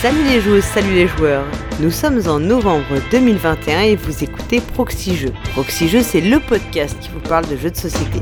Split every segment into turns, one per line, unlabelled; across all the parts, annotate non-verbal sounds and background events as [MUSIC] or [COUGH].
Salut les joueuses, salut les joueurs. Nous sommes en novembre 2021 et vous écoutez Proxy Jeux. C'est le podcast qui vous parle de jeux de société.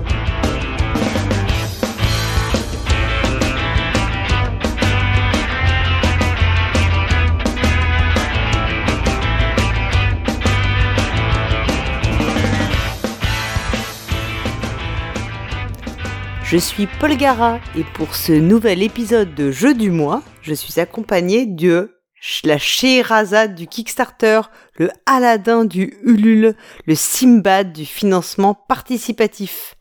Je suis Paul Gara et pour ce nouvel épisode de Jeu du mois, je suis accompagné de la Scheherazade du Kickstarter, le Aladdin du Ulule, le Simbad du financement participatif.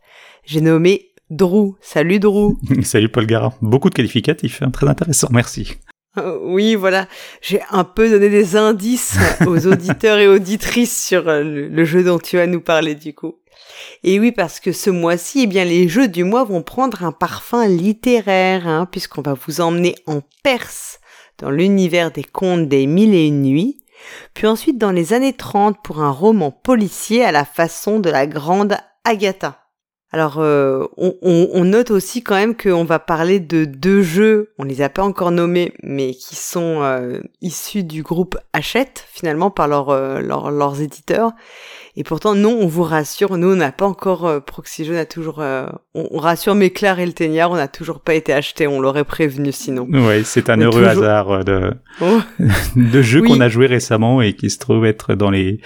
J'ai nommé Drew. Salut Drew. [LAUGHS]
Salut Paul Gara. Beaucoup de qualificatifs, hein. très intéressant, merci.
Euh, oui, voilà, j'ai un peu donné des indices aux [LAUGHS] auditeurs et auditrices sur euh, le jeu dont tu vas nous parler du coup. Et oui, parce que ce mois-ci, eh bien, les jeux du mois vont prendre un parfum littéraire, hein, puisqu'on va vous emmener en Perse, dans l'univers des contes des mille et une nuits, puis ensuite dans les années 30 pour un roman policier à la façon de la grande Agatha. Alors, euh, on, note aussi quand même qu'on va parler de deux jeux, on les a pas encore nommés, mais qui sont euh, issus du groupe Hachette, finalement, par euh, leurs éditeurs, et pourtant, non, on vous rassure, nous, on n'a pas encore euh, Proxy n'a toujours, euh, on, rassure Méclair et le Teignard, on n'a toujours pas été acheté, on l'aurait prévenu sinon.
Oui, c'est un heureux hasard euh, de, oh. [LAUGHS] de jeux qu'on a joué récemment et qui se trouvent être dans les,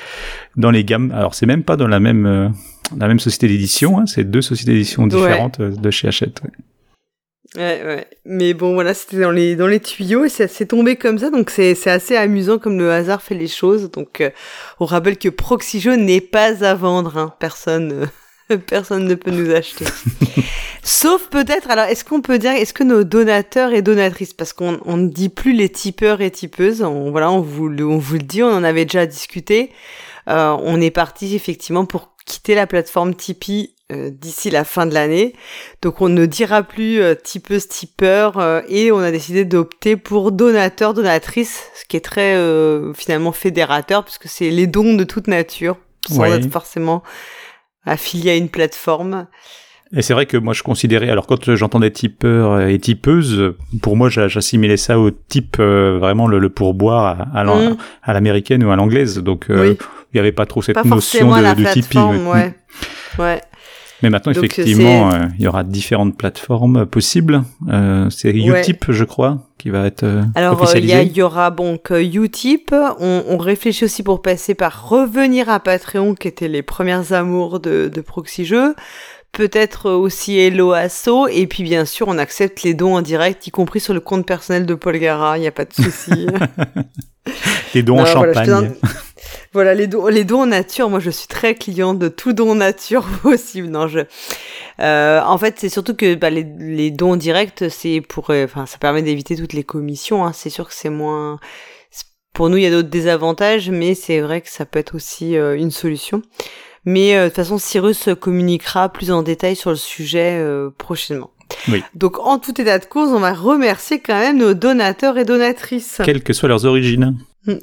dans les gammes. Alors, c'est même pas dans la même, euh, la même société d'édition, hein, c'est deux sociétés d'édition différentes de chez Hachette.
Ouais, ouais. Mais bon, voilà, c'était dans les, dans les tuyaux et ça s'est tombé comme ça. Donc, c'est, c'est assez amusant comme le hasard fait les choses. Donc, euh, on rappelle que Proxyjo n'est pas à vendre. Hein. Personne, euh, [LAUGHS] personne ne peut nous acheter. [LAUGHS] Sauf peut-être, alors, est-ce qu'on peut dire, est-ce que nos donateurs et donatrices, parce qu'on on ne dit plus les tipeurs et tipeuses, on, voilà, on vous, on vous le dit, on en avait déjà discuté. Euh, on est parti effectivement pour quitter la plateforme Tipeee d'ici la fin de l'année. Donc on ne dira plus euh, tipeuse tipeur euh, et on a décidé d'opter pour donateur donatrice, ce qui est très finalement fédérateur puisque c'est les dons de toute nature sans être forcément affilié à une plateforme.
Et c'est vrai que moi je considérais, alors quand j'entendais tipeur et tipeuse, pour moi j'assimilais ça au type vraiment le, pourboire à, mm. à l'américaine ou à l'anglaise. Donc il n'y avait pas trop cette notion de, de.
Ouais. ouais.
Mais maintenant, effectivement, euh, il y aura différentes plateformes possibles. Euh, c'est Utip, je crois, qui va être euh,
Alors, il y, aura donc Utip. On, on, réfléchit aussi pour passer par revenir à Patreon, qui étaient les premières amours de, de Proxy Jeux. Peut-être aussi Hello Asso. Et puis, bien sûr, on accepte les dons en direct, y compris sur le compte personnel de Paul Gara. Il n'y a pas de souci. [LAUGHS]
les dons en champagne.
Voilà, les dons, les dons en nature, moi je suis très cliente de tout don en nature [LAUGHS] possible. Non, je, euh, en fait, c'est surtout que bah, les, les dons directs, c'est pour, euh, enfin, ça permet d'éviter toutes les commissions. Hein. C'est sûr que c'est moins. Pour nous, il y a d'autres désavantages, mais c'est vrai que ça peut être aussi euh, une solution. Mais de toute façon, Cyrus communiquera plus en détail sur le sujet prochainement.
Oui.
Donc, en tout état de cause, on va remercier quand même nos donateurs et donatrices.
Quelles que soient leurs origines.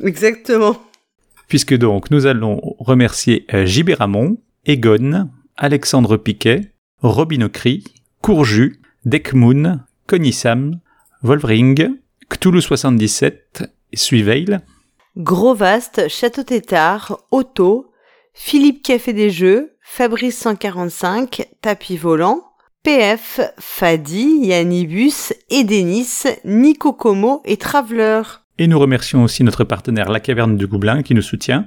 Exactement
puisque donc nous allons remercier euh, Gibéramon, Egon, Alexandre Piquet, Robin Ocri, Courju, Dekmoon, Cognissam, Wolvring, Cthulhu77, Suiveil,
Grovast, Château Tétard, Otto, Philippe Café des Jeux, Fabrice 145, Tapis Volant, PF, Fadi, Yannibus, Edenis, Nico Como et Traveler.
Et nous remercions aussi notre partenaire La Caverne du Gobelin qui nous soutient.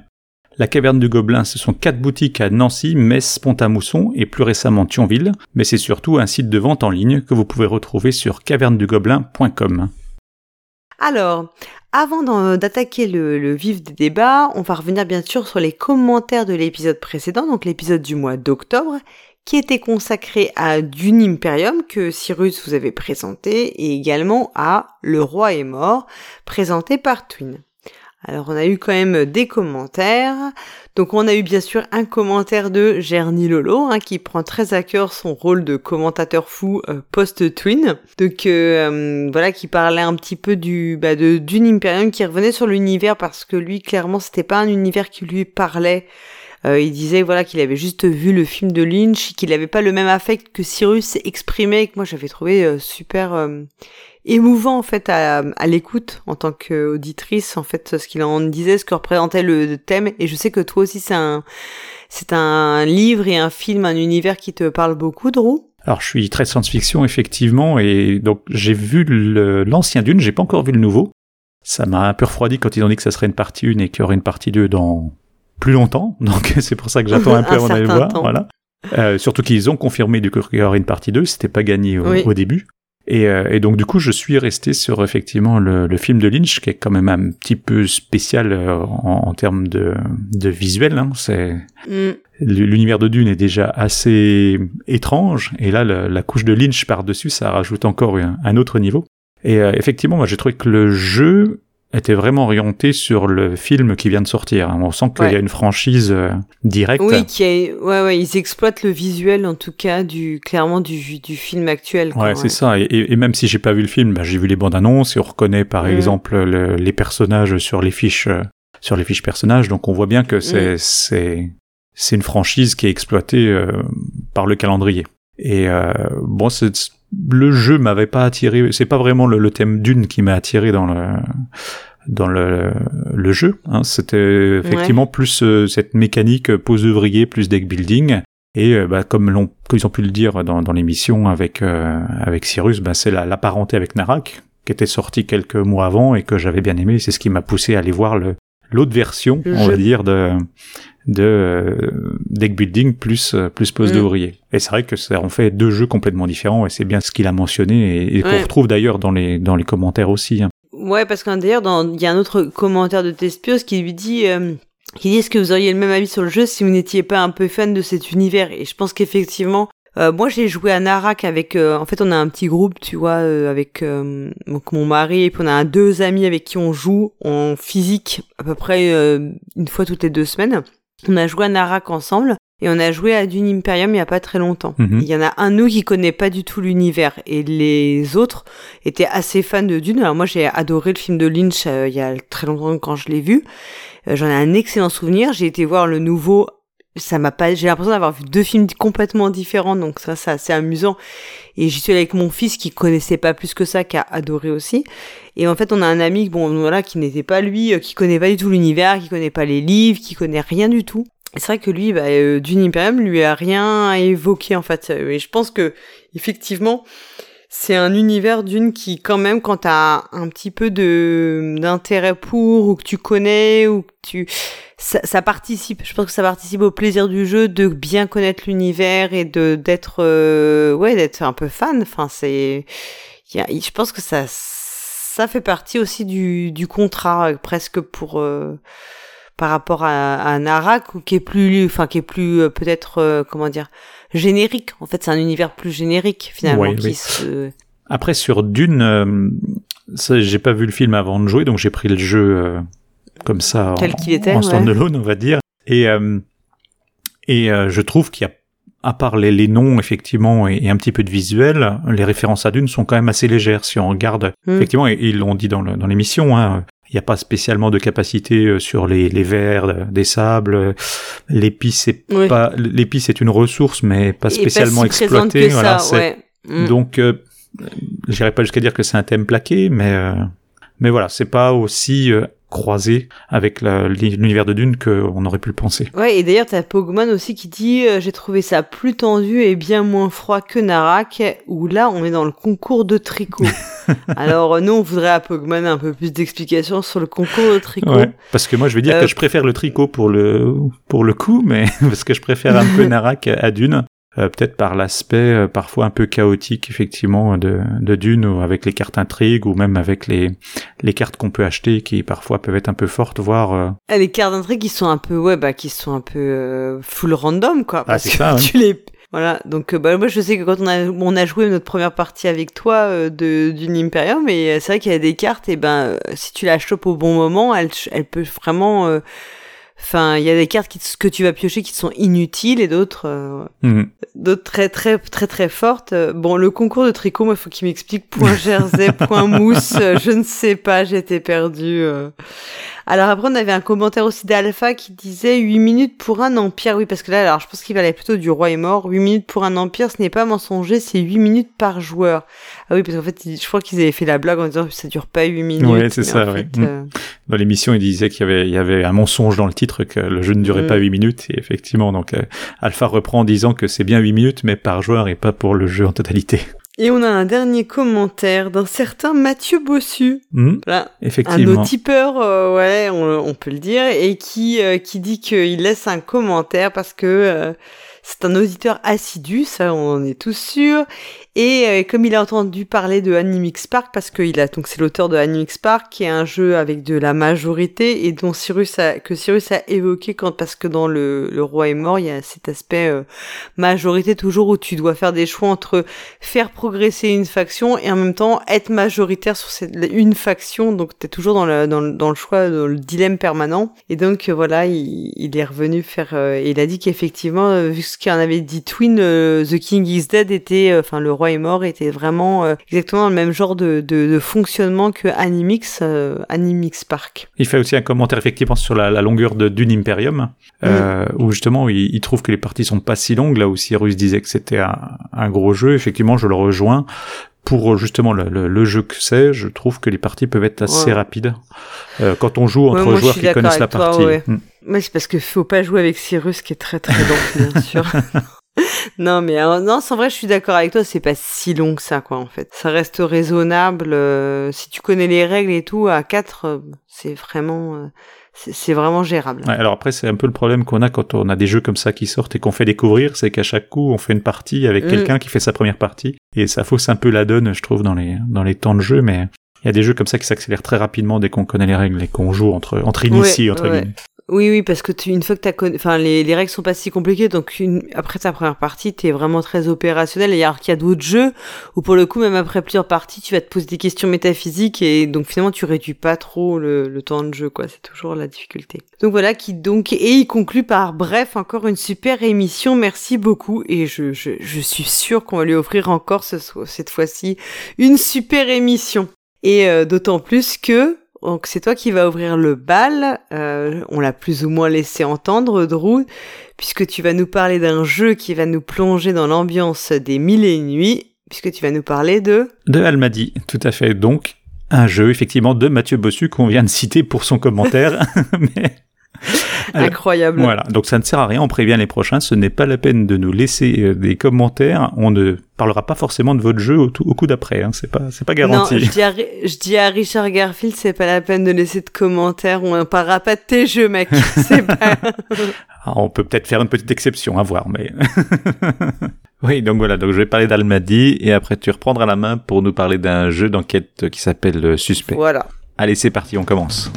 La Caverne du Gobelin, ce sont quatre boutiques à Nancy, Metz, Pont-à-Mousson et plus récemment Thionville, mais c'est surtout un site de vente en ligne que vous pouvez retrouver sur cavernedugobelin.com.
Alors, avant d'attaquer le, vif des débats, on va revenir bien sûr sur les commentaires de l'épisode précédent, donc l'épisode du mois d'octobre, qui était consacré à Dune Imperium que Cyrus vous avait présenté et également à Le Roi est mort présenté par Twin. Alors on a eu quand même des commentaires. Donc on a eu bien sûr un commentaire de Gerny Lolo hein, qui prend très à cœur son rôle de commentateur fou euh, post-twin. Donc euh, voilà qui parlait un petit peu du bah, Dune Imperium qui revenait sur l'univers parce que lui clairement c'était pas un univers qui lui parlait euh, il disait voilà qu'il avait juste vu le film de Lynch, qu'il n'avait pas le même affect que Cyrus exprimé, que moi j'avais trouvé euh, super euh, émouvant en fait à, à l'écoute en tant qu'auditrice en fait ce qu'il en disait ce que représentait le, thème. Et je sais que toi aussi c'est un c'est un livre et un film un univers qui te parle beaucoup Drew.
Alors je suis très science-fiction effectivement et donc j'ai vu l'ancien Dune j'ai pas encore vu le nouveau. Ça m'a un peu refroidi quand ils ont dit que ça serait une partie 1 et qu'il y aurait une partie 2 dans plus longtemps [LAUGHS] donc c'est pour ça que j'attends un [LAUGHS] peu avant d'aller voir voilà euh, surtout qu'ils ont confirmé du coup qu'il y aurait une partie 2, c'était pas gagné au, début. Et, euh, et, donc du coup, je suis resté sur effectivement le, le, film de Lynch, qui est quand même un petit peu spécial euh, en, en, termes de, de visuel. Hein. C'est mm. l'univers de Dune est déjà assez étrange, et là, la, la couche de Lynch par dessus, ça rajoute encore un, un autre niveau. Et effectivement, moi, j'ai trouvé que le jeu était vraiment orienté sur le film qui vient de sortir. On sent qu'il y a une franchise euh, directe.
Oui, qui est, ouais, ouais, ils exploitent le visuel en tout cas du clairement du, du film actuel.
ouais, c'est ça. Et, et, même si j'ai pas vu le film, bah, j'ai vu les bandes annonces et on reconnaît par mm. exemple les personnages sur les fiches euh, sur les fiches personnages. Donc on voit bien que c'est mm. c'est c'est une franchise qui est exploitée euh, par le calendrier. Et bon, c'est le jeu m'avait pas attiré. C'est pas vraiment le, thème d'une qui m'a attiré dans le dans le, le jeu. Hein. C'était effectivement plus euh, cette mécanique euh, pose ouvrier plus deck building. Et euh, bah, comme l'ont, ils ont pu le dire dans, dans l'émission avec avec Cyrus, bah, c'est la, la, parenté avec Narak qui était sorti quelques mois avant et que j'avais bien aimé. C'est ce qui m'a poussé à aller voir le l'autre version, on va dire, de de euh, deck building plus euh, plus pose mm. d'ouvrier. Et c'est vrai que ça en fait deux jeux complètement différents et c'est bien ce qu'il a mentionné et, qu'on retrouve d'ailleurs dans les dans les commentaires aussi. Hein.
Ouais, parce qu'en d'ailleurs il y a un autre commentaire de Tespios qui lui dit euh, qui dit est-ce que vous auriez le même avis sur le jeu si vous n'étiez pas un peu fan de cet univers? Et je pense qu'effectivement moi j'ai joué à Narak avec en fait on a un petit groupe tu vois avec donc mon mari et puis on a deux amis avec qui on joue en physique à peu près une fois toutes les deux semaines on a joué à Narak ensemble et on a joué à Dune Imperium il y a pas très longtemps. Mhm. Il y en a un nous qui connaît pas du tout l'univers et les autres étaient assez fans de Dune. Alors moi j'ai adoré le film de Lynch euh, il y a très longtemps quand je l'ai vu. Euh, j'en ai un excellent souvenir. J'ai été voir le nouveau. Ça m'a pas. J'ai l'impression d'avoir vu deux films complètement différents, donc ça c'est assez amusant. Et j'y suis allée avec mon fils qui connaissait pas plus que ça, qui a adoré aussi. Et en fait, on a un ami, bon, voilà, qui n'était pas lui, euh, qui connaît pas du tout l'univers, qui connaît pas les livres, qui connaît rien du tout. C'est vrai que lui, bah, euh, Dune Imperium lui a rien évoqué en fait. Et je pense que effectivement, c'est un univers d'une qui, quand même, quand t'as un petit peu de d'intérêt pour ou que tu connais ou que tu, ça, ça, participe. Je pense que ça participe au plaisir du jeu de bien connaître l'univers et de d'être, euh, ouais, d'être un peu fan. Enfin, c'est, je pense que ça ça fait partie aussi du, du contrat euh, presque pour euh, par rapport à, à Narak ou qui est plus enfin qui est plus euh, peut-être comment dire générique en fait c'est un univers plus générique finalement qui Se...
après sur Dune j'ai pas vu le film avant de jouer donc j'ai pris le jeu comme ça
Tel
en,
était,
en standalone on va dire et et je trouve qu'il y a à part les, noms effectivement et, un petit peu de visuel, les références à Dune sont quand même assez légères si on regarde. Hmm. Effectivement, et, ils l'ont dit dans l'émission, hein, il n'y a pas spécialement de capacité euh, sur les, les vers euh, des sables. L'épice c'est pas l'épice est une ressource mais pas spécialement exploitée. Voilà, ça, hmm. Donc euh, j'irai pas jusqu'à dire que c'est un thème plaqué, mais euh, mais voilà, c'est pas aussi croisé avec l'univers de Dune qu'on aurait pu le penser.
Ouais, et d'ailleurs, t'as Pogman aussi qui dit euh, J'ai trouvé ça plus tendu et bien moins froid que Narak, où là, on est dans le concours de tricot. [LAUGHS] Alors, nous, on voudrait à Pogman un peu plus d'explications sur le concours de tricot. Ouais,
parce que moi, je vais dire que euh, je préfère le tricot pour le, pour le coup, mais [LAUGHS] parce que je préfère un peu [LAUGHS] Narak à Dune. Euh, peut-être par l'aspect euh, parfois un peu chaotique effectivement de, de Dune ou avec les cartes intrigues ou même avec les les cartes qu'on peut acheter qui parfois peuvent être un peu fortes voire euh...
Ah, les cartes intrigues qui sont un peu ouais bah qui sont un peu euh, full random quoi
ah, c'est ça, [LAUGHS]
tu les voilà. Donc bah moi je sais que quand on a on a joué notre première partie avec toi de d'une Imperium et c'est vrai qu'il y a des cartes et ben si tu la chopes au bon moment elle elle peut vraiment Enfin, il y a des cartes qui, que tu vas piocher qui sont inutiles et d'autres, euh, mhm. d'autres très très très très fortes. Bon, le concours de tricot, moi, il faut qu'il m'explique point jersey, point mousse. [LAUGHS] je ne sais pas, j'étais perdue. Euh. Alors après, on avait un commentaire aussi d'Alpha qui disait 8 minutes pour un empire. Oui, parce que là, alors je pense qu'il valait plutôt du roi est mort. 8 minutes pour un empire, ce n'est pas mensonger, c'est 8 minutes par joueur. Ah oui, parce qu'en fait, je crois qu'ils avaient fait la blague en disant que ça dure pas 8 minutes.
Oui, c'est ça, oui. Mm. Euh, dans l'émission, il disait qu'il y avait, il y avait un mensonge dans le titre, que le jeu ne durait pas 8 mm. minutes. Et effectivement, donc, euh, Alpha reprend en disant que c'est bien 8 minutes, mais par joueur et pas pour le jeu en totalité.
Et on a un dernier commentaire d'un certain Mathieu Bossu.
Mmh, effectivement.
Un notipeur, euh, ouais, on, peut le dire, et qui, euh, qui dit qu'il laisse un commentaire parce que euh, c'est un auditeur assidu, ça on en est tous sûrs, et euh, comme il a entendu parler de Animix Park, parce qu'il a donc c'est l'auteur de Animix Park, qui est un jeu avec de la majorité et dont Cyrus a, que Cyrus a évoqué quand parce que dans le, le roi est mort, il y a cet aspect euh, majorité toujours où tu dois faire des choix entre faire progresser une faction et en même temps être majoritaire sur cette, une faction, donc t'es toujours dans le, dans, dans le choix, dans le dilemme permanent. Et donc euh, voilà, il, il, est revenu faire, et il a dit qu'effectivement, vu ce qu'il en avait dit Twin, The King is Dead était, enfin le roi est mort était vraiment euh, exactement le même genre de, de, fonctionnement que Animix, euh, Animix Park.
Il fait aussi un commentaire effectivement sur la, longueur de Dune Imperium, euh, mm. où justement il, trouve que les parties sont pas si longues, là où Cyrus disait que c'était un, un, gros jeu. Effectivement, je le rejoins pour justement le, le, jeu que c'est, je trouve que les parties peuvent être assez rapides euh, quand on joue entre joueurs qui connaissent la partie.
Ouais. Mm. c'est parce que faut pas jouer avec Cyrus qui est très très long, bien [LAUGHS] sûr. non, mais euh, non, c'est vrai, je suis d'accord avec toi, c'est pas si long que ça, quoi, en fait. Ça reste raisonnable. Euh, si tu connais les règles et tout, à 4, euh, c'est vraiment, c'est vraiment gérable.
alors après, c'est un peu le problème qu'on a quand on a des jeux comme ça qui sortent et qu'on fait découvrir, c'est qu'à chaque coup, on fait une partie avec mm. quelqu'un qui fait sa première partie, et ça fausse un peu la donne, je trouve, dans les dans les temps de jeu, mais il y a des jeux comme ça qui s'accélèrent très rapidement dès qu'on connaît les règles et qu'on joue entre entre initiés entre guillemets.
Oui, oui, parce que tu, une fois que t'as connu, enfin, les, les règles sont pas si compliquées, donc une, après ta première partie, t'es vraiment très opérationnel. Et alors qu'il y a d'autres jeux où pour le coup, même après plusieurs parties, tu vas te poser des questions métaphysiques et donc finalement, tu réduis pas trop le, le temps de jeu, quoi. C'est toujours la difficulté. Donc voilà, qui donc, et il conclut par, bref, encore une super émission, merci beaucoup. Et je, je, suis sûre qu'on va lui offrir encore ce, cette fois-ci une super émission. Et euh, d'autant plus que donc c'est toi qui vas ouvrir le bal. Euh, on l'a plus ou moins laissé entendre, Drew, puisque tu vas nous parler d'un jeu qui va nous plonger dans l'ambiance des mille et une nuits, puisque tu vas nous parler de...
De Almadi, tout à fait. Donc, un jeu, effectivement, de Mathieu Bossu qu'on vient de citer pour son commentaire. [LAUGHS] Mais [LAUGHS]
Incroyable.
Voilà, donc ça ne sert à rien, on prévient les prochains, ce n'est pas la peine de nous laisser euh, des commentaires, on ne parlera pas forcément de votre jeu au, coup d'après, hein. c'est pas c'est pas garanti.
Non, je dis, à, je dis à Richard Garfield, c'est pas la peine de laisser de commentaires, on ne parlera pas de tes jeux, mec. [LAUGHS] pas...
Ah, on peut peut-être faire une petite exception, à voir, mais. [LAUGHS] oui, donc voilà, donc je vais parler d'Almadi et après tu reprendras la main pour nous parler d'un jeu d'enquête qui s'appelle euh, Suspect.
Voilà.
Allez, c'est parti, on commence.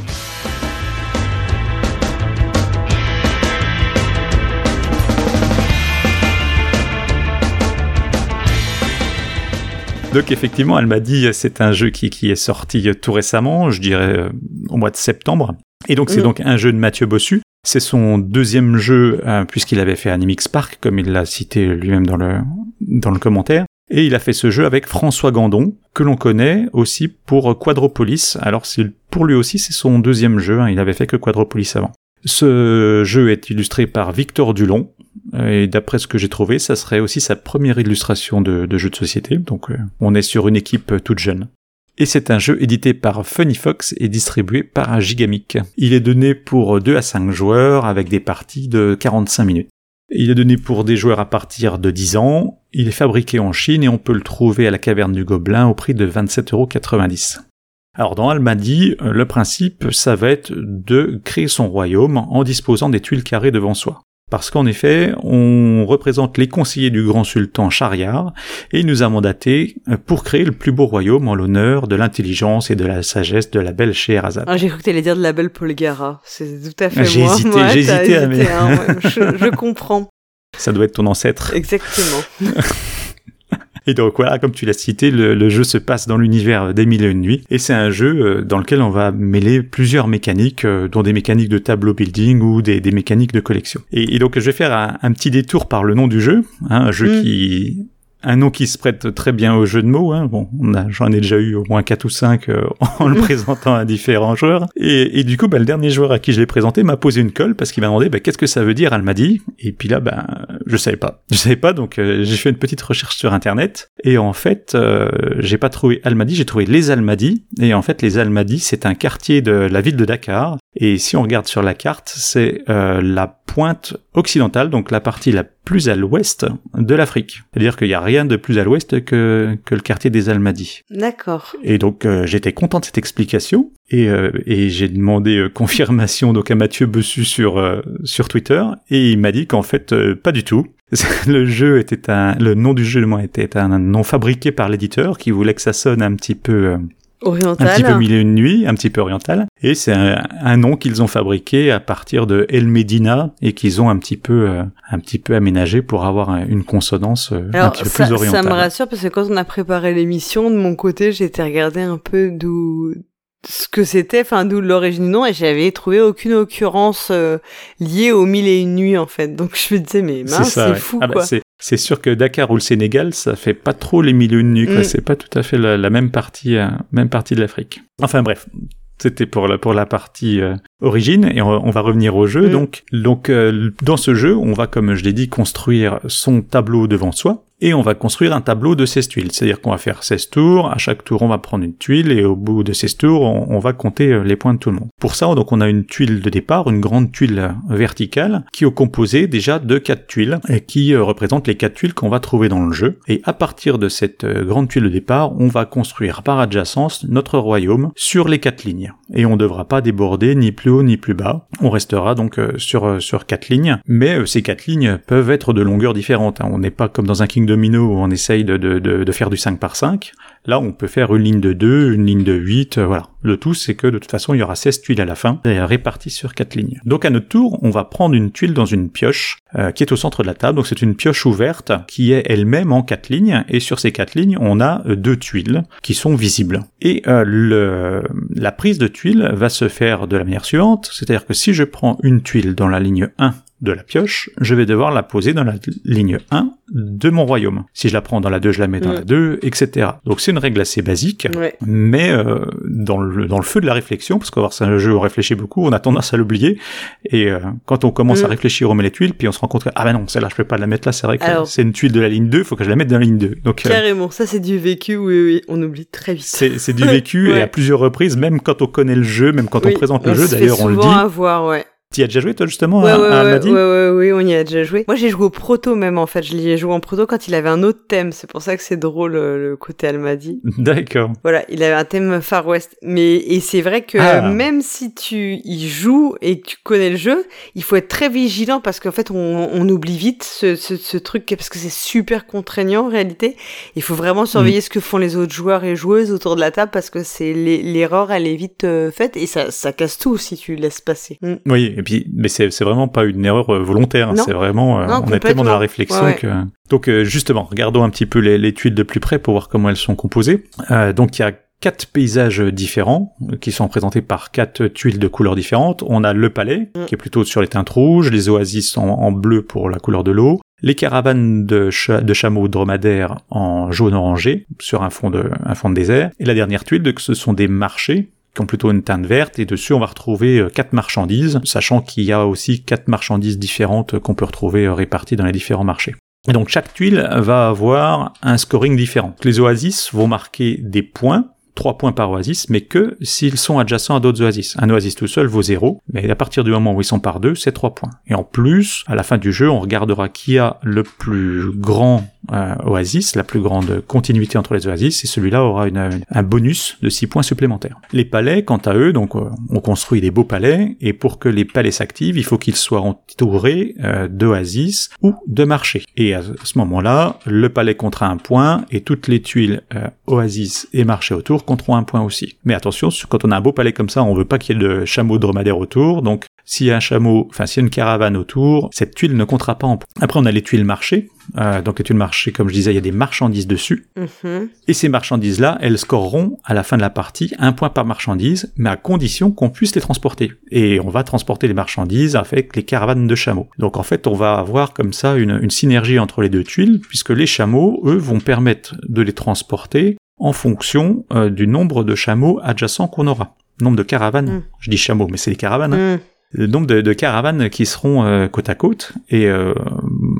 Donc effectivement, elle m'a dit c'est un jeu qui, qui est sorti tout récemment, je dirais euh, au mois de septembre. Et donc c'est mm. donc un jeu de Mathieu Bossu. C'est son deuxième jeu euh, puisqu'il avait fait Animix Park, comme il l'a cité lui-même dans le dans le commentaire. Et il a fait ce jeu avec François Gandon, que l'on connaît aussi pour Quadropolis. Alors pour lui aussi c'est son deuxième jeu, hein. il avait fait que Quadropolis avant. Ce jeu est illustré par Victor Dulon, et d'après ce que j'ai trouvé, ça serait aussi sa première illustration de, jeu de société, donc euh, on est sur une équipe euh, toute jeune. Et c'est un jeu édité par Funny Fox et distribué par Gigamic. Il est donné pour 2 à 5 joueurs avec des parties de 45 minutes. Il est donné pour des joueurs à partir de 10 ans, il est fabriqué en Chine et on peut le trouver à la caverne du Gobelin au prix de 27,90€. Alors dans Almadi, euh, le principe, ça va être de créer son royaume en disposant des tuiles carrées devant soi. Parce qu'en effet, on représente les conseillers du grand sultan Shahriar et il nous a mandaté pour créer le plus beau royaume en l'honneur de l'intelligence et de la sagesse de la belle Scheherazade.
Ah, j'ai cru que t'allais dire de la belle Polgara. C'est tout à fait
moi. J'ai hésité, j'ai hésité, à mais...
Hein, [LAUGHS] je, je comprends.
Ça doit être ton ancêtre.
Exactement. [LAUGHS]
Et donc voilà, comme tu l'as cité, le, jeu se passe dans l'univers des mille et une nuits, et c'est un jeu euh, dans lequel on va mêler plusieurs mécaniques, euh, dont des mécaniques de tableau building ou des, mécaniques de collection. Et, donc je vais faire un, petit détour par le nom du jeu, hein, un jeu mm. qui un nom qui se prête très bien au jeu de mots. Hein. Bon, j'en ai déjà eu au moins quatre ou cinq euh, [LAUGHS] en le présentant à différents joueurs. Et, et du coup, bah, le dernier joueur à qui je l'ai présenté m'a posé une colle parce qu'il m'a demandé bah, qu'est-ce que ça veut dire Almadi. Et puis là, ben, je savais pas. Je savais pas, donc euh, j'ai fait une petite recherche sur Internet. Et en fait, euh, j'ai pas trouvé Almadi, j'ai trouvé les Almadi. Et en fait, les Almadi, c'est un quartier de la ville de Dakar. Et si on regarde sur la carte, c'est la pointe occidentale, donc la partie la plus à l'ouest de l'Afrique. C'est-à-dire qu'il n'y a rien de plus à l'ouest que, que le quartier des Almadies.
D'accord.
Et donc euh, j'étais content de cette explication et, euh, et j'ai demandé euh, [LAUGHS] confirmation donc à Mathieu Bessu sur sur Twitter et il m'a dit qu'en fait pas du tout. [LAUGHS] le jeu était un le nom du jeu moi était un nom fabriqué par l'éditeur qui voulait que ça sonne un petit peu
Oriental.
Un petit peu mille et une nuit, un petit peu oriental. Et c'est un, nom qu'ils ont fabriqué à partir de El Medina et qu'ils ont un petit peu, euh, un petit peu aménagé pour avoir une consonance euh, un petit peu plus orientale.
Ça me rassure parce que quand on a préparé l'émission, de mon côté, j'ai été regarder un peu d'où ce que c'était, enfin d'où l'origine du nom, et j'avais trouvé aucune occurrence euh, liée aux mille et une nuits en fait. Donc je me disais mais mince, c'est fou ah bah, quoi.
C'est sûr que Dakar ou le Sénégal, ça fait pas trop les mille et une nuits. Mm. C'est pas tout à fait la, même partie, euh, même partie de l'Afrique. Enfin bref, c'était pour la, pour la partie euh, origine et on, va revenir au jeu. Mm. Donc, donc dans ce jeu, on va, comme je l'ai dit, construire son tableau devant soi et on va construire un tableau de 16 tuiles. C'est-à-dire qu'on va faire 16 tours, à chaque tour on va prendre une tuile et au bout de 16 tours on, va compter euh, les points de tout le monde. Pour ça, donc on a une tuile de départ, une grande tuile verticale qui est composée déjà de 4 tuiles et qui euh, représente les 4 tuiles qu'on va trouver dans le jeu. Et à partir de cette euh, grande tuile de départ, on va construire par adjacence notre royaume sur les 4 lignes. Et on ne devra pas déborder ni plus ni plus bas. On restera donc sur, sur 4 lignes, mais ces 4 lignes peuvent être de longueurs différentes. Hein. On n'est pas comme dans un Kingdom où on essaye de, de, de, faire du 5 par 5. Là, on peut faire une ligne de 2, une ligne de 8, euh, voilà. Le tout, c'est que de toute façon, il y aura 16 tuiles à la fin, réparties sur 4 lignes. Donc à notre tour, on va prendre une tuile dans une pioche euh, qui est au centre de la table. Donc c'est une pioche ouverte qui est elle-même en 4 lignes, et sur ces 4 lignes, on a euh, deux tuiles qui sont visibles. Et le, la prise de tuiles va se faire de la manière suivante, c'est-à-dire que si je prends une tuile dans la ligne 1 de la pioche, je vais devoir la poser dans la ligne 1 de mon royaume. Si je la prends dans la 2, je la mets dans mm. la 2, etc. Donc c'est une règle assez basique, mais euh, dans, le, dans le feu de la réflexion, parce que c'est un jeu où on réfléchit beaucoup, on a tendance à l'oublier, et euh, quand on commence à mm. réfléchir, on met les tuiles, puis on se rend compte que, ah ben non, celle-là, je peux pas la mettre là, c'est vrai que c'est une tuile de la ligne 2, il faut que je la mette dans la ligne 2. Donc,
euh, Carrément, ça c'est du vécu, oui, oui, on oublie très vite.
C'est du [LAUGHS] vécu, et à plusieurs reprises, même quand on connaît le jeu, même quand on présente le jeu, d'ailleurs on le dit.
Avoir, ouais.
Tu y as déjà joué toi justement
ouais, à, ouais, ouais, ouais, on y a déjà joué. Moi j'ai joué au proto même en fait, je l'y ai joué en proto quand il avait un autre thème, c'est pour ça que c'est drôle euh, le côté Almadi. [LAUGHS]
D'accord.
Voilà, il avait un thème Far West. Mais et c'est vrai que ah. même si tu y joues et que tu connais le jeu, il faut être très vigilant parce qu'en fait on, on, oublie vite ce, ce, ce truc parce que c'est super contraignant en réalité. Il faut vraiment surveiller mm. ce que font les autres joueurs et joueuses autour de la table parce que c'est l'erreur elle est vite euh, faite et ça, ça casse tout si tu laisses passer.
Mm. Oui, mais c'est vraiment pas une erreur euh, volontaire. Hein. C'est vraiment, euh, on est tellement dans la réflexion que. Donc euh, justement, regardons un petit peu les, tuiles de plus près pour voir comment elles sont composées. donc il y a quatre paysages différents qui sont présentés par quatre tuiles de couleurs différentes. On a le palais mm. qui est plutôt sur les teintes rouges, les oasis en, bleu pour la couleur de l'eau, les caravanes de, de chameaux dromadaires en jaune orangé sur un fond de, un fond de désert, et la dernière tuile, ce sont des marchés qui ont plutôt une teinte verte, et dessus on va retrouver euh, quatre marchandises, sachant qu'il y a aussi quatre marchandises différentes qu'on peut retrouver euh, réparties dans les différents marchés. Et donc chaque tuile va avoir un scoring différent. Les oasis vont marquer des points, 3 points par oasis, mais que s'ils sont adjacents à d'autres oasis. Un oasis tout seul vaut 0, mais à partir du moment où ils sont par deux, c'est 3 points. Et en plus, à la fin du jeu, on regardera qui a le plus grand euh, oasis, la plus grande continuité entre les oasis, et celui-là aura un bonus de 6 points supplémentaires. Les palais, quant à eux, donc euh, on construit des beaux palais, et pour que les palais s'activent, il faut qu'ils soient entourés euh, d'oasis ou de marchés. Et à ce moment-là, le palais comptera un point, et toutes les tuiles oasis et marchés autour compteront un point aussi. Mais attention, quand on a un beau palais comme ça, on veut pas qu'il y ait de chameaux dromadaires autour, donc s'il y a un chameau, enfin s'il y a une caravane autour, cette tuile ne comptera pas en point. Après on a les tuiles marchés, Euh, donc les tuiles marché, comme je disais, il y a des marchandises dessus.
Mhm.
Et ces marchandises-là, elles scoreront à la fin de la partie un point par marchandise, mais à condition qu'on puisse les transporter. Et on va transporter les marchandises avec les caravanes de chameaux. Donc en fait, on va avoir comme ça une, une synergie entre les deux tuiles, puisque les chameaux, eux, vont permettre de les transporter en fonction euh, du nombre de chameaux adjacents qu'on aura. Nombre de caravanes,
Mm.
je dis chameaux, mais c'est les caravanes. hein
Mm.
Le nombre de, de caravanes qui seront euh, côte à côte. Et euh,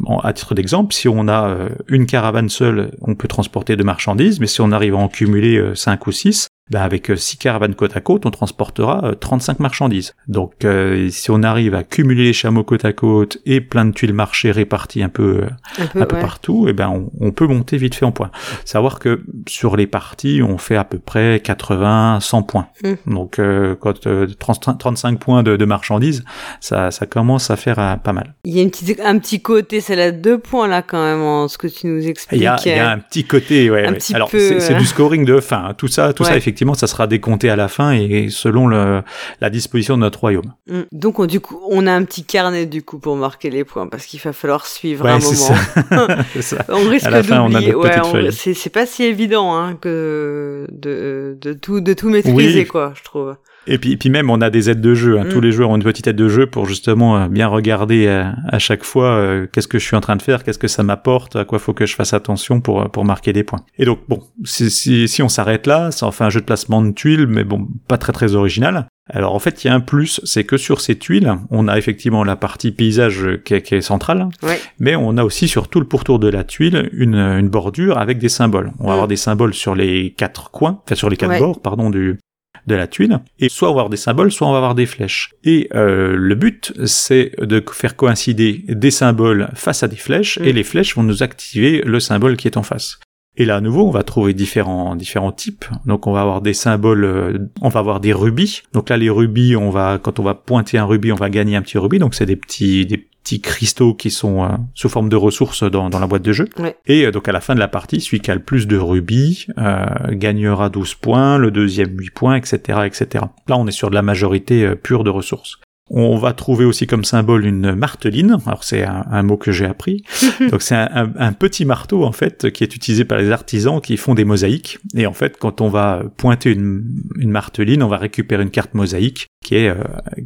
en- à titre d'exemple, si on a euh, une caravane seule, on peut transporter de marchandises, mais si on arrive à en cumuler 5 ou 6, ben avec euh, six caravanes côte à côte, on transportera euh, 35 marchandises. Donc euh, si on arrive à cumuler les chameaux côte à côte et plein de tuiles marché réparties un peu euh,
Un peu,
un peu
ouais.
partout, et ben on, on peut monter vite fait en points. Savoir que sur les parties, on fait à peu près 80, 100 points.
Mm.
Donc euh, quand euh, 30 35 points de, de marchandises, ça, ça commence à faire euh, pas mal.
Il y a une petite, un petit côté, c'est là deux points là quand même, en ce que tu nous
Il
expliques.
y a, il y a un petit côté, ouais.
Un
ouais.
petit
Alors c'est
euh,
du scoring de fin. hein. Tout ça, tout ça
Ouais.
Effectivement, ça sera décompté à la fin et selon le, la disposition de notre royaume.
Mm. Donc on, du coup, on a un petit carnet du coup pour marquer les points parce qu'il va falloir suivre
Ouais,
un moment.
ça. [LAUGHS] [LAUGHS] Ça.
On risque d'oublier. Ouais, c'est c'est pas si évident hein, que de, de tout de tout maîtriser
Oui.
quoi, je trouve.
Et puis, puis même, on a des aides de jeu. hein.
Mm.
Tous les joueurs ont une petite aide de jeu pour justement euh, bien regarder euh, à chaque fois euh, qu'est-ce que je suis en train de faire, qu'est-ce que ça m'apporte, à quoi faut que je fasse attention pour euh, pour marquer des points. Et donc bon, si si, si on s'arrête là, ça en fait un jeu de placement de tuiles, mais bon, pas très très original. Alors en fait, il y a un plus, c'est que sur ces tuiles, on a effectivement la partie paysage qui est, qui est centrale,
Ouais.
mais on a aussi sur tout le pourtour de la tuile une, une bordure avec des symboles. On va
Mm.
avoir des symboles sur les quatre coins, enfin sur les quatre
Ouais.
bords, pardon, du de la tuile. Et soit on va avoir des symboles, soit on va avoir des flèches. Et euh, le but, c'est de faire coïncider des symboles face à des flèches,
Mm.
et les flèches vont nous activer le symbole qui est en face. Et là, à nouveau, on va trouver différents, différents types. Donc, on va avoir des symboles, euh, on va avoir des rubis. Donc là, les rubis, on va, quand on va pointer un rubis, on va gagner un petit rubis. Donc, c'est des petits, des petits cristaux qui sont euh, sous forme de ressources dans, dans la boîte de jeu.
Ouais.
Et euh, donc, à la fin de la partie, celui qui a le plus de rubis euh, gagnera 12 points, le deuxième 8 points, etc., etc. Là, on est sur de la majorité euh, pure de ressources. On va trouver aussi comme symbole une marteline. Alors c'est un, un mot que j'ai appris. [LAUGHS] Donc c'est un, un- un petit marteau en fait qui est utilisé par les artisans qui font des mosaïques. Et en fait, quand on va pointer une, une marteline, on va récupérer une carte mosaïque qui est euh,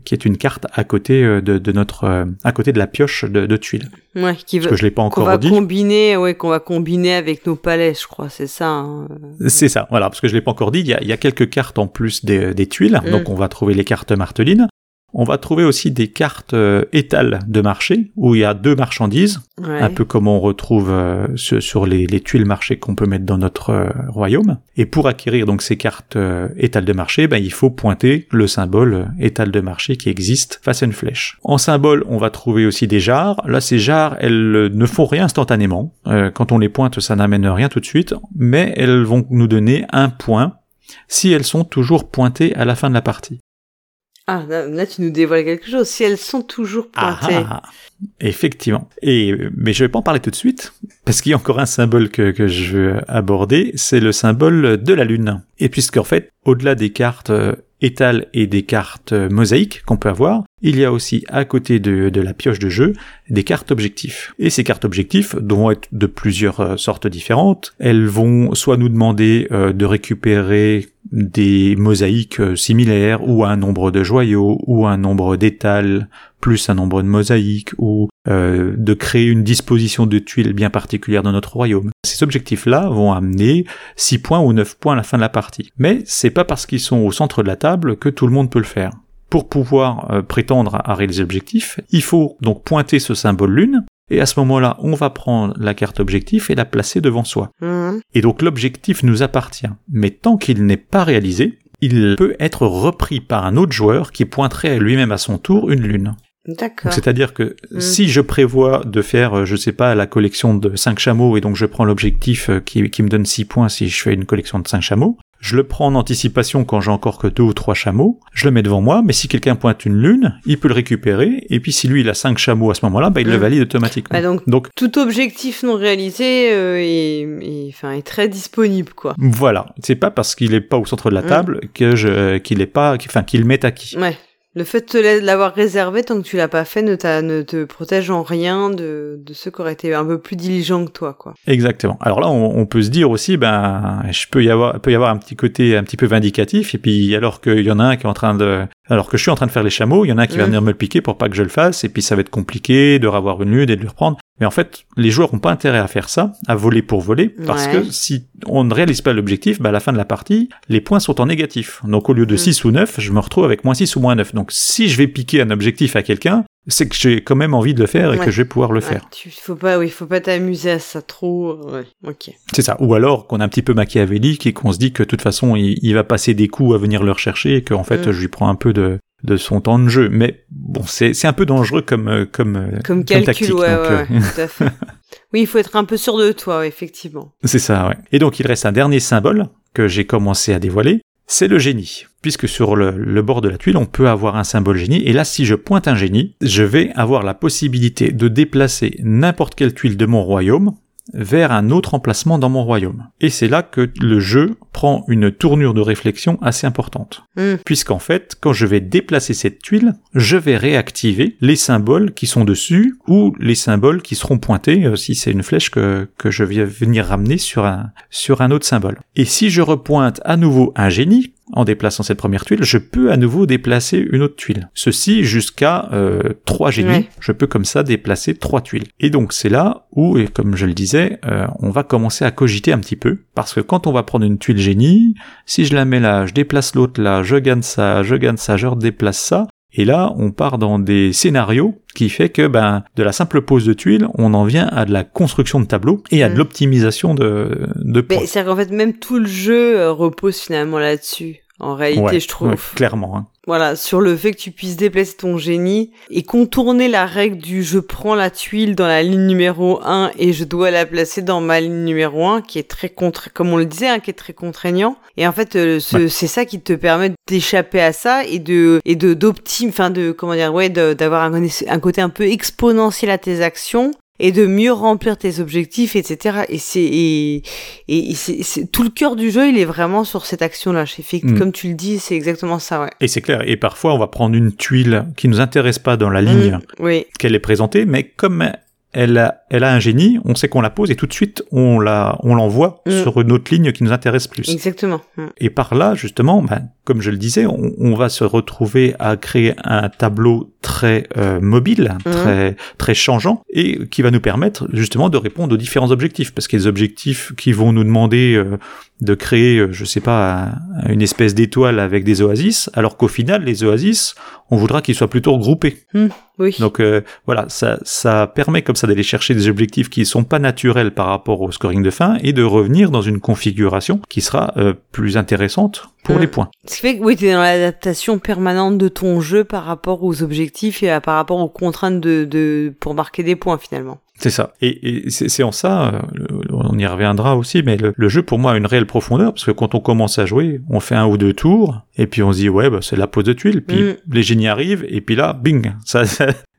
qui est une carte à côté euh, de, de notre euh, à côté de la pioche de, de tuiles.
Ouais, qui
Parce
veut
que je l'ai pas
qu'on
encore
va
dit.
combiner, ouais, qu'on va combiner avec nos palais, je crois, c'est ça. hein.
C'est ça, voilà, parce que je l'ai pas encore dit, il y a, il y a quelques cartes en plus des, des tuiles,
Mm.
donc on va trouver les cartes martelines. On va trouver aussi des cartes euh, étales de marché, où il y a deux marchandises,
Ouais.
un peu comme on retrouve euh, sur, les, les tuiles marché qu'on peut mettre dans notre euh, royaume. Et pour acquérir donc ces cartes euh, étales de marché, ben, il faut pointer le symbole étale de marché qui existe face à une flèche. En symbole, on va trouver aussi des jarres. Là, ces jarres, elles ne font rien instantanément. Euh, quand on les pointe, ça n'amène rien tout de suite, mais elles vont nous donner un point si elles sont toujours pointées à la fin de la partie.
Ah, là, là, tu nous dévoiles quelque chose. Si elles sont toujours pointées.
Ah, effectivement. Et mais je vais pas en parler tout de suite parce qu'il y a encore un symbole que, que je veux aborder, c'est le symbole de la lune. Et puisqu'en fait, au-delà des cartes euh, étales et des cartes euh, mosaïques qu'on peut avoir, il y a aussi à côté de, la pioche de jeu des cartes objectifs. Et ces cartes objectifs vont être de plusieurs euh, sortes différentes. Elles vont soit nous demander euh, de récupérer des mosaïques euh, similaires ou un nombre de joyaux ou un nombre d'étals plus un nombre de mosaïques ou de créer une disposition de tuiles bien particulière dans notre royaume. Ces objectifs-là vont amener 6 points ou 9 points à la fin de la partie. Mais c'est pas parce qu'ils sont au centre de la table que tout le monde peut le faire. Pour pouvoir euh, prétendre à réaliser l'objectif, il faut donc pointer ce symbole lune, et à ce moment-là, on va prendre la carte objectif et la placer devant soi.
Mhm.
Et donc l'objectif nous appartient. Mais tant qu'il n'est pas réalisé, il peut être repris par un autre joueur qui pointerait lui-même à son tour une lune.
D'accord.
C'est-à-dire que
Mm.
si je prévois de faire, euh, je sais pas, la collection de 5 chameaux et donc je prends l'objectif euh, qui, qui me donne 6 points si je fais une collection de 5 chameaux, je le prends en anticipation quand j'ai encore que 2 ou 3 chameaux, je le mets devant moi, mais si quelqu'un pointe une lune, il peut le récupérer et puis si lui il a 5 chameaux à ce moment-là, bah, il le
Mm.
valide automatiquement.
Ah, donc-
donc
Tout objectif non réalisé euh, est, est- enfin, est très disponible, quoi.
voilà, c'est pas parce qu'il est pas au centre de la
Mm.
table que je qu'il est pas, enfin qu'il m'est acquis.
Ouais. Le fait de l'avoir réservé tant que tu l'as pas fait ne, ne te protège en rien de, de ceux qui auraient été un peu plus diligents que toi, quoi.
Exactement. Alors là, on, peut se dire aussi, ben, je peux y avoir, peut y avoir un petit côté un petit peu vindicatif, et puis alors qu'il y en a un qui est en train de, alors que je suis en train de faire les chameaux, il y en a un qui va venir me le piquer pour pas que je le fasse, et puis ça va être compliqué de revoir une lude et de le reprendre. Mais en fait, les joueurs n'ont pas intérêt à faire ça, à voler pour voler, parce que si on ne réalise pas l'objectif, bah à la fin de la partie, les points sont en négatif. Donc au lieu de 6 mm. ou 9, je me retrouve avec moins 6 ou moins 9. Donc si je vais piquer un objectif à quelqu'un, c'est que j'ai quand même envie de le faire et que je vais pouvoir le faire.
Tu faut pas, oui, faut pas t'amuser à ça trop. Ouais, ok.
C'est ça. Ou alors qu'on est un petit peu machiavélique et qu'on se dit que de toute façon il, va passer des coups à venir le rechercher et qu'en fait mm. je lui prends un peu de, de son temps de jeu. Mais bon, c'est c'est un peu dangereux comme euh, comme euh,
comme, calcul, tactique, ouais, ouais, tout à fait. [LAUGHS] oui, il faut être un peu sûr de toi, effectivement.
C'est ça, ouais. Et donc il reste un dernier symbole que j'ai commencé à dévoiler, c'est le génie. Puisque sur le, bord de la tuile, on peut avoir un symbole génie. Et là, si je pointe un génie, je vais avoir la possibilité de déplacer n'importe quelle tuile de mon royaume vers un autre emplacement dans mon royaume. Et c'est là que le jeu prend une tournure de réflexion assez importante. Hmm. Puisqu'en fait, quand je vais déplacer cette tuile, je vais réactiver les symboles qui sont dessus ou les symboles qui seront pointés euh, si c'est une flèche que, que je vais venir ramener sur un, sur un autre symbole. Et si je repointe à nouveau un génie, en déplaçant cette première tuile, je peux à nouveau déplacer une autre tuile. Ceci jusqu'à euh, trois génies. Je peux comme ça déplacer trois tuiles. Et donc c'est là où, et comme je le disais, euh, on va commencer à cogiter un petit peu, parce que quand on va prendre une tuile génie, si je la mets là, je déplace l'autre là, je gagne ça, je gagne ça, je redéplace ça, et là, on part dans des scénarios qui fait que, ben, de la simple pose de tuiles, on en vient à de la construction de tableaux et à de mm. l'optimisation de, de points.
C'est-à-dire qu'en fait, même tout le jeu euh, repose finalement là-dessus en réalité, je trouve.
clairement. Hein.
Voilà, sur le fait que tu puisses déplacer ton génie et contourner la règle du je prends la tuile dans la ligne numéro 1 et je dois la placer dans ma ligne numéro 1, qui est très contre, comme on le disait, hein, qui est très contraignant. Et en fait, euh, c'est ça qui te permet d'échapper à ça et de et de d'optime, enfin de comment dire, ouais, d'avoir un, un côté un peu exponentiel à tes actions et de mieux remplir tes objectifs, etc. Et c'est et, et c'est tout le cœur du jeu, il est vraiment sur cette action-là. Mm. Comme tu le dis, c'est exactement ça, ouais.
Et c'est clair. Et parfois, on va prendre une tuile qui nous intéresse pas dans la ligne
mm,
qu'elle est présentée, mais comme elle a, elle a un génie, on sait qu'on la pose et tout de suite on la, on l'envoie mm. sur une autre ligne qui nous intéresse plus.
Exactement.
Et par là, justement, ben, comme je le disais, on, on, va se retrouver à créer un tableau très euh, mobile, mhm. très très changeant, et qui va nous permettre justement de répondre aux différents objectifs, parce qu'il y a des objectifs qui vont nous demander euh, de créer, euh, je sais pas, une espèce d'étoile avec des oasis, alors qu'au final, les oasis, on voudra qu'ils soient plutôt regroupés.
Mhm. oui.
Donc voilà, ça ça permet comme ça d'aller chercher des objectifs qui sont pas naturels par rapport au scoring de fin et de revenir dans une configuration qui sera plus intéressante pour mm. les points.
Ce qui fait que oui, tu es dans l'adaptation permanente de ton jeu par rapport aux objectifs et par rapport aux contraintes de, de pour marquer des points finalement.
C'est ça. Et, et c'est en ça, euh, on y reviendra aussi, mais le, jeu pour moi a une réelle profondeur, parce que quand on commence à jouer, on fait un ou deux tours, et puis on se dit, ouais, bah, c'est la pose de tuiles, puis mm. les génies arrivent, et puis là, bing, [LAUGHS] ça,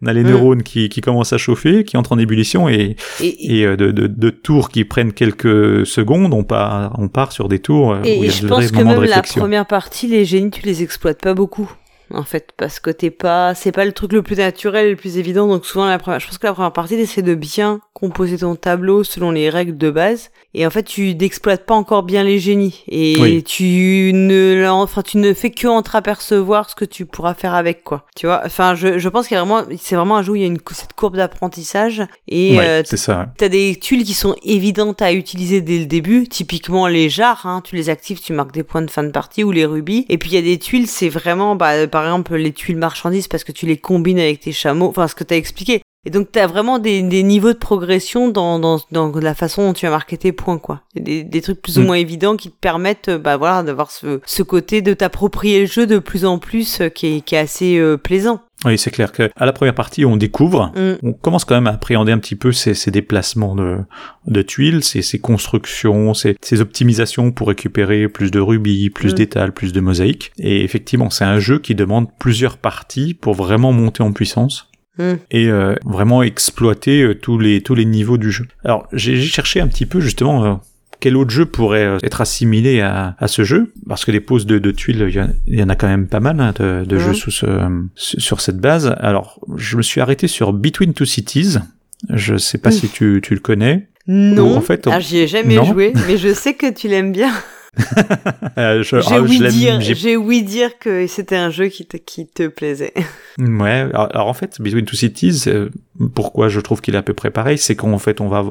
on a les mm. neurones qui, qui commencent à chauffer, qui entrent en ébullition, et, et, euh, de, de, de, tours qui prennent quelques secondes, on part, on part sur des tours euh, où il y a vrais moments de réflexion.
la première partie, les génies, tu les exploites pas beaucoup en fait parce que t'es pas c'est pas le truc le plus naturel le plus évident. Donc souvent la première je pense que la première partie c'est de bien composer ton tableau selon les règles de base. Et en fait tu n'exploites pas encore bien les génies. Et tu ne enfin tu ne fais que entreapercevoir ce que tu pourras faire avec quoi. Tu vois? Enfin je, je pense qu'il y a vraiment c'est vraiment un jeu où il y a une cette courbe d'apprentissage. Et
euh, c'est ça
t'as des tuiles qui sont évidentes à utiliser dès le début. Typiquement les jarres hein, tu les actives tu marques des points de fin de partie ou les rubis. Et puis il y a des tuiles c'est vraiment bah par exemple les tuiles marchandises parce que tu les combines avec tes chameaux enfin ce que t'as expliqué et donc, tu as vraiment des, des, niveaux de progression dans, dans, dans, la façon dont tu as marqué tes points, quoi. Des, des trucs plus ou mm. moins évidents qui te permettent, bah voilà, d'avoir ce, ce côté de t'approprier le jeu de plus en plus euh, qui, est, qui est assez euh, plaisant.
Oui, c'est clair que à la première partie, on découvre, mm. on commence quand même à appréhender un petit peu ces, ces déplacements de, de tuiles, ces, ces constructions, ces, ces, optimisations pour récupérer plus de rubis, plus mm. d'étals, plus de mosaïques. Et effectivement, c'est un jeu qui demande plusieurs parties pour vraiment monter en puissance. Hmm. et euh, vraiment exploiter euh, tous les tous les niveaux du jeu. Alors j'ai cherché un petit peu justement euh, quel autre jeu pourrait euh, être assimilé à, à ce jeu? Parce que les poses de, de tuiles, il y, en- il y en a quand même pas mal hein, de, de
Ouais.
jeux sous ce, sur cette base. Alors, je me suis arrêté sur Between Two Cities. Je sais pas si tu, tu le connais.
Non.
en fait, on-
Ah, j'y ai jamais
Non.
joué, mais je [LAUGHS] sais que tu l'aimes bien.
Euh,
J'ai
ah, l'aime-
dire, que c'était un jeu qui te, qui te plaisait.
Ouais, alors, alors en fait, Between Two Cities, euh, pourquoi je trouve qu'il est à peu près pareil, c'est qu'en fait, on va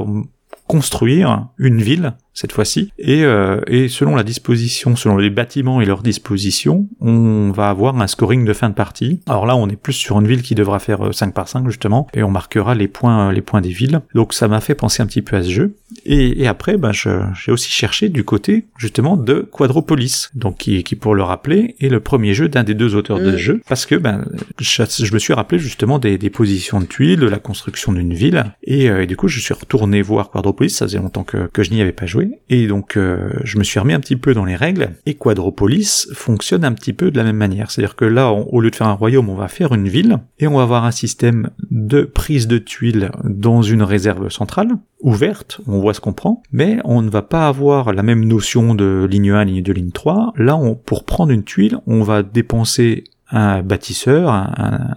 construire une ville cette fois-ci, et, euh, et selon la disposition, selon les bâtiments et leur disposition, on va avoir un scoring de fin de partie. Alors là, on est plus sur une ville qui devra faire euh, 5 par 5 justement, et on marquera les points, euh, les points des villes. Donc ça m'a fait penser un petit peu à ce jeu. Et, et après, ben, j'ai aussi cherché du côté justement de Quadropolis, donc qui, qui pour le rappeler est le premier jeu d'un des deux auteurs de
Mm.
ce jeu, parce que ben, je, je me suis rappelé justement des, des positions de tuiles, de la construction d'une ville, et, euh, et du coup je suis retourné voir Quadropolis, ça faisait longtemps que, que je n'y avais pas joué, et donc euh, je me suis remis un petit peu dans les règles, et Quadropolis fonctionne un petit peu de la même manière, c'est-à-dire que là, on- au lieu de faire un royaume, on va faire une ville, et on va avoir un système de prise de tuiles dans une réserve centrale, ouverte, on voit ce qu'on prend, mais on ne va pas avoir la même notion de ligne 1, ligne 2, ligne 3. Là, on, pour prendre une tuile, on va dépenser un bâtisseur, un, un-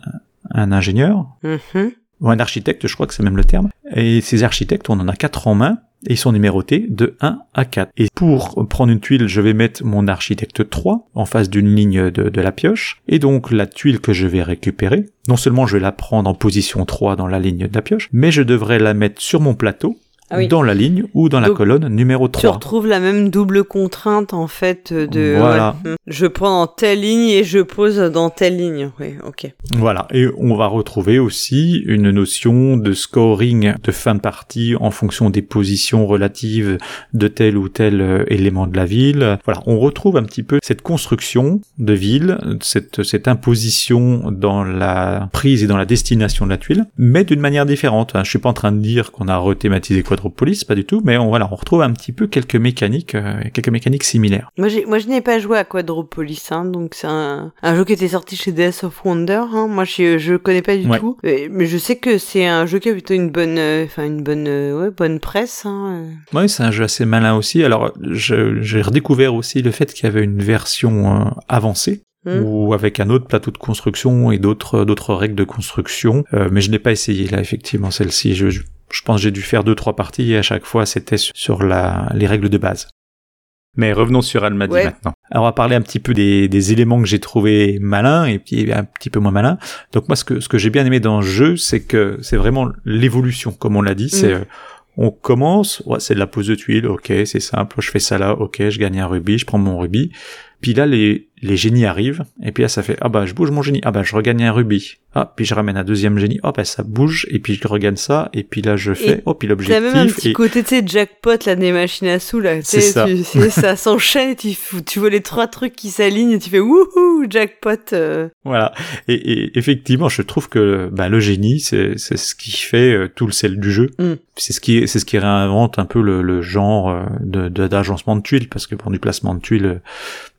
un ingénieur,
Mhm.
ou un architecte, je crois que c'est même le terme. Et ces architectes, on en a quatre en main, et ils sont numérotés de 1 à 4. Et pour prendre une tuile, je vais mettre mon architecte 3 en face d'une ligne de, de la pioche. Et donc la tuile que je vais récupérer, non seulement je vais la prendre en position 3 dans la ligne de la pioche, mais je devrais la mettre sur mon plateau,
Ah oui.
dans la ligne ou dans la
Donc,
colonne numéro
Tu
3.
retrouves la même double contrainte en fait de
Voilà.
ouais. je prends dans telle ligne et je pose dans telle ligne. Oui, ok.
Voilà, et on va retrouver aussi une notion de scoring de fin de partie en fonction des positions relatives de tel ou tel euh, élément de la ville. Voilà, on retrouve un petit peu cette construction de ville, cette, cette imposition dans la prise et dans la destination de la tuile, mais d'une manière différente. hein. Je suis pas en train de dire qu'on a rethématisé Quadropolis, pas du tout, mais on, voilà, on retrouve un petit peu quelques mécaniques, euh, quelques mécaniques similaires.
Moi, moi, je n'ai pas joué à Quadropolis, hein, donc c'est un, un jeu qui était sorti chez DS of Wonder. Hein. Moi, je, je connais pas du
Ouais.
tout, mais, je sais que c'est un jeu qui a plutôt une bonne, euh, enfin une bonne, euh, ouais, bonne presse. Hein.
Ouais, c'est un jeu assez malin aussi. Alors, j'ai redécouvert aussi le fait qu'il y avait une version avancée.
Hmm.
ou avec un autre plateau de construction et d'autres d'autres règles de construction, Euh, mais je n'ai pas essayé là effectivement celle-ci. Je, je, je pense que j'ai dû faire deux trois parties et à chaque fois c'était sur, la les règles de base. Mais revenons sur Almadi
Ouais.
maintenant. Alors on va parler un petit peu des, des éléments que j'ai trouvé malins et puis un petit peu moins malins. Donc moi ce que ce que j'ai bien aimé dans le jeu, c'est que c'est vraiment l'évolution, comme on l'a dit. C'est
Mm.
euh, on commence, ouais, c'est de la pose de tuiles, ok, c'est simple, je fais ça là, ok, je gagne un rubis, je prends mon rubis. Puis là, les, les génies arrivent, et puis là, ça fait, ah bah, je bouge mon génie, ah bah, je regagne un rubis. Ah, puis je ramène un deuxième génie, oh bah, ça bouge, et puis je regagne ça, et puis là, je fais,
Et
oh, puis
T'as même un
l'objectif,
petit
et
côté, tu sais, jackpot, là, des machines à sous, là.
C'est ça.
Tu, ça [LAUGHS] s'enchaîne et tu, tu vois les trois trucs qui s'alignent et tu fais wouhou, jackpot. euh.
voilà. Et, et effectivement, je trouve que, bah, le génie, c'est, ce qui fait euh, tout le sel du jeu.
Mm.
C'est ce qui, c'est ce qui réinvente un peu le, le genre euh, de, de- d'agencement de tuiles, parce que pour du placement de tuiles,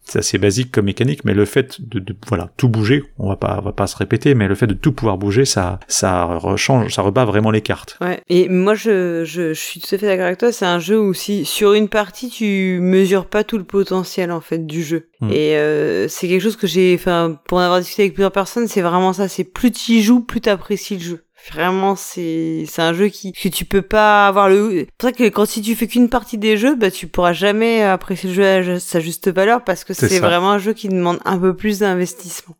c'est assez basique comme mécanique, mais le fait de, de voilà tout bouger, on va pas on va pas se répéter, mais le fait de tout pouvoir bouger, ça ça rechange, ça rebat vraiment les cartes.
Ouais. Et moi, je, je, je suis tout à fait d'accord avec toi. C'est un jeu où si sur une partie, tu mesures pas tout le potentiel en fait du jeu.
Mm.
Et euh, c'est quelque chose que j'ai, enfin, pour en avoir discuté avec plusieurs personnes, c'est vraiment ça. C'est plus tu y joues, plus t'apprécies le jeu. Vraiment, c'est c'est un jeu qui que tu peux pas avoir le. C'est pour ça que quand si tu fais qu'une partie des jeux, bah tu pourras jamais apprécier le jeu à sa juste valeur parce que
C'est
vraiment un jeu qui demande un peu plus d'investissement.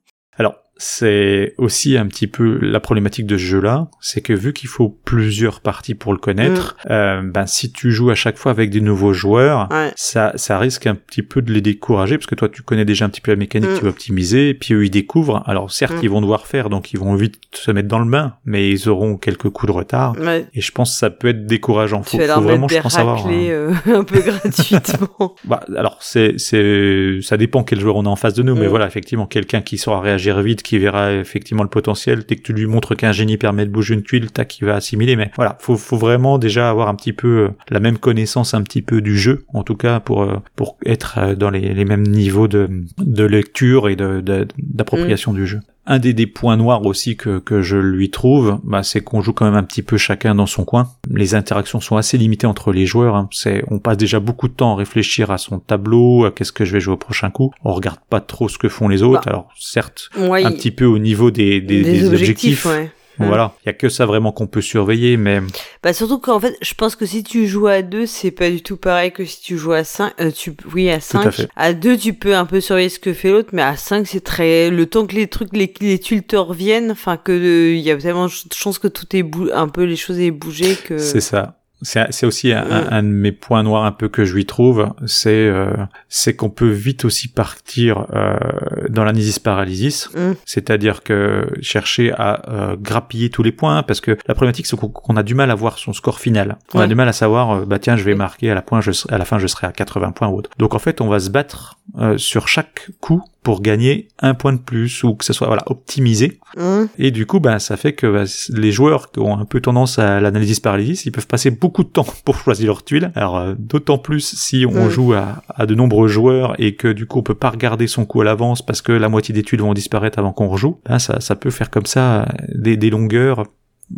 C'est aussi un petit peu la problématique de ce jeu-là, c'est que vu qu'il faut plusieurs parties pour le connaître, euh, ben si tu joues à chaque fois avec des nouveaux joueurs,
Ouais.
ça, ça risque un petit peu de les décourager parce que toi tu connais déjà un petit peu la mécanique,
Mm.
tu vas optimiser, et puis eux ils découvrent. Alors certes
Mm.
ils vont devoir faire, donc ils vont vite se mettre dans le bain, mais ils auront quelques coups de retard.
Ouais.
Et je pense que ça peut être décourageant. Faut,
vas
faut vraiment, je pense, avoir. un-
euh, [LAUGHS] un peu gratuitement. [LAUGHS]
Bah, alors c'est, c'est, ça dépend quel joueur on a en face de nous, mais
Mm.
voilà, effectivement, quelqu'un qui saura réagir vite, qui verra effectivement le potentiel, dès que tu lui montres qu'un génie permet de bouger une tuile, tac, il va assimiler. Mais voilà, faut, faut vraiment déjà avoir un petit peu euh, la même connaissance un petit peu du jeu, en tout cas pour euh, pour être euh, dans les, les mêmes niveaux de, de lecture et de, de- d'appropriation du jeu. Un des, des points noirs aussi que, que je lui trouve, bah, c'est qu'on joue quand même un petit peu chacun dans son coin. Les interactions sont assez limitées entre les joueurs. Hein. C'est, on passe déjà beaucoup de temps à réfléchir à son tableau, à qu'est-ce que je vais jouer au prochain coup. On regarde pas trop ce que font les autres.
Bah,
Alors certes,
Ouais,
un petit peu au niveau des, des,
objectifs, ouais.
Voilà, il y a que ça vraiment qu'on peut surveiller, mais
Bah surtout qu'en fait, je pense que si tu joues à deux, c'est pas du tout pareil que si tu joues à 5. tu, oui, à 5.
à fait.
À deux, tu peux un peu surveiller ce que fait l'autre, mais à 5, c'est très... Le temps que les trucs, les, les tuiles te reviennent, enfin que euh, il y a tellement de chance que tout est bou un peu, les choses aient bougé que...
c'est ça. C'est aussi un,
Mm.
un- un de mes points noirs un peu que je lui trouve, c'est euh, c'est qu'on peut vite aussi partir euh, dans l'analysis paralysis,
Mm.
c'est-à-dire que chercher à euh, grappiller tous les points, hein, parce que la problématique c'est qu'on a du mal à voir son score final. On a du mal à savoir, euh, bah tiens, je vais
Oui.
marquer à la, point, je serai- à la fin, je serai à 80 points ou autre. Donc en fait, on va se battre euh, sur chaque coup pour gagner un point de plus ou que ce soit voilà optimisé.
Hum,
Et du coup, ben, ça fait que bah, les joueurs qui ont un peu tendance à l'analyse paralysis, ils peuvent passer beaucoup de temps [LAUGHS] pour choisir leurs tuiles. Alors, euh, d'autant plus si on joue à, à de nombreux joueurs et que du coup, on peut pas regarder son coup à l'avance parce que la moitié des tuiles vont disparaître avant qu'on rejoue. Ben, ça, ça peut faire comme ça euh, des, des longueurs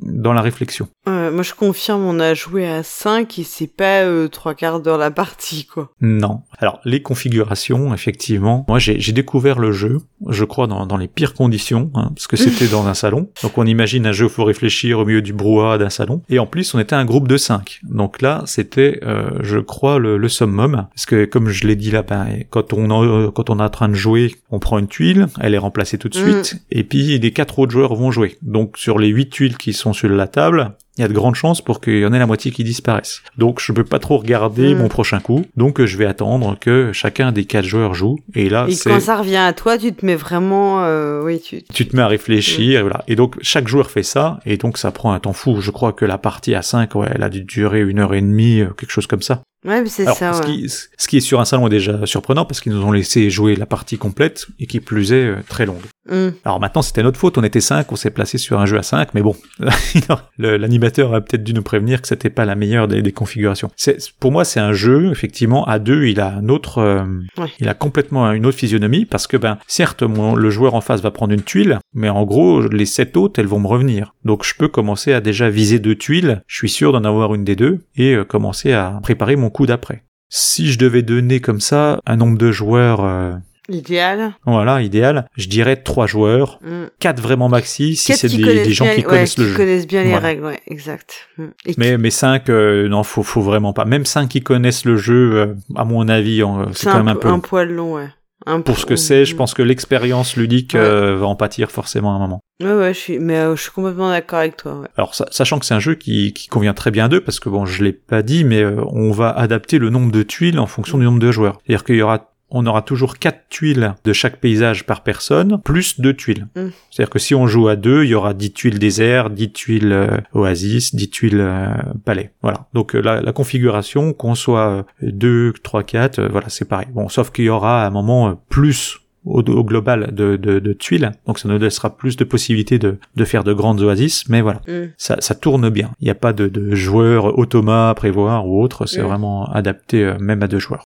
dans la réflexion.
euh, moi, je confirme, on a joué à 5 et c'est pas euh, trois quarts d'heure la partie, quoi.
Non. Alors, les configurations, effectivement, moi j'ai découvert le jeu, je crois, dans, dans les pires conditions, hein, parce que c'était dans un salon. Donc on imagine un jeu où il faut réfléchir au milieu du brouhaha d'un salon. Et en plus, on était un groupe de 5. Donc là, c'était, euh, je crois, le, le summum. Parce que, comme je l'ai dit là, ben, quand on, en- quand on est en train de jouer, on prend une tuile, elle est remplacée tout de
Mm.
suite, et puis les quatre autres joueurs vont jouer. Donc sur les huit tuiles qui sont sur la table, il y a de grandes chances pour qu'il y en ait la moitié qui disparaissent. Donc je peux pas trop regarder
Mm.
mon prochain coup. Donc je vais attendre que chacun des quatre joueurs joue. Et là,
et quand ça revient à toi, tu te mets vraiment... euh, oui, tu...
tu te mets à réfléchir, et voilà. Et donc chaque joueur fait ça, et donc ça prend un temps fou. Je crois que la partie à 5, ouais, elle a dû durer une heure et demie, euh, quelque chose comme ça.
Ouais, mais c'est
Alors,
ça,
ce,
ouais.
qui, ce qui est sur un salon est déjà surprenant parce qu'ils nous ont laissé jouer la partie complète et qui plus est euh, très longue.
Hum.
Alors maintenant c'était notre faute, on était 5, on s'est placé sur un jeu à 5, mais bon, [LAUGHS] l'animateur a peut-être dû nous prévenir que c'était pas la meilleure des, des configurations. C'est, pour moi c'est un jeu, effectivement, à deux il a un autre, euh,
Ouais.
il a complètement une autre physionomie parce que ben certes mon, le joueur en face va prendre une tuile, mais en gros les sept autres elles vont me revenir. Donc je peux commencer à déjà viser deux tuiles, je suis sûr d'en avoir une des deux et euh, commencer à préparer mon coup d'après. Si je devais donner comme ça un nombre de joueurs, euh,
Idéal.
voilà, idéal, je dirais trois joueurs,
Hum.
quatre vraiment maxi, si c'est des, gens
bien-
qui
ouais,
connaissent le
qui
jeu.
connaissent bien les règles, ouais, exact. Hum. Et qui-
Mais, mais cinq, euh, non, faut, faut vraiment pas. Même cinq qui connaissent le jeu, euh, à mon avis, c'est quand même un peu.
un poil long, ouais.
Pour
po-
ce que c'est, je pense que l'expérience ludique
Ouais.
euh, va en pâtir forcément à un moment.
Ouais, ouais, je suis, mais euh, je suis complètement d'accord avec toi, ouais.
Alors, sa- sachant que c'est un jeu qui, qui convient très bien d'eux, parce que bon, je l'ai pas dit, mais euh, on va adapter le nombre de tuiles en fonction du nombre de joueurs. C'est-à-dire qu'il y aura on aura toujours quatre tuiles de chaque paysage par personne, plus deux tuiles.
Mm.
C'est-à-dire que si on joue à deux, il y aura 10 tuiles désert, 10 tuiles euh, oasis, 10 tuiles euh, palais. Voilà. Donc euh, la, la configuration, qu'on soit 2, 3, 4, voilà, c'est pareil. Bon, sauf qu'il y aura à un moment plus au, au global de, de, de tuiles, donc ça nous laissera plus de possibilités de, de faire de grandes oasis, mais voilà,
Mm.
ça, ça tourne bien. Il n'y a pas de, de joueurs automa à prévoir ou autre, c'est
Mm.
vraiment adapté euh, même à deux joueurs.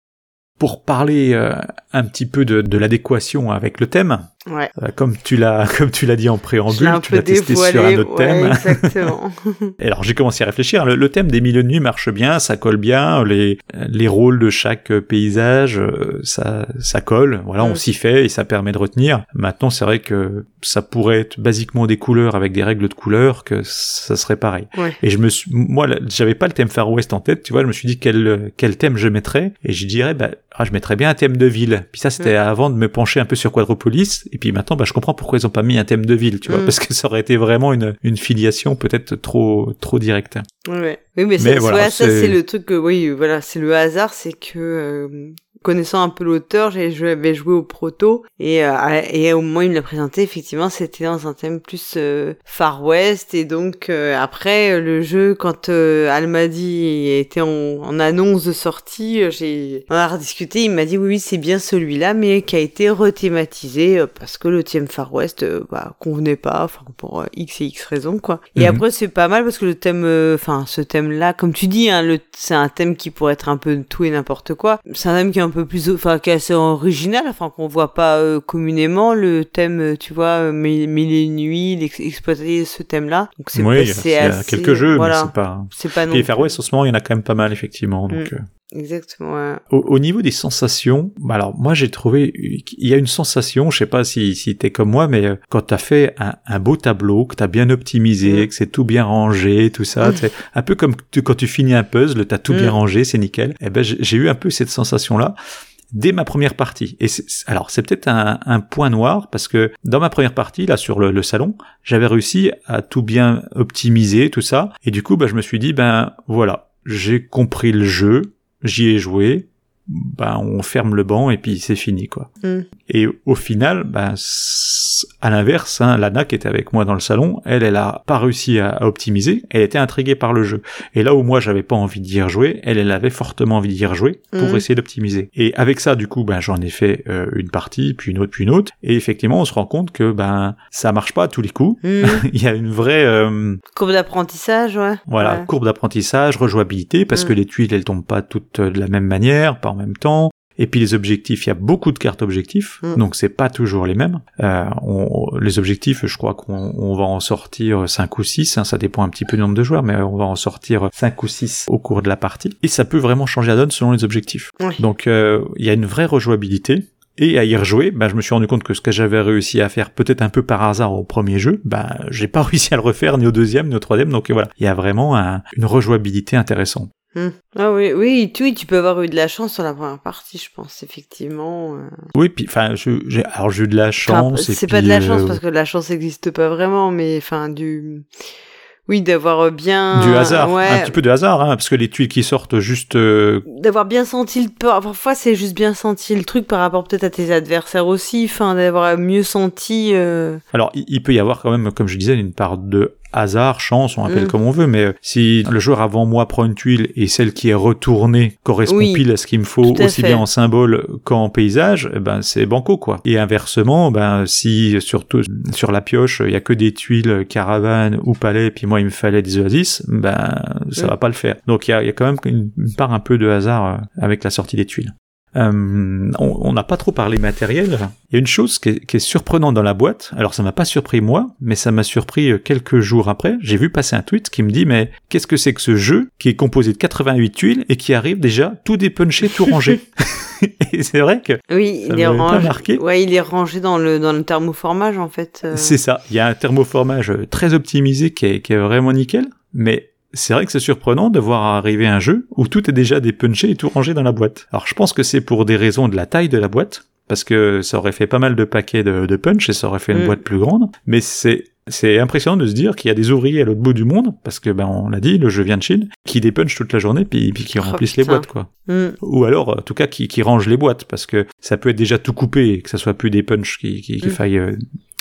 Pour parler euh, un petit peu de, de l'adéquation avec le thème,
Ouais.
euh, comme tu l'as [LAUGHS] comme tu l'as dit en préambule,
un
tu l'as testé
dévoilé,
sur un autre
ouais,
thème. [LAUGHS]
exactement.
Et alors j'ai commencé à réfléchir. Le, le thème des milieux de nuit marche bien, ça colle bien. Les les rôles de chaque euh, paysage, euh, ça ça colle. Voilà, on
Mm.
s'y fait et ça permet de retenir. Maintenant, c'est vrai que ça pourrait être basiquement des couleurs avec des règles de couleurs que ça serait pareil.
Ouais.
Et je me suis, moi, j'avais pas le thème Far West en tête. Tu vois, je me suis dit quel quel thème je mettrais et je dirais bah ah, je mettrais bien un thème de ville. Puis ça c'était avant de me pencher un peu sur Quadropolis. Et puis maintenant, bah je comprends pourquoi ils ont pas mis un thème de ville. Tu vois,
Mm.
parce que ça aurait été vraiment une une filiation peut-être trop trop directe.
Ouais. Oui, mais,
Mais
ça,
voilà,
ça
c'est-
c'est le truc que, oui, voilà, c'est le hasard, c'est que, euh, connaissant un peu l'auteur, j'avais joué au proto et, euh, et au moment où il me l'a présenté, effectivement, c'était dans un thème plus euh, Far West et donc euh, après le jeu, quand Almadi était en, en annonce de sortie, j'ai on a rediscuté, il m'a dit oui, oui, c'est bien celui-là, mais qui a été rethématisé parce que le thème Far West, bah, convenait pas, enfin pour x et x raisons quoi. Et
Mhm.
après c'est pas mal parce que le thème, enfin ce thème-là, comme tu dis, hein, c'est un thème qui pourrait être un peu tout et n'importe quoi. C'est un thème qui est un peu plus, enfin, qui est assez original, enfin, qu'on voit pas euh, communément le thème, euh, tu vois, euh, mille, mille et nuits, exploiter ce thème-là. Donc c'est
Oui,
c'est
il y a
assez-
quelques jeux,
voilà.
mais c'est pas.
C'est pas non.
Et Far West, en ce moment, il y en a quand même pas mal, effectivement. Donc,
Mm.
euh,
Exactement. ouais.
Au, au niveau des sensations, bah alors moi j'ai trouvé il y a une sensation, je sais pas si si t'es comme moi, mais euh, quand t'as fait un, un beau tableau, que t'as bien optimisé,
Mm.
que c'est tout bien rangé, tout ça,
Mm.
c'est un peu comme tu- quand tu finis un puzzle, t'as tout
Mm.
bien rangé, c'est nickel. Et ben j'ai eu un peu cette sensation là dès ma première partie. Et alors c'est peut-être un, un point noir parce que dans ma première partie là sur le, le salon, j'avais réussi à tout bien optimiser tout ça et du coup bah je me suis dit ben voilà j'ai compris le jeu, j'y ai joué, ben on ferme le banc et puis c'est fini quoi.
Mm.
Et au final, ben à l'inverse, hein, Lana qui était avec moi dans le salon, elle, elle a pas réussi à, à optimiser, elle était intriguée par le jeu. Et là où moi j'avais pas envie d'y rejouer, elle, elle avait fortement envie d'y rejouer pour
Mhm.
essayer d'optimiser. Et avec ça, du coup, ben j'en ai fait euh, une partie, puis une autre, puis une autre. Et effectivement, on se rend compte que ben ça marche pas à tous les coups.
Mm. [LAUGHS]
Il y a une vraie euh,
Courbe d'apprentissage, ouais.
voilà,
Ouais.
courbe d'apprentissage, rejouabilité, parce
Mm.
que les tuiles, elles tombent pas toutes euh, de la même manière, pas en même temps. Et puis les objectifs, il y a beaucoup de cartes objectifs,
Mm.
donc c'est pas toujours les mêmes. Euh, on- les objectifs, je crois qu'on on va en sortir 5 ou 6, ça dépend un petit peu du nombre de joueurs, mais on va en sortir 5 ou 6 au cours de la partie. Et ça peut vraiment changer la donne selon les objectifs. Donc euh, il y a une vraie rejouabilité. Et à y rejouer, bah, je me suis rendu compte que ce que j'avais réussi à faire peut-être un peu par hasard au premier jeu, bah, j'ai pas [LAUGHS] réussi à le refaire ni au deuxième ni au troisième. Donc voilà, il y a vraiment un- une rejouabilité intéressante.
Mm. Ah oui, oui, tu, peux avoir eu de la chance sur la première partie, je pense, effectivement. euh.
Oui, puis enfin, j'ai alors j'ai eu de la chance.
c'est pas de la chance
euh,
parce que la chance n'existe pas vraiment, mais enfin du, oui, d'avoir bien
du hasard,
ouais,
un petit peu de hasard, hein, parce que les tuiles qui sortent juste euh,
d'avoir bien senti le par- parfois c'est juste bien senti le truc par rapport peut-être à tes adversaires aussi, enfin d'avoir mieux senti. euh,
Alors, il peut y avoir quand même, comme je disais, une part de hasard, chance, on appelle
Mm.
comme on veut, mais euh, si le joueur avant moi prend une tuile et celle qui est retournée correspond
Oui,
pile à ce qu'il me faut, aussi
fait.
bien en symbole qu'en paysage, eh ben c'est banco quoi. Et inversement, ben si surtout sur la pioche il y a que des tuiles caravane ou palais, puis moi il me fallait des oasis, ben ça
Mm.
va pas le faire. Donc il y a, il y a quand même une, une part un peu de hasard euh, avec la sortie des tuiles. Euh, on n'a pas trop parlé matériel. Il y a une chose qui est, qui est surprenante dans la boîte. Alors ça m'a pas surpris moi, mais ça m'a surpris euh, quelques jours après. J'ai vu passer un tweet qui me dit mais qu'est-ce que c'est que ce jeu qui est composé de 88 tuiles et qui arrive déjà tout dépunché, tout rangé? [LAUGHS] et c'est vrai que
Oui,
Ça
il est rangé.
marqué.
Ouais, il est rangé dans le dans le thermoformage en fait. euh.
c'est ça. Il y a un thermoformage euh, très optimisé qui est, qui est vraiment nickel, mais c'est vrai que c'est surprenant de voir arriver un jeu où tout est déjà dépunché et tout rangé dans la boîte. Alors je pense que c'est pour des raisons de la taille de la boîte, parce que ça aurait fait pas mal de paquets de, de punch et ça aurait fait une
Mm.
boîte plus grande, mais c'est c'est impressionnant de se dire qu'il y a des ouvriers à l'autre bout du monde, parce que ben on l'a dit, le jeu vient de Chine, qui dépunchent toute la journée puis, puis qui
Oh,
remplissent les boîtes quoi.
Mm.
Ou alors en tout cas qui, qui rangent les boîtes, parce que ça peut être déjà tout coupé et que ça soit plus des punch qui, qui, qui
Mm.
faille euh,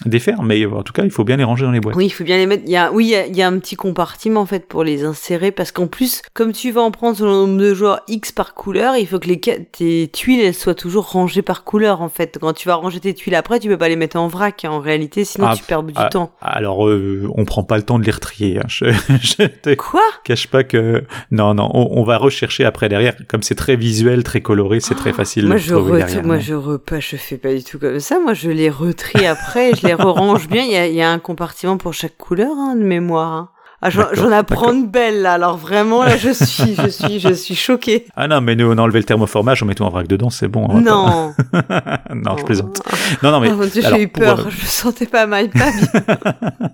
défaire, mais en tout cas il faut bien les ranger dans les boîtes.
Oui, il faut bien les mettre. Il y a, oui, il y a, il y a un petit compartiment en fait pour les insérer parce qu'en plus, comme tu vas en prendre selon le nombre de joueurs X par couleur, il faut que les tes tuiles elles soient toujours rangées par couleur en fait. Quand tu vas ranger tes tuiles après, tu peux pas les mettre en vrac hein, en réalité, sinon
Ah,
tu perds du
ah,
temps.
Alors, euh, on prend pas le temps de les retrier. hein. Je, [LAUGHS] je te
Quoi?
cache pas que non, non, on, on va rechercher après derrière. Comme c'est très visuel, très coloré, c'est très facile
Moi
de
je
trouver
re-
derrière.
moi
non.
je repas, je fais pas du tout comme ça. Moi je les retrie après, je les [LAUGHS] range bien. Il y a, il y a un compartiment pour chaque couleur hein, de mémoire. hein. Ah, j'en, apprends une belle là. Alors vraiment là, je suis, je suis, je suis choquée. [LAUGHS]
Ah non, mais nous on a enlevé le thermoformage, on met tout en vrac dedans, c'est bon.
Non.
pas- non, [LAUGHS] je plaisante. Non, non, mais
Oh j'ai eu
pour,
peur,
euh,
je me sentais pas mal, pas bien.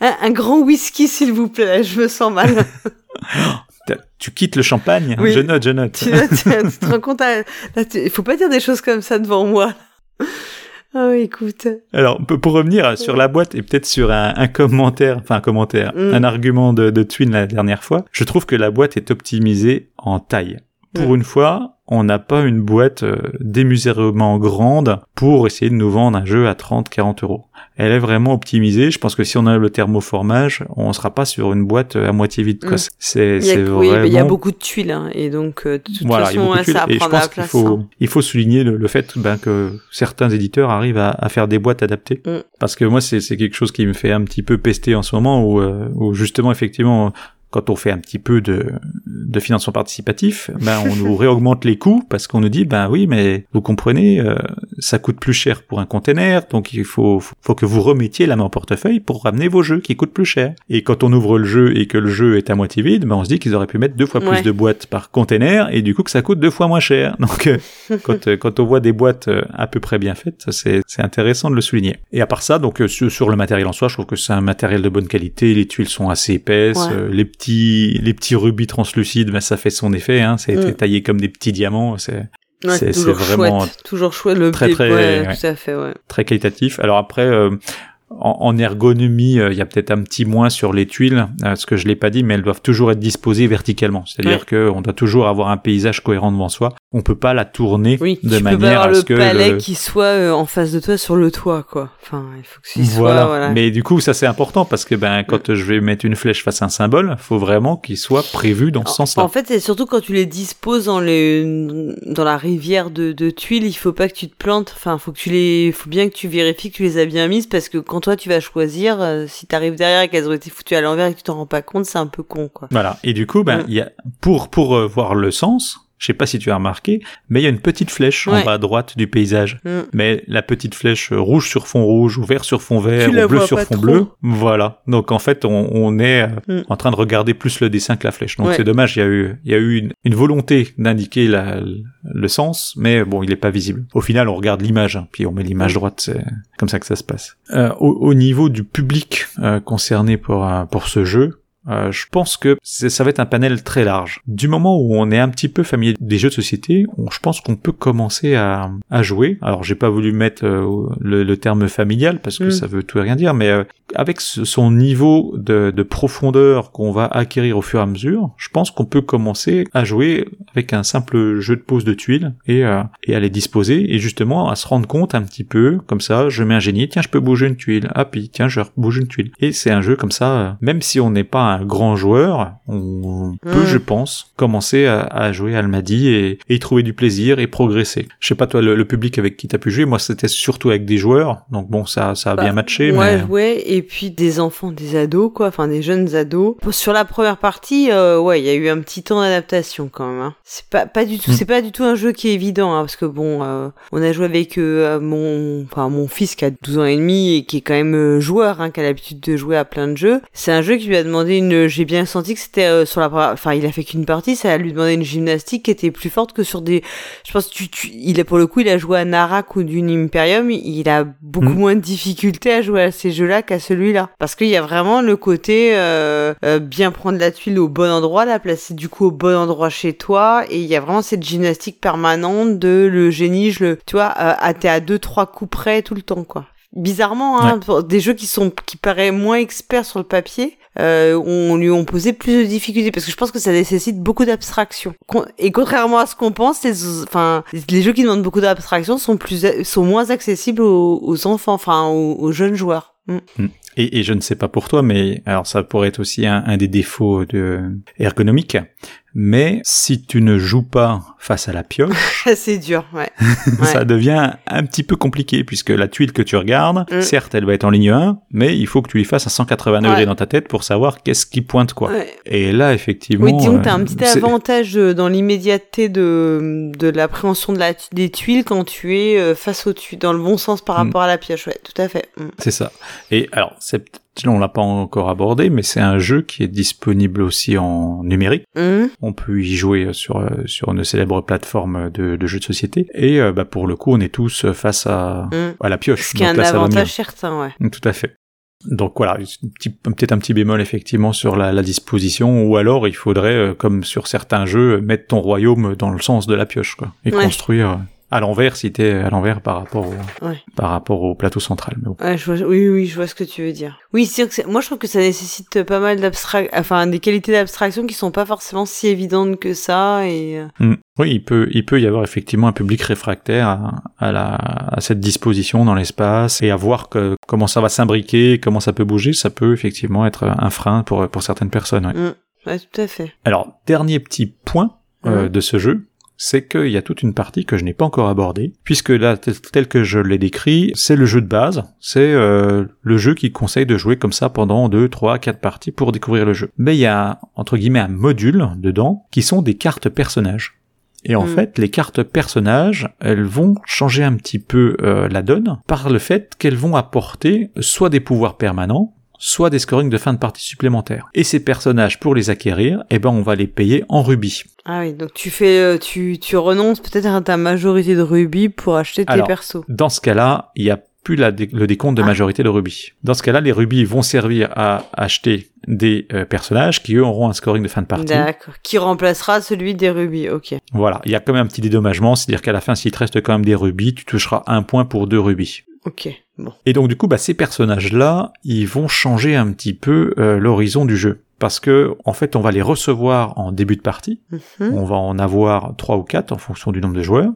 [LAUGHS] un, un grand whisky, s'il vous plaît, je me sens mal.
tu quittes le champagne?
Oui.
Je note, je note.
tu, tu- tu te rends compte, à- tu- il faut pas dire des choses comme ça devant moi. Oh, écoute.
Alors, pour revenir sur la boîte et peut-être sur un, un commentaire, enfin un commentaire,
Mm.
un argument de, de Twin la dernière fois, je trouve que la boîte est optimisée en taille. Pour
Mm.
une fois, on n'a pas une boîte euh, démesurément grande pour essayer de nous vendre un jeu à 30-40 euros. Elle est vraiment optimisée. Je pense que si on a le thermoformage, on sera pas sur une boîte euh, à moitié vide. quoi.
Mm.
C'est
Il
c'est
oui,
vraiment...
il y a beaucoup de tuiles, hein, et donc, euh, de toute
Voilà, il
façon,
tuiles.
ça va prendre la place.
faut,
hein.
il faut souligner le, le fait ben, que certains éditeurs arrivent à, à faire des boîtes adaptées.
Mm.
Parce que moi, c'est c'est quelque chose qui me fait un petit peu pester en ce moment, où, euh, où justement, effectivement, quand on fait un petit peu de, de financement participatif, ben on nous [LAUGHS] réaugmente les coûts parce qu'on nous dit ben oui mais vous comprenez euh, ça coûte plus cher pour un container donc il faut faut que vous remettiez la main au portefeuille pour ramener vos jeux qui coûtent plus cher. Et quand on ouvre le jeu et que le jeu est à moitié vide, ben on se dit qu'ils auraient pu mettre deux fois plus de boîtes par container et du coup que ça coûte deux fois moins cher. [LAUGHS] Donc euh, quand euh, quand on voit des boîtes à peu près bien faites, c'est c'est intéressant de le souligner. Et à part ça donc sur, le matériel en soi, je trouve que c'est un matériel de bonne qualité, les tuiles sont assez épaisses, les les petits rubis translucides, ben, ça fait son effet. Hein, ça a été mm. taillé comme des petits diamants. C'est
c'est vraiment chouette, toujours chouette le
très très
ouais, tout à fait, ouais.
très qualitatif. Alors après. Euh, en, ergonomie, euh, il y a peut-être un petit moins sur les tuiles, euh, ce que je l'ai pas dit, mais elles doivent toujours être disposées verticalement. C'est-à-dire que on doit toujours avoir un paysage cohérent devant soi on peut pas la tourner de manière à ce que
le palais qui soit euh, en face de toi sur le toit quoi. Enfin, il faut que ce soit voilà.
Mais du coup, ça c'est important parce que ben quand je vais mettre une flèche face à un symbole, faut vraiment qu'il soit prévu dans ce sens-là.
En fait, c'est surtout quand tu les disposes dans les dans la rivière de, de tuiles, il faut pas que tu te plantes. Enfin, faut que tu les faut bien que tu vérifies que tu les as bien mises parce que quand toi tu vas choisir euh, si tu arrives derrière et qu'elles ont été foutues à l'envers et que tu t'en rends pas compte, c'est un peu con quoi.
Voilà. Et du coup, ben il y a pour pour euh, voir le sens je sais pas si tu as remarqué, mais il y a une petite flèche en bas à droite du paysage. Mm. Mais la petite flèche rouge sur fond rouge ou vert sur fond vert ou bleu sur fond bleu, voilà. Donc en fait, on, est euh, mm. en train de regarder plus le dessin que la flèche. Donc c'est dommage, il y a eu, il y a eu une, volonté d'indiquer le sens, mais bon, il est pas visible. Au final, on regarde l'image, hein, puis on met l'image droite, c'est comme ça que ça se passe. Euh, au, niveau du public euh, concerné pour, pour ce jeu, euh, je pense que ça va être un panel très large. Du moment où on est un petit peu familier des jeux de société, je pense qu'on peut commencer à, à jouer. Alors j'ai pas voulu mettre euh, le, terme familial parce que mm. ça veut tout et rien dire, mais euh, avec son niveau de, de profondeur qu'on va acquérir au fur et à mesure, je pense qu'on peut commencer à jouer avec un simple jeu de pose de tuiles et, et à les disposer et justement à se rendre compte un petit peu comme ça. Je mets un génie, tiens je peux bouger une tuile, ah puis tiens je bouge une tuile. Et c'est un jeu comme ça, même si on n'est pas un grand joueur, on peut, je pense, commencer à, jouer à Almadi et, y trouver du plaisir et progresser. Je sais pas toi, le, public avec qui t'as pu jouer, moi c'était surtout avec des joueurs, donc bon, ça, ça a bien bah, matché.
Ouais, mais... ouais, et puis des enfants, des ados, quoi, enfin des jeunes ados. Sur la première partie, euh, ouais, il y a eu un petit temps d'adaptation quand même. Hein. C'est pas, pas du tout, mm. c'est pas du tout un jeu qui est évident, hein, parce que bon, euh, on a joué avec euh, mon, enfin mon fils qui a 12 ans et demi et qui est quand même joueur, hein, qui a l'habitude de jouer à plein de jeux. C'est un jeu qui lui a demandé une j'ai bien senti que c'était euh, sur la enfin il a fait qu'une partie ça a lui demandé une gymnastique qui était plus forte que sur des je pense tu, tu il est pour le coup il a joué à Narak ou d'une Imperium il a beaucoup mm. moins de difficultés à jouer à ces jeux-là qu'à celui-là. Parce qu'il y a vraiment le côté euh, euh, bien prendre la tuile au bon endroit la placer du coup au bon endroit chez toi et il y a vraiment cette gymnastique permanente de le génie je le tu vois à t'es à deux trois coups près tout le temps quoi. Bizarrement hein, des jeux qui sont qui paraissent moins experts sur le papier euh, on lui ont posé plus de difficultés parce que je pense que ça nécessite beaucoup d'abstraction. Et contrairement à ce qu'on pense, les, enfin, les jeux qui demandent beaucoup d'abstraction sont plus, sont moins accessibles aux, enfants, enfin, aux, jeunes joueurs. Mm.
Mm. Et, je ne sais pas pour toi, mais alors ça pourrait être aussi un, des défauts de ergonomique. Mais si tu ne joues pas face à la pioche, [LAUGHS]
c'est dur, ouais. [LAUGHS]
ça devient un petit peu compliqué puisque la tuile que tu regardes, mm. certes, elle va être en ligne 1, mais il faut que tu lui fasses à 180 degrés dans ta tête pour savoir qu'est-ce qui pointe quoi. Et là, effectivement,
oui, disons que t'as un petit euh, avantage euh, dans l'immédiateté de de l'appréhension de la des tuiles quand tu es euh, face au tuiles dans le bon sens par mm. rapport à la pioche, ouais, tout à fait.
Mm. C'est ça. Et alors, c'est on l'a pas encore abordé, mais c'est un jeu qui est disponible aussi en numérique. Mmh. On peut y jouer sur sur une célèbre plateforme de, de jeux de société. Et euh, bah, pour le coup, on est tous face à, mmh. à la pioche.
Ce qui est un avantage certain, ouais.
Tout à fait. Donc voilà, peut-être un petit bémol effectivement sur la, la, disposition, ou alors il faudrait, euh, comme sur certains jeux, mettre ton royaume dans le sens de la pioche, quoi, et construire à l'envers si t'es à l'envers par rapport au par rapport au plateau central.
Mais je vois, oui oui je vois ce que tu veux dire. Oui c'est que moi je trouve que ça nécessite pas mal d'abstraction, enfin des qualités d'abstraction qui sont pas forcément si évidentes que ça et. Euh.
Mm. Oui il peut il peut y avoir effectivement un public réfractaire à, à la à cette disposition dans l'espace et à voir que comment ça va s'imbriquer comment ça peut bouger ça peut effectivement être un frein pour pour certaines personnes. Ouais.
Mm. Ouais, tout à fait.
Alors dernier petit point euh, de ce jeu c'est qu'il y a toute une partie que je n'ai pas encore abordée, puisque là, tel que je l'ai décrit, c'est le jeu de base, c'est euh, le jeu qui conseille de jouer comme ça pendant 2, 3, 4 parties pour découvrir le jeu. Mais il y a, entre guillemets, un module dedans qui sont des cartes personnages. Et en
Mm.
fait, les cartes personnages, elles vont changer un petit peu euh, la donne par le fait qu'elles vont apporter soit des pouvoirs permanents, soit des scorings de fin de partie supplémentaires. Et ces personnages, pour les acquérir, eh ben, on va les payer en rubis.
Ah oui, donc tu fais, euh, tu, tu renonces peut-être à ta majorité de rubis pour acheter tes
Alors,
persos.
Dans ce cas-là, il y a plus la dé- le décompte de
Ah.
majorité de rubis. Dans ce cas-là, les rubis vont servir à acheter des euh, personnages qui eux auront un scoring de fin de partie.
D'accord. Qui remplacera celui des rubis, ok.
Voilà, il y a quand même un petit dédommagement, c'est-à-dire qu'à la fin, s'il te reste quand même des rubis, tu toucheras un point pour deux rubis.
Ok, bon.
Et donc du coup, bah, ces personnages-là, ils vont changer un petit peu euh, l'horizon du jeu. Parce que, en fait, on va les recevoir en début de partie.
Mhm.
On va en avoir trois ou quatre en fonction du nombre de joueurs.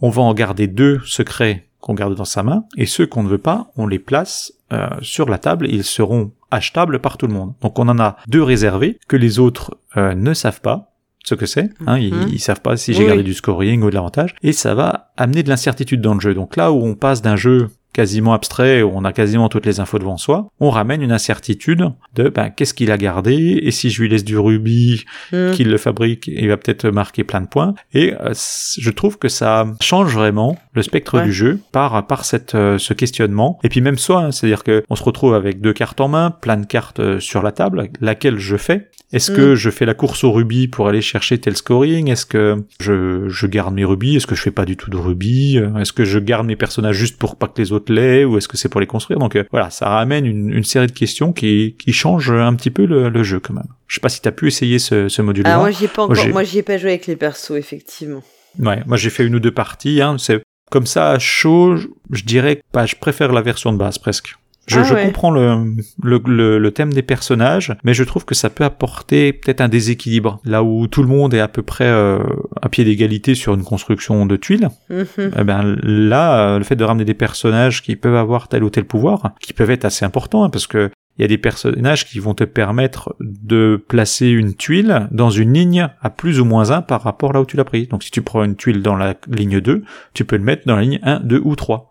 On va en garder deux secrets qu'on garde dans sa main. Et ceux qu'on ne veut pas, on les place euh, sur la table et ils seront achetables par tout le monde. Donc on en a deux réservés que les autres euh, ne savent pas ce que c'est. Hein, ils,
Mhm.
ils savent pas si j'ai
Oui.
gardé du scoring ou de l'avantage. Et ça va amener de l'incertitude dans le jeu. Donc là où on passe d'un jeu quasiment abstrait, où on a quasiment toutes les infos devant soi, on ramène une incertitude de ben, qu'est-ce qu'il a gardé, et si je lui laisse du rubis,
Mhm.
qu'il le fabrique, il va peut-être marquer plein de points. Et euh, je trouve que ça change vraiment le spectre
Ouais.
du jeu par par cette euh, ce questionnement. Et puis même soi, hein, c'est-à-dire que on se retrouve avec deux cartes en main, plein de cartes euh, sur la table, laquelle je fais? Est-ce que je fais la course au rubis pour aller chercher tel scoring? Est-ce que je, je garde mes rubis? Est-ce que je fais pas du tout de rubis? Est-ce que je garde mes personnages juste pour pas que les autres Ou est-ce que c'est pour les construire Donc euh, voilà, ça ramène une, une série de questions qui, qui changent un petit peu le, le jeu quand même. Je sais pas si t'as pu essayer ce, ce module-là.
Ah, moi, j'y ai pas encore,
j'ai-
moi, j'y ai pas joué avec les persos, effectivement.
Ouais, moi j'ai fait une ou deux parties. Hein, c'est comme ça chaud. je- Je dirais que bah, je préfère la version de base presque. Je,
Ah
je
ouais.
comprends le, le, le, le thème des personnages, mais je trouve que ça peut apporter peut-être un déséquilibre. Là où tout le monde est à peu près euh, à pied d'égalité sur une construction de tuiles,
Mhm.
eh ben là, euh, le fait de ramener des personnages qui peuvent avoir tel ou tel pouvoir, qui peuvent être assez importants, hein, parce que il y a des personnages qui vont te permettre de placer une tuile dans une ligne à plus ou moins 1 par rapport là où tu l'as pris. Donc si tu prends une tuile dans la ligne 2, tu peux le mettre dans la ligne 1, 2 ou 3.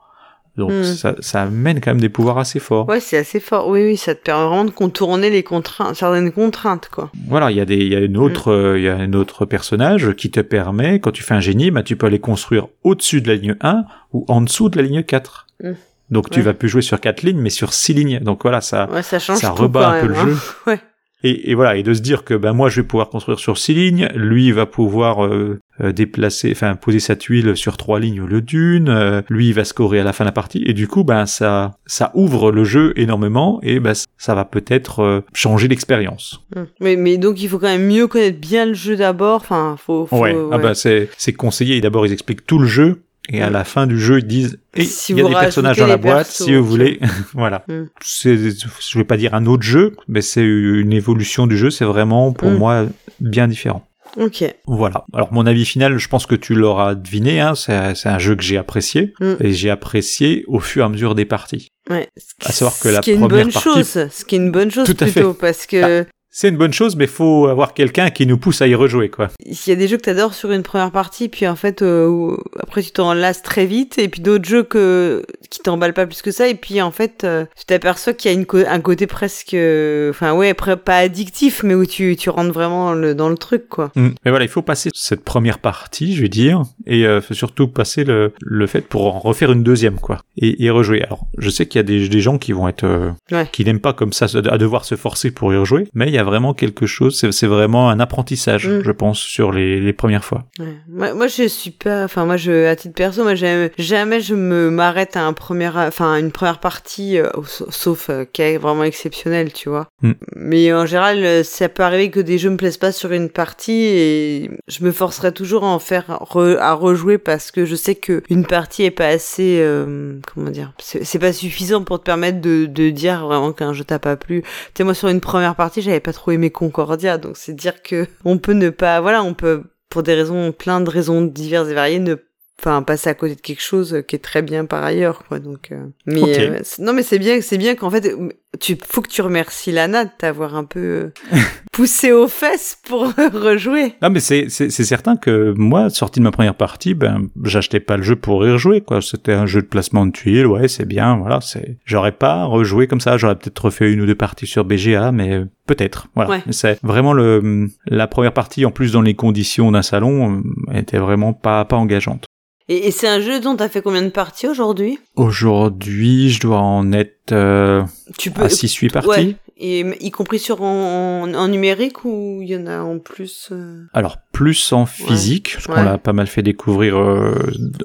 Donc
Hmm.
ça, ça amène quand même des pouvoirs assez forts.
Ouais, c'est assez fort. Oui, oui, ça te permet vraiment de contourner les contraintes, certaines contraintes, quoi.
Voilà, il y a des, il y a une autre, euh, il y a un autre personnage qui te permet, quand tu fais un génie, bah, tu peux aller construire au-dessus de la ligne 1 ou en dessous de la ligne 4.
Mm.
Donc tu
Ouais.
vas plus jouer sur quatre lignes, mais sur six lignes. Donc voilà, ça,
Ouais, ça change
ça
tout
rebat un peu
même,
le
hein.
jeu. [LAUGHS]
Ouais.
Et, et voilà, et de se dire que ben moi je vais pouvoir construire sur six lignes, lui il va pouvoir euh, euh, déplacer, enfin poser sa tuile sur trois lignes au lieu d'une, euh, lui il va scorer à la fin de la partie, et du coup ben ça ça ouvre le jeu énormément et ben ça va peut-être euh, changer l'expérience.
Mm. Mais, mais donc, il faut quand même mieux connaître bien le jeu d'abord. Enfin, faut, faut
Ouais, ah
ouais.
bah c'est c'est conseillé. D'abord ils expliquent tout le jeu. Et à
Mm.
la fin du jeu, ils disent,
Si
il y a des personnages dans la boîte,
persos,
si vous voulez. [LAUGHS] voilà.
Mm.
C'est, je vais pas dire un autre jeu, mais c'est une évolution du jeu. C'est vraiment, pour
Mm.
moi, bien différent.
Ok.
Voilà. Alors, mon avis final, je pense que tu l'auras deviné, hein. C'est, c'est un jeu que j'ai apprécié.
Mm.
Et j'ai apprécié au fur et à mesure des parties.
Ouais.
À savoir que
ce
la
qui est une
première
bonne
partie-
chose. Ce qui est une bonne chose
Tout à
plutôt, parce que
C'est une bonne chose, mais faut avoir quelqu'un qui nous pousse à y rejouer, quoi.
il y a des jeux que t'adores sur une première partie, puis en fait, euh, après tu t'en lasses très vite, et puis d'autres jeux que qui t'emballent pas plus que ça, et puis en fait, euh, tu t'aperçois qu'il y a une un côté presque, euh, enfin ouais, pas addictif, mais où tu tu rentres vraiment dans le, dans le truc, quoi.
Mm. Mais voilà, il faut passer cette première partie, je vais dire, et euh, surtout passer le, le fait pour en refaire une deuxième, quoi, et, et rejouer. Alors, je sais qu'il y a des, des gens qui vont être,
Ouais.
qui n'aiment pas comme ça à devoir se forcer pour y rejouer, mais il y a vraiment quelque chose, c'est, vraiment un apprentissage,
Mm.
je pense, sur les, les premières fois.
Ouais. Moi, moi, je suis pas, enfin, moi, je, à titre perso, moi, j'aime, jamais je me m'arrête à un premier, enfin, une première partie, euh, sa- sauf euh, qui est vraiment exceptionnel, tu vois.
Mm.
Mais en général, euh, ça peut arriver que des jeux me plaisent pas sur une partie et je me forcerai toujours à en faire, re- à rejouer parce que je sais que une partie est pas assez, euh, comment dire, c'est c'est pas suffisant pour te permettre de, de dire vraiment qu'un jeu t'a pas plu. Tu sais, moi, sur une première partie, j'avais pas trop aimé Concordia, donc c'est dire que [LAUGHS] on peut ne pas, voilà, on peut, pour des raisons, plein de raisons diverses et variées, ne enfin passer à côté de quelque chose qui est très bien par ailleurs quoi. Donc euh, mais euh, non mais c'est bien c'est bien qu'en fait tu faut que tu remercies Lana de t'avoir un peu euh, [LAUGHS] poussé aux fesses pour [LAUGHS] rejouer.
Non mais c'est c'est certain que moi sorti de ma première partie ben j'achetais pas le jeu pour y rejouer quoi, c'était un jeu de placement de tuiles, ouais, c'est bien, voilà, c'est j'aurais pas rejoué comme ça, j'aurais peut-être refait une ou deux parties sur BGA mais peut-être voilà. C'est vraiment le la première partie en plus dans les conditions d'un salon était vraiment pas pas engageante.
Et, c'est un jeu dont t'as fait combien de parties aujourd'hui?
Aujourd'hui, je dois en être euh, tu peux... à 6-8 parties.
Et y compris sur en, en, numérique ou il y en a en plus euh?
Alors plus en physique, parce qu'on l'a pas mal fait découvrir euh,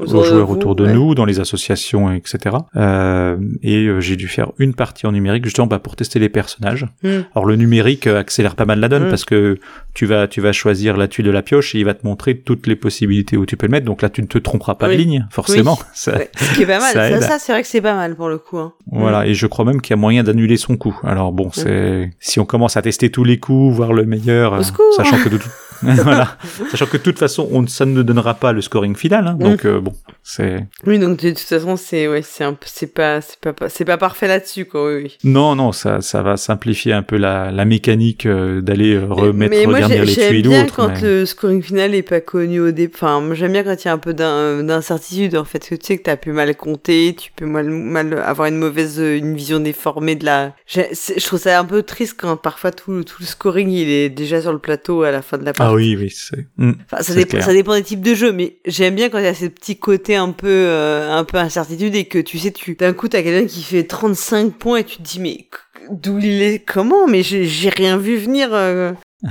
aux, joueurs autour de nous, dans les associations, etc. Euh, et euh, j'ai dû faire une partie en numérique justement bah, pour tester les personnages. Hmm. Alors le numérique accélère pas mal la donne hmm. parce que tu vas tu vas choisir la tuile de la pioche et il va te montrer toutes les possibilités où tu peux le mettre. Donc là tu ne te tromperas pas de ligne forcément.
Ça, Ce qui est pas mal. Ça, ça, c'est vrai que c'est pas mal pour le coup. Hein.
Voilà et je crois même qu'il y a moyen d'annuler son coup. Alors bon c'est si on commence à tester tous les coups, voir le meilleur, sachant que de tout [LAUGHS] voilà. Sachant que de toute façon, on, ça ne donnera pas le scoring final. Hein, donc mm. euh, bon, c'est.
Oui, donc de toute façon, c'est ouais, c'est un c'est pas c'est pas c'est pas parfait là-dessus quoi. Oui,
Non, non, ça ça va simplifier un peu la, la mécanique euh, d'aller euh, remettre mais moi, les tuiles
bien quand le scoring final est pas connu au début. Enfin, j'aime bien quand il y a un peu d'incertitude en fait. Que tu sais que t'as pu mal compter, tu peux mal mal avoir une mauvaise une vision déformée de la. Je trouve ça un peu triste quand parfois tout tout le scoring il est déjà sur le plateau à la fin de la partie.
Ah oui, oui, c'est. Hmm,
ça, dépend, ça dépend des types de jeux, mais j'aime bien quand il y a ce petit côté un peu, euh, un peu incertitude et que tu sais, tu d'un coup t'as quelqu'un qui fait 35 points et tu te dis mais d'où il est, comment? Mais j'ai rien vu venir. Euh. [LAUGHS]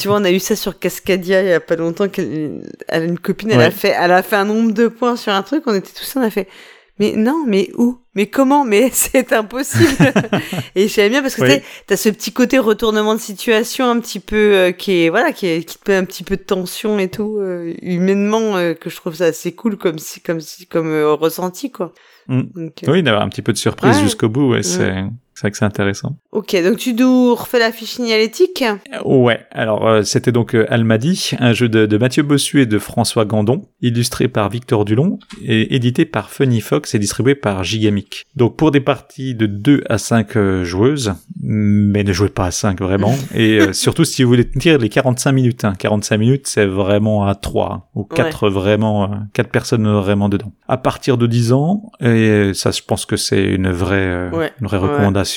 tu vois, on a eu ça sur Cascadia il y a pas longtemps. qu'elle une copine, elle a fait, elle a fait un nombre de points sur un truc. On était tous, on a fait mais non, mais où? Mais comment Mais [LAUGHS] c'est impossible. [LAUGHS] et j'aime bien parce que tu as ce petit côté retournement de situation un petit peu euh, qui est voilà qui, est, qui te met un petit peu de tension et tout euh, humainement euh, que je trouve ça assez cool comme si comme si comme ressenti quoi.
Mm. oui, d'avoir un petit peu de surprise jusqu'au bout, ouais, c'est c'est vrai que c'est intéressant.
Ok, donc tu nous refais la fiche signalétique?
Ouais, alors euh, c'était donc euh, Almadi, un jeu de, de, Mathieu Bossu et de François Gandon, illustré par Victor Dulon et édité par Funny Fox et distribué par Gigamic. Donc pour des parties de 2 à 5 euh, joueuses, mais ne jouez pas à 5 vraiment, [LAUGHS] et surtout si vous voulez tenir les 45 minutes. Hein. 45 minutes, c'est vraiment à 3 hein, ou 4 vraiment, 4 personnes vraiment dedans. À partir de 10 ans, et ça je pense que c'est une vraie, une vraie recommandation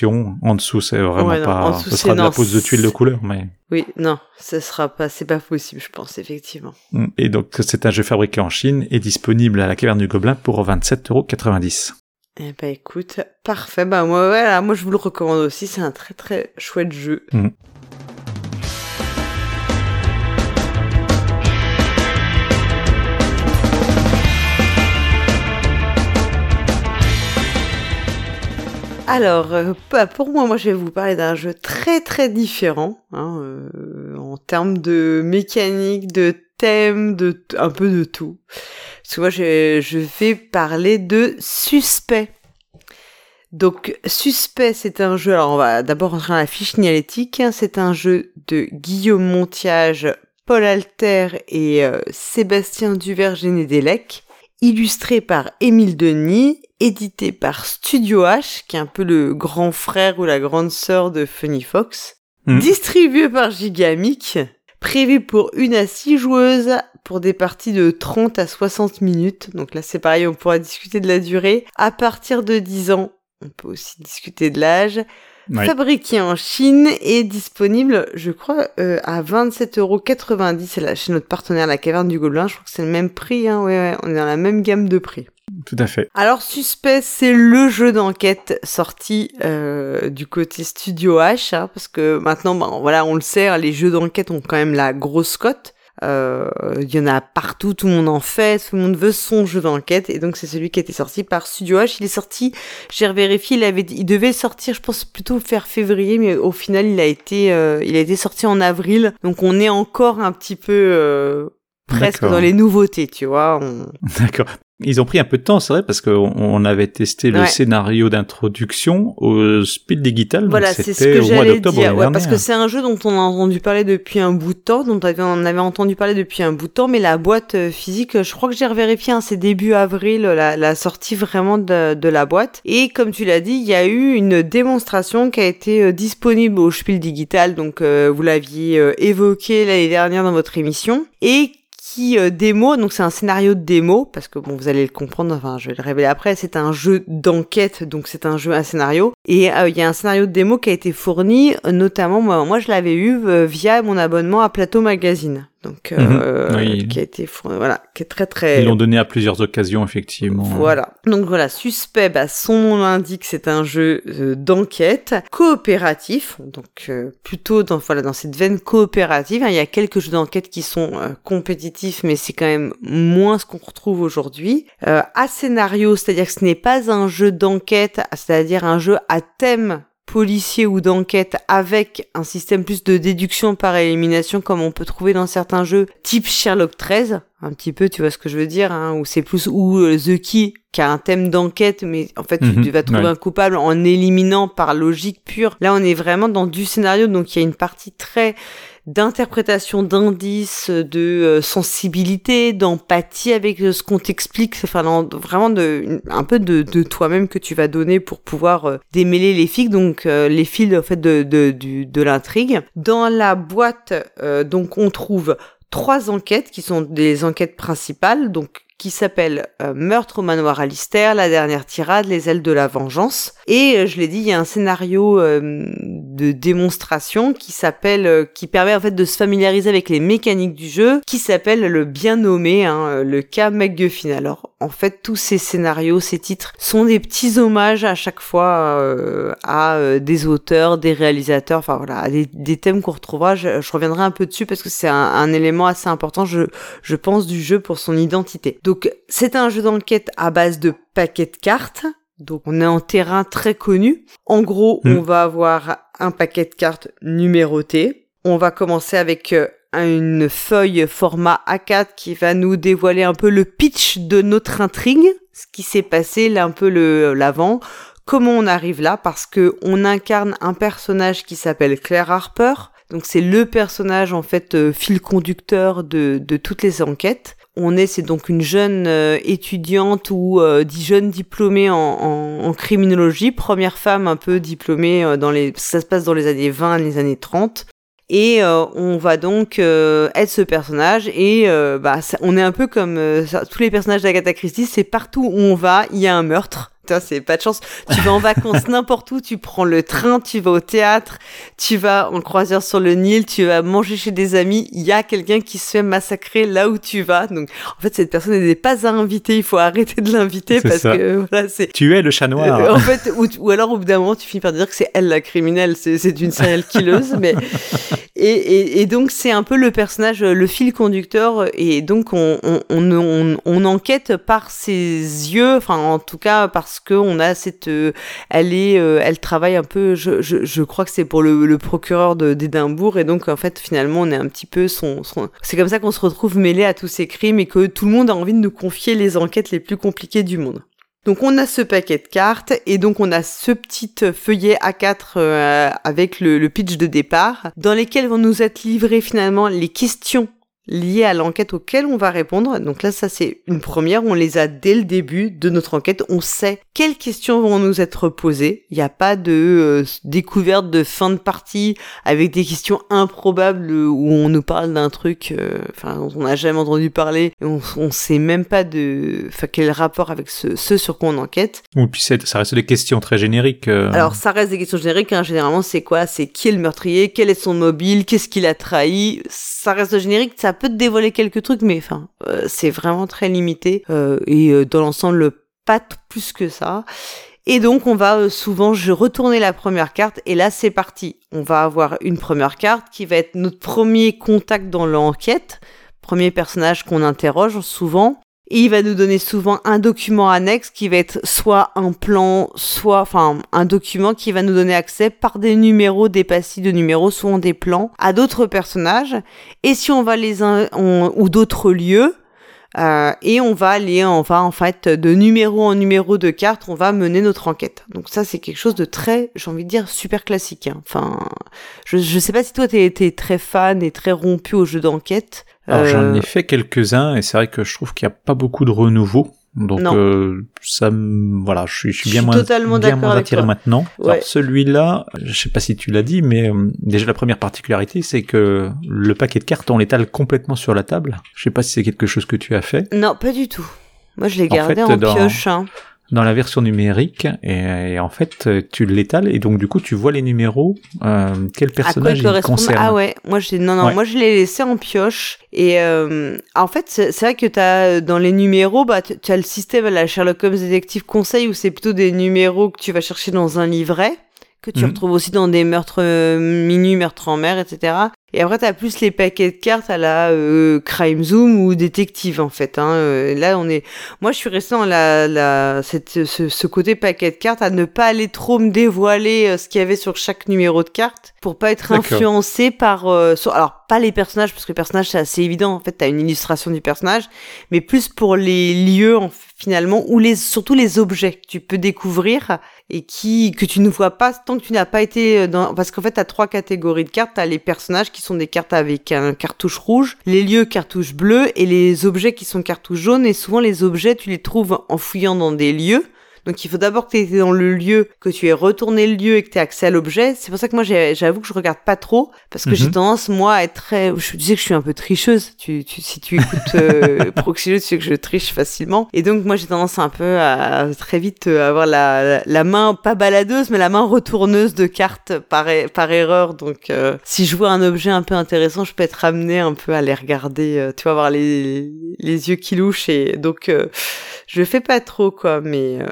en dessous, c'est vraiment pas. ce sera de la pose de tuiles de couleur, mais.
Oui, non, ce sera pas, c'est pas possible, je pense, effectivement.
Mm. Et donc, c'est un jeu fabriqué en Chine et disponible à la caverne du Gobelin pour 27,90€.
Eh ben, écoute, parfait. Bah, moi, voilà, moi, je vous le recommande aussi. C'est un très, très chouette jeu. Mm. Alors, euh, pour moi, moi, je vais vous parler d'un jeu très très différent hein, euh, en termes de mécanique, de thème, de un peu de tout. Parce que moi, je, vais parler de Suspect. Donc, Suspect, c'est un jeu. Alors, on va d'abord rentrer dans la fiche signalétique. C'est un jeu de Guillaume Montiage, Paul Alter et euh, Sébastien Duverger-Nédélec, illustré par Émile Denis édité par Studio H, qui est un peu le grand frère ou la grande sœur de Funny Fox, hmm. distribué par Gigamic, prévu pour une à six joueuses pour des parties de 30 à 60 minutes. Donc là c'est pareil, on pourra discuter de la durée. À partir de 10 ans, on peut aussi discuter de l'âge. Fabriqué en Chine et disponible, je crois, euh, à 27,90€. C'est chez notre partenaire, la Caverne du Gobelin. Je crois que c'est le même prix. Hein. Ouais, ouais, on est dans la même gamme de prix.
Tout à fait.
Alors Suspect, c'est le jeu d'enquête sorti euh, du côté Studio H, hein, parce que maintenant, ben, voilà, on le sait, hein, les jeux d'enquête ont quand même la grosse cote. Euh, il y en a partout, tout le monde en fait, tout le monde veut son jeu d'enquête, et donc c'est celui qui a été sorti par Studio H. Il est sorti, j'ai vérifié, il avait, il devait sortir, je pense plutôt faire février, mais au final il a été, euh, il a été sorti en avril, donc on est encore un petit peu presque dans les nouveautés, tu vois. [LAUGHS]
D'accord. Ils ont pris un peu de temps, c'est vrai, parce qu'on avait testé le scénario d'introduction au Speed Digital.
Voilà, c'est ce que j'allais dire. Ouais, parce que c'est un jeu dont on a entendu parler depuis un bout de temps, dont on avait entendu parler depuis un bout de temps, mais la boîte euh, physique, je crois que j'ai revérifié, hein, c'est début avril, la, la, sortie vraiment de, de, la boîte. Et comme tu l'as dit, il y a eu une démonstration qui a été euh, disponible au Spiel Digital, donc euh, vous l'aviez évoqué l'année dernière dans votre émission, et qui euh, démo, donc c'est un scénario de démo, parce que bon, vous allez le comprendre, enfin je vais le révéler après, c'est un jeu d'enquête, donc c'est un jeu à scénario. Et euh, il y a un scénario de démo qui a été fourni, notamment moi, moi je l'avais eu euh, via mon abonnement à Plateau Magazine donc euh, mhm. qui a été voilà qui est très très
ils l'ont donné à plusieurs occasions effectivement.
Voilà. Donc voilà suspect bah, son nom l'indique c'est un jeu euh, d'enquête coopératif. Donc euh, plutôt dans voilà dans cette veine coopérative hein, il y a quelques jeux d'enquête qui sont compétitifs mais c'est quand même moins ce qu'on retrouve aujourd'hui. À scénario c'est-à-dire que ce n'est pas un jeu d'enquête c'est-à-dire un jeu à thème policier ou d'enquête avec un système plus de déduction par élimination comme on peut trouver dans certains jeux type Sherlock 13 un petit peu tu vois ce que je veux dire hein, où c'est plus ou euh, The Key qui a un thème d'enquête mais en fait tu mhm. vas trouver un coupable en éliminant par logique pure là on est vraiment dans du scénario donc il y a une partie très d'interprétation d'indices, de euh, sensibilité, d'empathie avec euh, ce qu'on t'explique, enfin vraiment de un peu de, de toi-même que tu vas donner pour pouvoir euh, démêler les fils, donc les fils en fait de de, de l'intrigue. Dans la boîte, donc on trouve trois enquêtes qui sont des enquêtes principales, donc qui s'appelle euh, Meurtre au manoir Alistair, La dernière tirade, Les ailes de la vengeance. Et euh, je l'ai dit, il y a un scénario euh, de démonstration qui s'appelle, qui permet en fait de se familiariser avec les mécaniques du jeu, qui s'appelle le bien nommé, hein, le cas McGuffin. Alors en fait, tous ces scénarios, ces titres sont des petits hommages à chaque fois à des auteurs, des réalisateurs, enfin voilà, des, des thèmes qu'on retrouvera. Je, reviendrai un peu dessus parce que c'est un, un, élément assez important, je, je pense, du jeu pour son identité. C'est un jeu d'enquête à base de paquets de cartes. Donc on est en terrain très connu. En gros, hmm. on va avoir un paquet de cartes numéroté. On va commencer avec euh, une feuille format A4 qui va nous dévoiler un peu le pitch de notre intrigue, ce qui s'est passé là un peu le l'avant, comment on arrive là? Parce que on incarne un personnage qui s'appelle Claire Harper. Donc c'est le personnage en fait euh, fil conducteur de, de toutes les enquêtes. On est, c'est donc une jeune euh, étudiante ou euh, jeune diplômée en, en, criminologie, première femme un peu diplômée euh, dans les, ça se passe dans les années 20, les années 30. Et euh, on va donc être ce personnage et bah on est un peu comme tous les personnages d'Agatha Christie, c'est partout où on va, il y a un meurtre c'est pas de chance. Tu vas en vacances [LAUGHS] n'importe où, tu prends le train, tu vas au théâtre, tu vas en croisière sur le Nil, tu vas manger chez des amis, il y a quelqu'un qui se fait massacrer là où tu vas. Donc, en fait, cette personne n'est pas à inviter, il faut arrêter de l'inviter parce que voilà, c'est.
Tu es le chat noir.
Euh, en fait, ou, alors au bout d'un moment, tu finis par dire que c'est elle la criminelle, c'est une serial killeuse, mais [LAUGHS] et, et, donc c'est un peu le personnage, le fil conducteur, et donc on, on, on, on enquête par ses yeux, enfin en tout cas parce que on a cette, euh, elle est, euh, elle travaille un peu, je, je, je crois que c'est pour le, le procureur d'Édimbourg et donc en fait finalement on est un petit peu son, son... c'est comme ça qu'on se retrouve mêlé à tous ces crimes et que tout le monde a envie de nous confier les enquêtes les plus compliquées du monde. Donc on a ce paquet de cartes et donc on a ce petit feuillet A4 euh, avec le, le, pitch de départ dans lesquels vont nous être livrées finalement les questions liées à l'enquête auquel on va répondre. Donc là, ça c'est une première, on les a dès le début de notre enquête, on sait quelles questions vont nous être posées. Il n'y a pas de euh, découverte de fin de partie avec des questions improbables où on nous parle d'un truc, euh, enfin dont on n'a jamais entendu parler et on, on sait même pas de, enfin quel rapport avec ce, ce sur quoi on enquête.
Ou puis ça reste des questions très génériques. Euh.
Alors ça reste des questions génériques. Hein. Généralement, c'est quoi? C'est qui est le meurtrier? Quel est son mobile? Qu'est-ce qu'il a trahi? Ça reste générique. Ça peut te dévoiler quelques trucs, mais enfin, euh, c'est vraiment très limité euh, et euh, dans l'ensemble pas plus que ça. Et donc on va souvent je retourner la première carte et là c'est parti. On va avoir une première carte qui va être notre premier contact dans l'enquête, premier personnage qu'on interroge souvent et il va nous donner souvent un document annexe qui va être soit un plan, soit enfin un document qui va nous donner accès par des numéros, des pastilles de numéros, souvent des plans, à d'autres personnages. Et si on va les ou d'autres lieux, Euh, et on va aller, on va en fait de numéro en numéro de carte, on va mener notre enquête. Donc ça c'est quelque chose de très, j'ai envie de dire, super classique. hein. Enfin, je, je sais pas si toi t'es t'es très fan et très rompu aux jeux d'enquête.
Alors j'en
Euh,
ai fait quelques-uns et c'est vrai que je trouve qu'il n'y a pas beaucoup de renouveau. Donc euh, ça, me- voilà, je suis, je suis
Je
bien
suis
moins,
totalement
bien moins attiré maintenant.
Ouais.
Alors celui-là, je sais pas si tu l'as dit, mais euh, déjà la première particularité, c'est que le paquet de cartes, on l'étale complètement sur la table. Je sais pas si c'est quelque chose que tu as fait.
Non, pas du tout. Moi je l'ai
En
gardé
fait,
en
dans-
pioche. hein.
Dans la version numérique, et, et en fait, tu l'étales et donc du coup, tu vois les numéros, euh, quel
À quoi
personnage
ils. Ah ouais, moi j'ai non non,
Ouais.
moi je l'ai laissé en pioche et euh, en fait c'est vrai que t'as dans les numéros bah tu tu as le système à la Sherlock Holmes détective conseil où c'est plutôt des numéros que tu vas chercher dans un livret que tu
Mhm.
retrouves aussi dans des meurtres euh, minuit, meurtres en mer, etc. Et après t'as plus les paquets de cartes à la euh, Crime Zoom ou détective en fait. Hein. Euh, Là on est, moi je suis restée dans la, la cette, ce, ce côté paquet de cartes à ne pas aller trop me dévoiler euh, ce qu'il y avait sur chaque numéro de carte pour pas être influencé par euh, sur- alors pas les personnages parce que le personnage c'est assez évident en fait t'as une illustration du personnage mais plus pour les lieux en- finalement ou les surtout les objets que tu peux découvrir et qui que tu ne vois pas tant que tu n'as pas été dans parce qu'en fait t'as trois catégories de cartes. T'as les personnages qui sont des cartes avec un cartouche rouge les lieux cartouche bleu et les objets qui sont cartouche jaune et souvent les objets tu les trouves en fouillant dans des lieux donc il faut d'abord que tu été dans le lieu, que tu aies retourné le lieu et que tu aies accès à l'objet. C'est pour ça que moi j'avoue que je regarde pas trop parce que
Mhm.
j'ai tendance moi à être très je disais que je suis un peu tricheuse. Tu, tu si tu écoutes euh, [LAUGHS] Proxilo, tu sais que je triche facilement et donc moi j'ai tendance un peu à très vite euh, avoir la, la, la main pas baladeuse mais la main retourneuse de cartes par er- par erreur. Donc euh, si je vois un objet un peu intéressant, je peux être amenée un peu à les regarder, euh, tu vas avoir les les yeux qui louchent et donc euh, je fais pas trop quoi mais euh,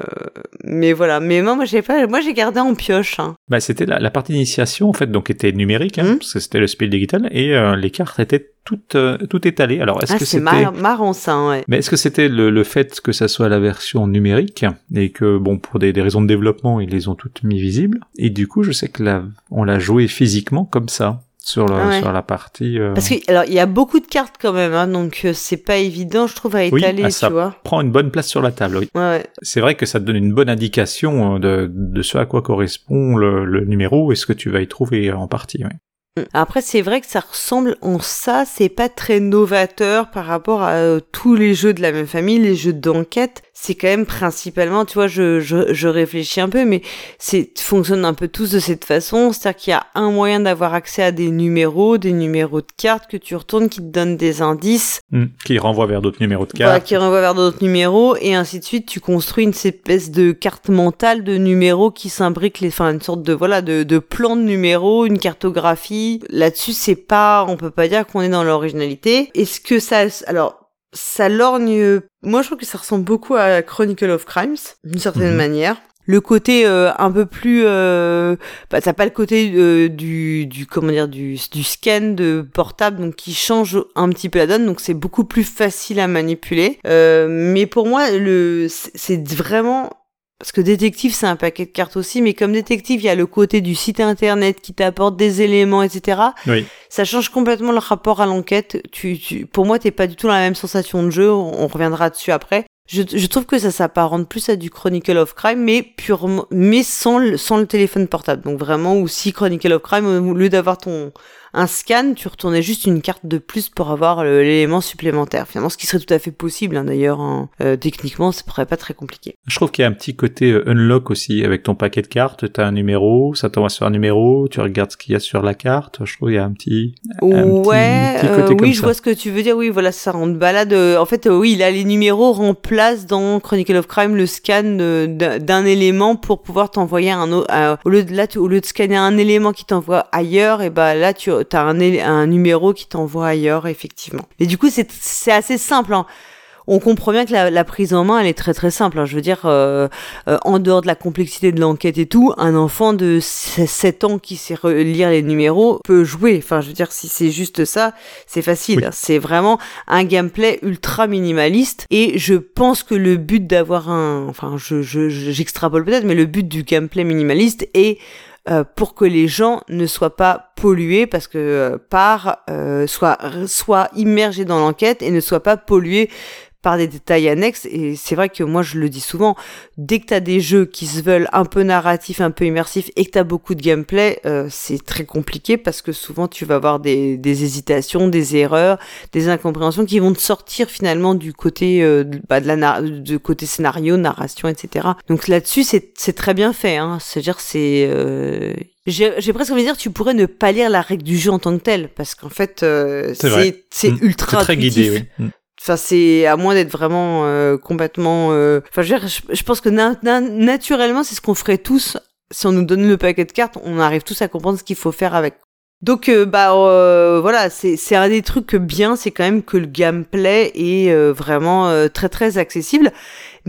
mais voilà mais non moi j'ai pas moi j'ai gardé en pioche hein.
Bah, c'était la, la partie d'initiation en fait, donc était numérique, hein,
Mhm.
parce que c'était le Spiel Digital, et euh, les cartes étaient toutes euh, toutes étalées. Alors est-ce
ah
que
c'est mar- marrant ça hein, ouais
mais est-ce que c'était le, le fait que ça soit la version numérique et que bon pour des, des raisons de développement ils les ont toutes mis visibles et du coup je sais que la, on l'a joué physiquement comme ça sur le,
ouais.
sur la partie euh,
parce que alors il y a beaucoup de cartes quand même hein, donc euh, c'est pas évident je trouve à
Oui,
étaler
ah, ça-
tu vois
prend une bonne place sur la table. Oui.
ouais, ouais.
C'est vrai que ça te donne une bonne indication euh, de, de ce à quoi correspond le, le numéro et ce que tu vas y trouver en partie. oui.
Après, c'est vrai que ça ressemble en ça, c'est pas très novateur par rapport à euh, tous les jeux de la même famille, les jeux d'enquête. C'est quand même principalement, tu vois, je, je, je réfléchis un peu, mais c'est fonctionne un peu tous de cette façon. C'est-à-dire qu'il y a un moyen d'avoir accès à des numéros, des numéros de cartes que tu retournes qui te donnent des indices,
Hmm. Qui renvoie vers d'autres numéros de
voilà,
cartes.
qui renvoient vers d'autres numéros, et ainsi de suite. Tu construis une espèce de carte mentale de numéros qui s'imbriquent, les, enfin, une sorte de, voilà, de, de plan de numéros, une cartographie. Là-dessus, c'est pas, on peut pas dire qu'on est dans l'originalité. Est-ce que ça, alors, ça lorgne, moi je trouve que ça ressemble beaucoup à Chronicle of Crimes, d'une certaine
Mhm.
manière. Le côté euh, un peu plus, euh, bah, t'as pas le côté euh, du, du comment dire du, du scan de portable donc qui change un petit peu la donne donc c'est beaucoup plus facile à manipuler. Euh, mais pour moi le c'est c'est vraiment parce que détective c'est un paquet de cartes aussi mais comme détective il y a le côté du site internet qui t'apporte des éléments etc
Oui.
ça change complètement le rapport à l'enquête. Tu, tu, pour moi, t'es pas du tout dans la même sensation de jeu. On, on reviendra dessus après. Je, je trouve que ça s'apparente plus à du Chronicle of Crime, mais purement, mais sans le, sans le téléphone portable. Donc vraiment, ou si Chronicle of Crime, au lieu d'avoir ton un scan, tu retournais juste une carte de plus pour avoir le- l'élément supplémentaire. Finalement, ce qui serait tout à fait possible, hein, d'ailleurs. hein. Euh, techniquement, ce serait pas très compliqué.
Je trouve qu'il y a un petit côté euh, unlock aussi avec ton paquet de cartes. T'as un numéro, ça t'envoie sur un numéro, tu regardes ce qu'il y a sur la carte. Je trouve qu'il y a un petit. Un
Ouais,
petit- petit
euh,
côté comme
oui, je
ça.
vois ce que tu veux dire. Oui, voilà, ça te balade. euh, En fait, euh, oui, là, les numéros remplacent dans Chronicle of Crime le scan euh, d'un élément pour pouvoir t'envoyer un autre. euh, au lieu de là, tu- au lieu de scanner un élément qui t'envoie ailleurs, et ben là, tu as un, un numéro qui t'envoie ailleurs, effectivement. Et du coup, c'est assez simple. Hein. On comprend bien que la, la prise en main, elle est très très simple. hein. Je veux dire, euh, euh, en dehors de la complexité de l'enquête et tout, un enfant de 7 ans qui sait re- lire les numéros peut jouer. Enfin, je veux dire, si c'est juste ça, c'est facile.
Oui.
C'est vraiment un gameplay ultra minimaliste. Et je pense que le but d'avoir un... Enfin, je, je, je- j'extrapole peut-être, mais le but du gameplay minimaliste est euh, pour que les gens ne soient pas pollués parce que euh, par euh, soit soit immergés dans l'enquête et ne soient pas pollués par des détails annexes. Et c'est vrai que moi, je le dis souvent, dès que t'as des jeux qui se veulent un peu narratifs, un peu immersifs, et que t'as beaucoup de gameplay, euh, c'est très compliqué parce que souvent tu vas avoir des, des, hésitations, des erreurs, des incompréhensions qui vont te sortir finalement du côté euh, bah, de la du côté scénario, narration, etc. Donc là-dessus, c'est très bien fait. Hein. C'est-à-dire, c'est euh, j'ai presque envie de dire, tu pourrais ne pas lire la règle du jeu en tant que telle, parce qu'en fait, euh, c'est
mmh.
ultra
très guidé. Oui.
Enfin, c'est à moins d'être vraiment euh, complètement. Euh... Enfin, je, je, pense que naturellement, c'est ce qu'on ferait tous si on nous donne le paquet de cartes. On arrive tous à comprendre ce qu'il faut faire avec. Donc, euh, bah euh, voilà, c'est un des trucs bien, c'est quand même que le gameplay est vraiment très très accessible.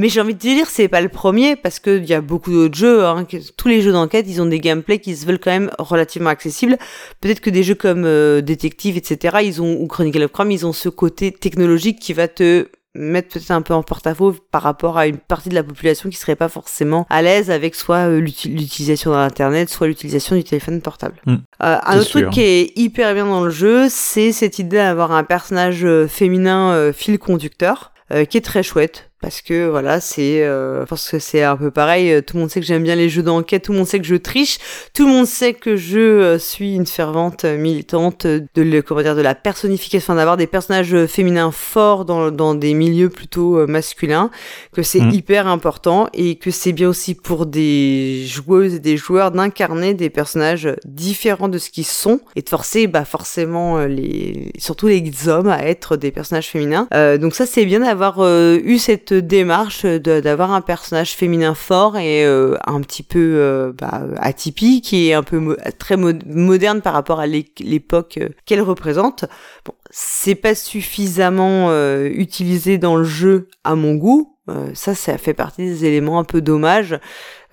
Mais j'ai envie de te dire, c'est pas le premier parce qu'il y a beaucoup d'autres jeux. Hein, tous les jeux d'enquête, ils ont des gameplays qui se veulent quand même relativement accessibles. Peut-être que des jeux comme euh, Détective, etc., ils ont ou Chronicle of Crime, ils ont ce côté technologique qui va te mettre peut-être un peu en porte-à-faux par rapport à une partie de la population qui serait pas forcément à l'aise avec soit euh, l'utilisation d'internet soit l'utilisation du téléphone portable.
Mm.
euh, un autre truc qui est hyper bien dans le jeu, c'est cette idée d'avoir un personnage euh, féminin euh, fil conducteur qui est très chouette parce que voilà, c'est euh, parce que c'est un peu pareil. Euh, tout le monde sait que j'aime bien les jeux d'enquête. Tout le monde sait que je triche. Tout le monde sait que je euh, suis une fervente militante de le, comment dire, de la personnification, d'avoir des personnages féminins forts dans, dans des milieux plutôt masculins. Que c'est mmh. hyper important et que c'est bien aussi pour des joueuses et des joueurs d'incarner des personnages différents de ce qu'ils sont et de forcer, bah forcément les, surtout les hommes à être des personnages féminins. donc ça c'est bien d'avoir eu cette démarche d'avoir un personnage féminin fort et euh, un petit peu euh, bah, atypique et un peu très moderne par rapport à l'époque euh, qu'elle représente. Bon, c'est pas suffisamment utilisé dans le jeu à mon goût. Ça, ça fait partie des éléments un peu dommages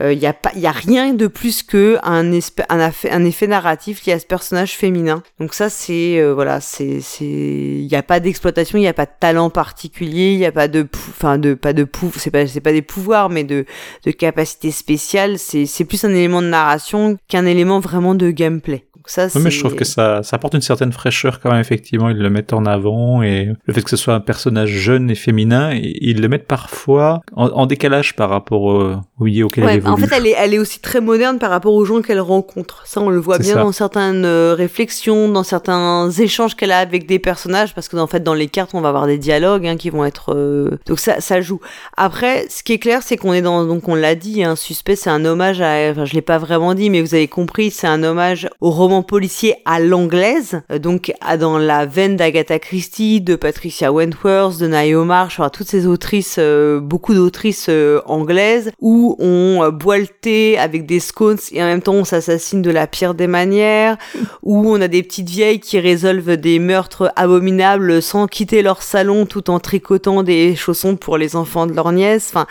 il euh, y a pas, y a rien de plus que un, un, effet, narratif lié à ce personnage féminin. Donc ça, c'est euh, voilà, c'est c'est, il y a pas d'exploitation, il y a pas de talent particulier, il y a pas de, enfin de pas de pouf, c'est pas c'est pas des pouvoirs, mais de de capacité spéciale. C'est c'est plus un élément de narration qu'un élément vraiment de gameplay ça,
mais je trouve que ça, ça apporte une certaine fraîcheur quand même, effectivement. Ils le mettent en avant et le fait que ce soit un personnage jeune et féminin, ils le mettent parfois en, décalage par rapport au, oui, auquel ouais, elle évolue.
En fait, elle est, elle est aussi très moderne par rapport aux gens qu'elle rencontre. Ça, on le voit bien dans certaines euh, réflexions, dans certains échanges qu'elle a avec des personnages, parce que en fait, dans les cartes, on va avoir des dialogues hein, qui vont être. Euh, donc ça, ça joue. Après, ce qui est clair, c'est qu'on est dans, donc on l'a dit, un hein, suspect, c'est un hommage à. Enfin, je l'ai pas vraiment dit, mais vous avez compris, c'est un hommage au roman policier à l'anglaise, euh, donc dans la veine d'Agatha Christie, de Patricia Wentworth, de Naomi Marsh, toutes ces autrices, euh, beaucoup d'autrices euh, anglaises, où on boit le thé avec des scones et en même temps on s'assassine de la pire des manières, [LAUGHS] où on a des petites vieilles qui résolvent des meurtres abominables sans quitter leur salon tout en tricotant des chaussons pour les enfants de leur nièce. Enfin,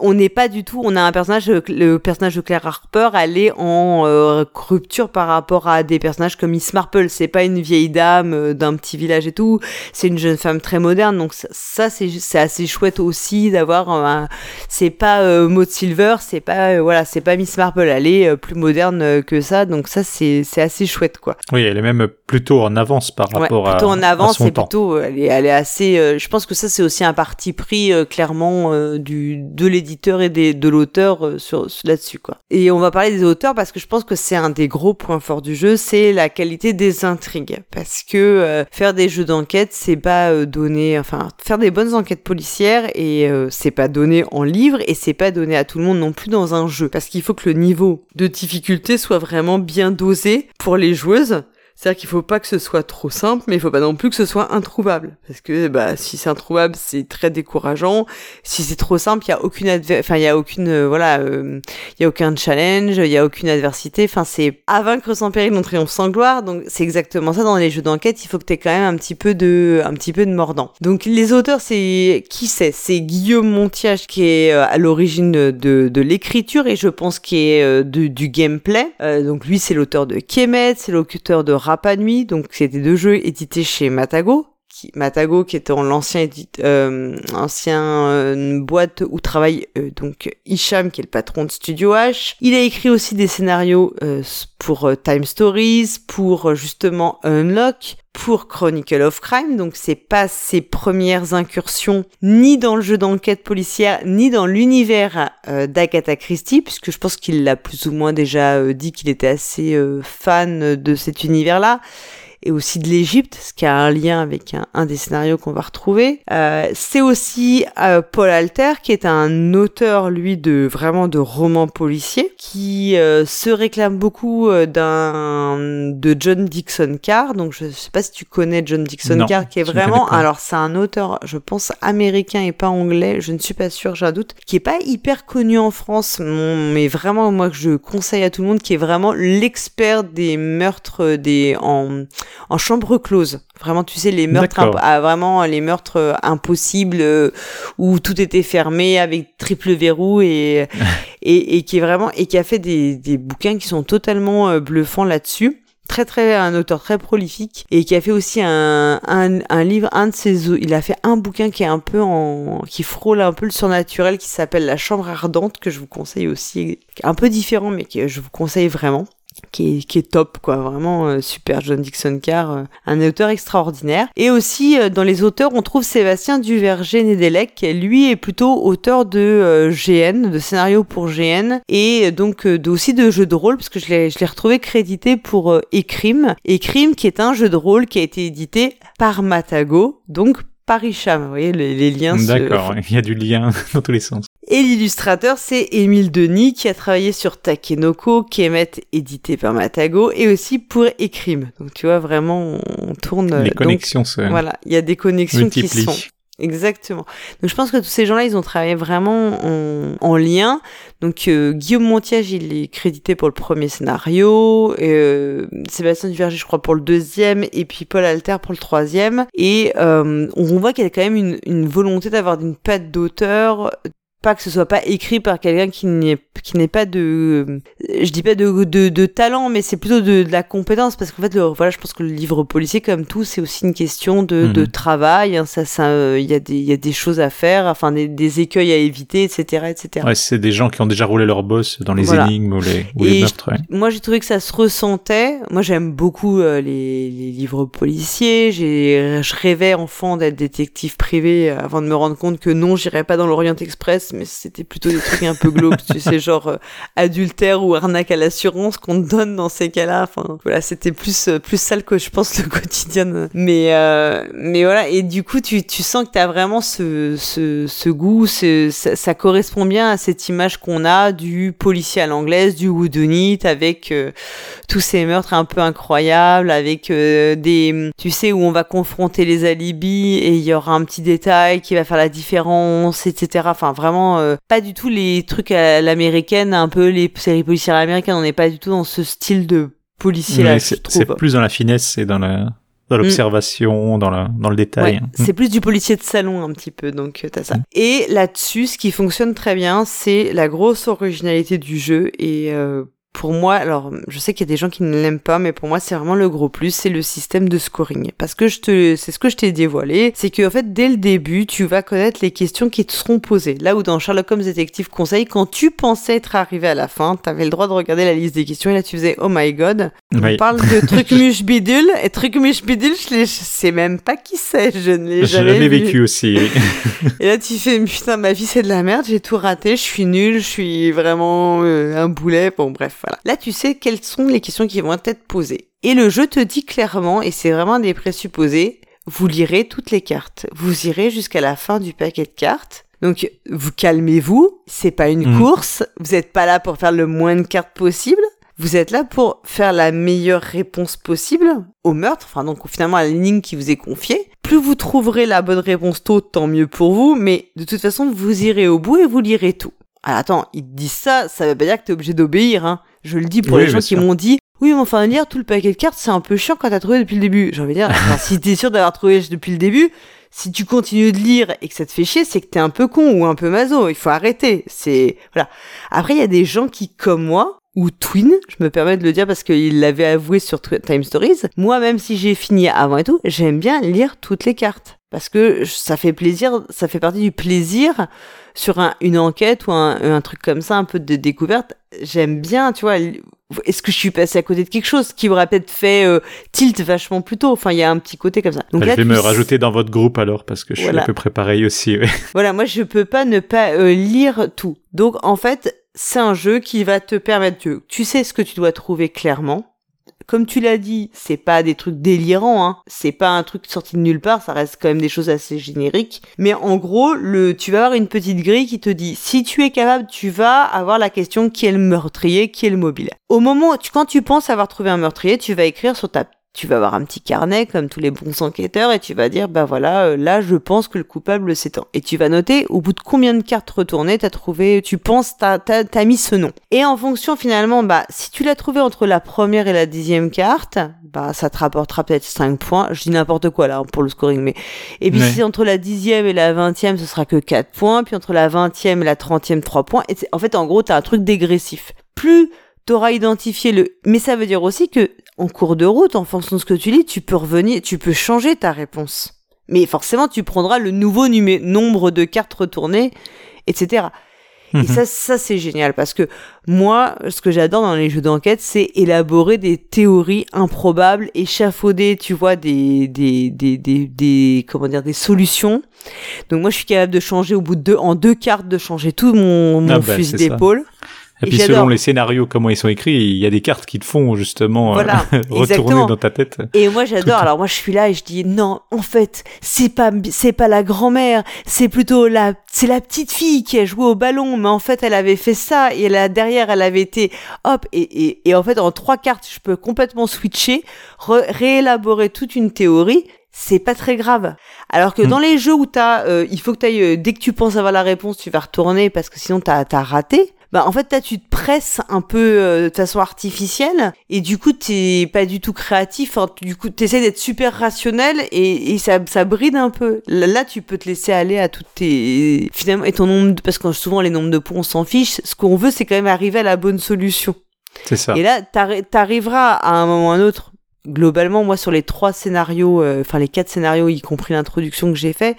on n'est pas du tout, on a un personnage, le personnage de Claire Harper, elle est en euh, rupture par rapport à des personnages comme Miss Marple. C'est pas une vieille dame euh, d'un petit village et tout, c'est une jeune femme très moderne. Donc ça, c'est assez chouette aussi d'avoir. Un... C'est pas euh, Maud Silver, c'est pas voilà, c'est pas Miss Marple. Elle est plus moderne que ça, donc ça c'est assez chouette quoi.
Oui, elle est même plutôt en avance par rapport
à. Plutôt
en
avance,
et
plutôt elle est elle est assez. je pense que ça c'est aussi un parti pris clairement du de l'édition et de l'auteur euh, là-dessus quoi. Et on va parler des auteurs parce que je pense que c'est un des gros points forts du jeu, c'est la qualité des intrigues. Parce que euh, faire des jeux d'enquête, c'est pas euh, donner, enfin faire des bonnes enquêtes policières et c'est pas donné en livre et c'est pas donné à tout le monde non plus dans un jeu. Parce qu'il faut que le niveau de difficulté soit vraiment bien dosé pour les joueuses c'est-à-dire qu'il faut pas que ce soit trop simple, mais il faut pas non plus que ce soit introuvable. Parce que, bah, si c'est introuvable, c'est très décourageant. Si c'est trop simple, il y a aucune enfin, il y a aucune, euh, voilà, euh, il y a aucun challenge, il y a aucune adversité. Enfin, c'est à vaincre sans péril, non triomphe sans gloire. Donc, c'est exactement ça dans les jeux d'enquête. Il faut que tu aies quand même un petit peu de, un petit peu de mordant. Donc, les auteurs, c'est, qui c'est? C'est Guillaume Montiage qui est euh, à l'origine de, de, l'écriture et je pense qui est du gameplay. donc, lui, c'est l'auteur de Kemet, c'est l'auteur de pas Nuit, donc c'était deux jeux édités chez Matago. Matago qui était en l'ancien euh, ancien euh, boîte où travaille euh, donc Hicham qui est le patron de Studio H. Il a écrit aussi des scénarios pour Time Stories, pour justement Unlock, pour Chronicle of Crime, donc c'est pas ses premières incursions ni dans le jeu d'enquête policière ni dans l'univers euh, d'Agatha Christie, puisque je pense qu'il l'a plus ou moins déjà euh, dit qu'il était assez euh, fan de cet univers-là et aussi de l'Égypte, ce qui a un lien avec un, des scénarios qu'on va retrouver. Euh, c'est aussi euh, Paul Alter, qui est un auteur, lui, de vraiment de romans policiers, qui euh, se réclame beaucoup euh, d'un de John Dixon Carr. Donc, je sais pas si tu connais John Dixon Carr, qui est vraiment, alors c'est un auteur, je pense américain et pas anglais. Je ne suis pas sûre, j'ai un doute, qui est pas hyper connu en France, mais vraiment moi que je conseille à tout le monde, qui est vraiment l'expert des meurtres des en en chambre close. Vraiment, tu sais, les meurtres, ah, vraiment les meurtres euh, impossibles euh, où tout était fermé avec triple verrou et, [LAUGHS] et, et, qui est vraiment et qui a fait des, des bouquins qui sont totalement euh, bluffants là-dessus. Très très un auteur très prolifique et qui a fait aussi un, un, un, livre un de ses il a fait un bouquin qui est un peu en qui frôle un peu le surnaturel qui s'appelle La chambre ardente que je vous conseille aussi un peu différent mais que je vous conseille vraiment qui est, qui est top quoi vraiment euh, super John Dixon Carr euh, un auteur extraordinaire et aussi euh, dans les auteurs on trouve Sébastien Duverger Nedelec qui lui est plutôt auteur de GN de scénario pour GN et donc de, aussi de jeux de rôle parce que je l'ai je l'ai retrouvé crédité pour Ecrime Ecrime qui est un jeu de rôle qui a été édité par Matago donc Paricham, vous voyez, les, liens.
D'accord, il y a du lien [LAUGHS] dans tous les sens.
Et l'illustrateur, c'est Émile Denis, qui a travaillé sur Takenoko, Kemet, édité par Matago, et aussi pour Ecrime. Donc tu vois, vraiment, on tourne...
Les connexions,
c'est... Voilà, il y a des connexions qui sont... Exactement. Donc je pense que tous ces gens-là, ils ont travaillé vraiment en, lien. Donc euh, Guillaume Montiage, il est crédité pour le premier scénario, euh, Sébastien Duverger, je crois, pour le deuxième, et puis Paul Alter pour le troisième. Et euh, on voit qu'il y a quand même une, une volonté d'avoir une patte d'auteur pas que ce soit pas écrit par quelqu'un qui n'est qui n'est pas de je dis pas de de, de talent mais c'est plutôt de, de, la compétence parce qu'en fait le, voilà je pense que le livre policier comme tout c'est aussi une question de, de mhm. travail hein, ça ça il y a des il y a des choses à faire enfin des, des écueils à éviter etc etc
ouais c'est des gens qui ont déjà roulé leur boss dans les énigmes ou les, ou les meurtres
moi j'ai trouvé que ça se ressentait. Moi j'aime beaucoup euh, les, les livres policiers. J'ai je rêvais enfant d'être détective privé avant de me rendre compte que non j'irais pas dans l'Orient Express mais c'était plutôt des trucs un peu glauques, tu sais, genre euh, adultère ou arnaque à l'assurance qu'on te donne dans ces cas-là. Enfin, voilà, c'était plus euh, plus sale que je pense le [LAUGHS] quotidien. Mais euh, mais voilà, et du coup, tu, tu sens que tu as vraiment ce, ce, goût, ça, correspond bien à cette image qu'on a du policier à l'anglaise, du whodunit, avec tous ces meurtres un peu incroyables, avec des, tu sais, où on va confronter les alibis et il y aura un petit détail qui va faire la différence, etc. Enfin, vraiment euh, pas du tout les trucs à l'américaine, un peu les séries policières américaines. On n'est pas du tout dans ce style de policier là.
C'est plus dans la finesse et dans la dans mm. l'observation, dans, la, dans le détail.
Mm. C'est plus du policier de salon un petit peu, donc euh, t'as ça. Mm. Et là-dessus, ce qui fonctionne très bien, c'est la grosse originalité du jeu et euh, pour moi, alors je sais qu'il y a des gens qui ne l'aiment pas, mais pour moi c'est vraiment le gros plus, c'est le système de scoring. Parce que je te, c'est ce que je t'ai dévoilé, c'est que en fait dès le début tu vas connaître les questions qui te seront posées. Là où dans Sherlock Holmes Détective Conseil, quand tu pensais être arrivé à la fin, t'avais le droit de regarder la liste des questions et là tu faisais oh my god, on parle de [LAUGHS] truc muche bidule et truc muche bidule, je, je sais même pas qui c'est, je ne l'ai jamais.
Je l'ai vécu aussi.
et là tu fais putain ma vie c'est de la merde, j'ai tout raté, je suis nul, je suis vraiment euh, un boulet, bon bref. Là, tu sais quelles sont les questions qui vont être posées. Et le jeu te dit clairement, et c'est vraiment des présupposés, vous lirez toutes les cartes. Vous irez jusqu'à la fin du paquet de cartes. Donc, vous calmez-vous. C'est pas une mm. course. Vous n'êtes pas là pour faire le moins de cartes possible. Vous êtes là pour faire la meilleure réponse possible au meurtre, enfin donc finalement à l'énigme qui vous est confiée. Plus vous trouverez la bonne réponse tôt, tant mieux pour vous, mais de toute façon vous irez au bout et vous lirez tout. Alors attends, ils te disent ça, ça veut pas dire que t'es obligé d'obéir, hein. Je le dis pour les gens qui m'ont dit, oui, mais enfin, lire tout le paquet de cartes, c'est un peu chiant quand t'as trouvé depuis le début. J'ai envie de dire, si t'es sûr d'avoir trouvé depuis le début, si tu continues de lire et que ça te fait chier, c'est que t'es un peu con ou un peu maso. Il faut arrêter. C'est, voilà. Après, il y a des gens qui, comme moi, ou Twin, je me permets de le dire parce qu'il l'avait avoué sur Time Stories. Moi, même si j'ai fini avant et tout, j'aime bien lire toutes les cartes. Parce que ça fait plaisir, ça fait partie du plaisir sur une enquête ou un, un, truc comme ça, un peu de découverte. J'aime bien, tu vois, est-ce que je suis passé à côté de quelque chose qui m'aurait peut-être fait euh, tilt vachement plus tôt? Enfin, il y a un petit côté comme ça.
Donc bah, là, je vais me rajouter dans votre groupe alors parce que je suis à peu près pareil aussi.
Voilà, moi je peux pas ne pas euh, lire tout. Donc en fait, c'est un jeu qui va te permettre de, tu sais ce que tu dois trouver clairement comme tu l'as dit, c'est pas des trucs délirants, hein. C'est pas un truc sorti de nulle part, ça reste quand même des choses assez génériques. Mais en gros, le, tu vas avoir une petite grille qui te dit, si tu es capable, tu vas avoir la question qui est le meurtrier, qui est le mobile. Au moment, tu, quand tu penses avoir trouvé un meurtrier, tu vas écrire sur ta tu vas avoir un petit carnet comme tous les bons enquêteurs et tu vas dire bah voilà euh, là je pense que le coupable s'étend. Et tu vas noter au bout de combien de cartes retournées t'as trouvé tu penses t'as t'as mis ce nom. Et en fonction finalement bah si tu l'as trouvé entre la première et la dixième carte bah ça te rapportera peut-être 5 points. Je dis n'importe quoi là pour le scoring mais et puis si entre la dixième et la vingtième ce sera que 4 points puis entre la vingtième et la trentième 3 points et en fait en gros t'as un truc dégressif. Plus t'auras identifié le mais ça veut dire aussi que en cours de route, en fonction de ce que tu lis, tu peux revenir, tu peux changer ta réponse. Mais forcément, tu prendras le nouveau nombre de cartes retournées, etc. Et mhm. ça, ça c'est génial parce que moi, ce que j'adore dans les jeux d'enquête, c'est élaborer des théories improbables, échafauder, tu vois, des, des, des, des, des, comment dire, des solutions. Donc moi, je suis capable de changer au bout de deux, en deux cartes, de changer tout mon, mon ah bah, fusil d'épaule.
Et, puis selon les scénarios, comment ils sont écrits, il y a des cartes qui te font justement euh, [LAUGHS] retourner dans ta tête.
Et moi j'adore. Alors moi je suis là et je dis non, en fait c'est pas c'est pas la grand-mère, c'est plutôt la c'est la petite fille qui a joué au ballon, mais en fait elle avait fait ça et là derrière elle avait été hop et, et, et en fait en trois cartes je peux complètement switcher, réélaborer toute une théorie c'est pas très grave. Alors que hmm. dans les jeux où t'as, euh, il faut que t'ailles, euh, dès que tu penses avoir la réponse, tu vas retourner parce que sinon t'as, t'as raté bah en fait là tu te presses un peu euh, de façon artificielle et du coup t'es pas du tout créatif. Enfin, du coup t'essaies d'être super rationnel et, et ça, ça bride un peu. Là, tu peux te laisser aller à toutes tes finalement et ton nombre de... parce que souvent les nombres de points on s'en fiche. Ce qu'on veut c'est quand même arriver à la bonne solution.
C'est ça.
Et là t'arriveras à un moment ou à un autre. Globalement moi sur les trois scénarios euh, enfin les quatre scénarios y compris l'introduction que j'ai fait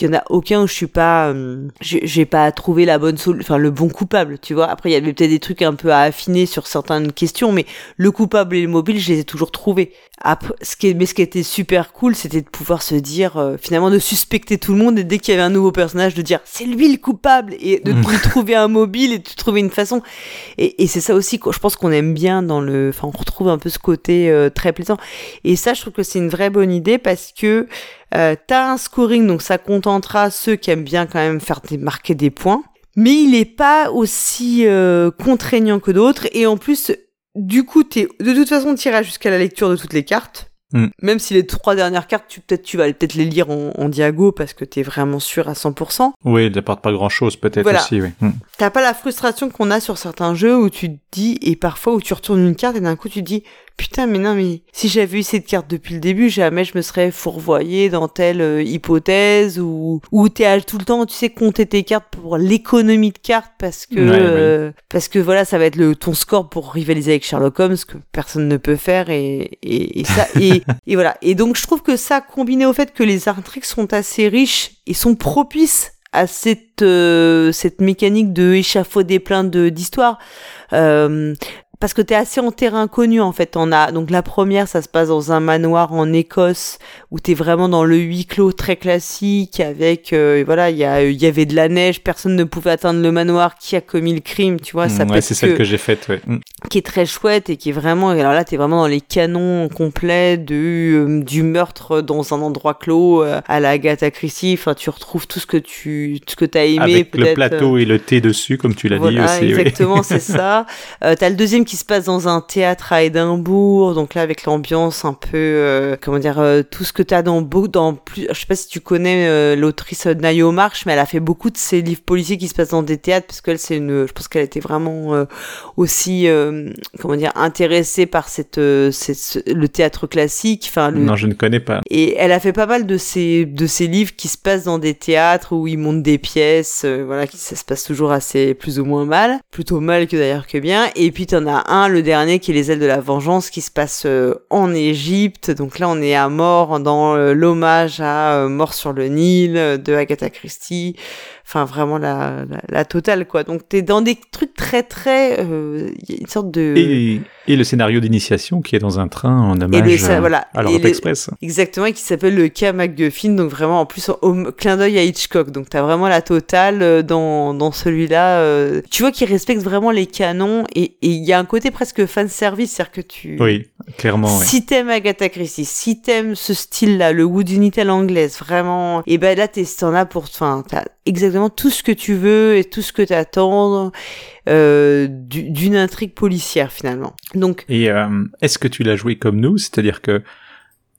il y en a aucun où je suis pas euh, j'ai pas trouvé la bonne enfin le bon coupable tu vois. Après il y avait peut-être des trucs un peu à affiner sur certaines questions mais le coupable et le mobile je les ai toujours trouvés. Après ce qui mais ce qui était super cool c'était de pouvoir se dire euh, finalement de suspecter tout le monde et dès qu'il y avait un nouveau personnage de dire c'est lui le coupable et de, lui [LAUGHS] trouver un mobile et de trouver une façon. Et, et c'est ça aussi je pense qu'on aime bien dans le enfin on retrouve un peu ce côté euh, très plaisant. Et ça je trouve que c'est une vraie bonne idée parce que euh, t'as un scoring, donc ça contentera ceux qui aiment bien quand même faire des, marquer des points. Mais il est pas aussi euh, contraignant que d'autres. Et en plus, du coup, t'es, de toute façon, tu iras jusqu'à la lecture de toutes les cartes. Mm. Même si les trois dernières cartes, tu peut-être tu vas peut-être les lire en, diago parce que t'es vraiment sûr à 100%.
Oui, elles n'apportent pas grand-chose peut-être aussi. Oui. Mm.
T'as pas la frustration qu'on a sur certains jeux où tu te dis et parfois où tu retournes une carte et d'un coup tu te dis putain, mais non, mais si j'avais eu cette carte depuis le début, jamais je me serais fourvoyé dans telle euh, hypothèse ou ou t'es tout le temps, tu sais, compter tes cartes pour l'économie de cartes parce que euh, parce que voilà, ça va être le ton score pour rivaliser avec Sherlock Holmes que personne ne peut faire et et, et ça et, [LAUGHS] et voilà. Et donc je trouve que ça combiné au fait que les intrigues sont assez riches et sont propices à cette euh, cette mécanique de échafauder plein de d'histoires. Euh, parce que t'es assez en terrain connu en fait. On a donc la première, ça se passe dans un manoir en Écosse où t'es vraiment dans le huis clos très classique avec euh, voilà il y a y avait de la neige, personne ne pouvait atteindre le manoir qui a commis le crime, tu vois.
Ça ouais, c'est celle que j'ai faite, ouais. Mm.
Qui est très chouette et qui est vraiment alors là t'es vraiment dans les canons complets de euh, du meurtre dans un endroit clos euh, à la Agatha Christie. Enfin tu retrouves tout ce que tu ce que t'as aimé
avec le plateau et le thé dessus comme tu l'as dit aussi.
Exactement, c'est [LAUGHS] ça. t'as le deuxième qui se passe dans un théâtre à Édimbourg, donc là avec l'ambiance un peu, euh, comment dire, euh, tout ce que tu as dans beaucoup, dans plus, je sais pas si tu connais euh, l'autrice Nayo March, mais elle a fait beaucoup de ces livres policiers qui se passent dans des théâtres, parce qu'elle c'est une, je pense qu'elle était vraiment aussi, comment dire, intéressée par cette, le théâtre classique. Enfin,
non, je ne connais pas.
Et elle a fait pas mal de ces, de ces livres qui se passent dans des théâtres où ils montent des pièces, voilà, qui ça se passe toujours assez plus ou moins mal, plutôt mal que d'ailleurs que bien. Et puis t'en as un, le dernier qui est les ailes de la vengeance qui se passe euh, en Égypte. Donc là, on est à mort dans euh, l'hommage à euh, Mort sur le Nil de Agatha Christie. Enfin vraiment la, la, totale quoi. Donc t'es dans des trucs très très, euh, y a une sorte de
et, et le scénario d'initiation qui est dans un train en hommage voilà, à l'Europe Express.
Exactement, et qui s'appelle le K McGuffin, donc vraiment en plus au clin d'œil à Hitchcock. Donc t'as vraiment la totale euh, dans dans celui-là. Euh, tu vois qu'il respecte vraiment les canons et il y a un côté presque fan service, c'est-à-dire que tu
oui clairement.
Si t'aimes Agatha Christie, si t'aimes ce style-là, le Wood Unitel anglaise, vraiment, et ben là t'es t'en as pour, enfin t'as exactement tout ce que tu veux et tout ce que t'attends euh, d'une intrigue policière finalement. Donc.
Et euh, est-ce que tu l'as joué comme nous, c'est-à-dire que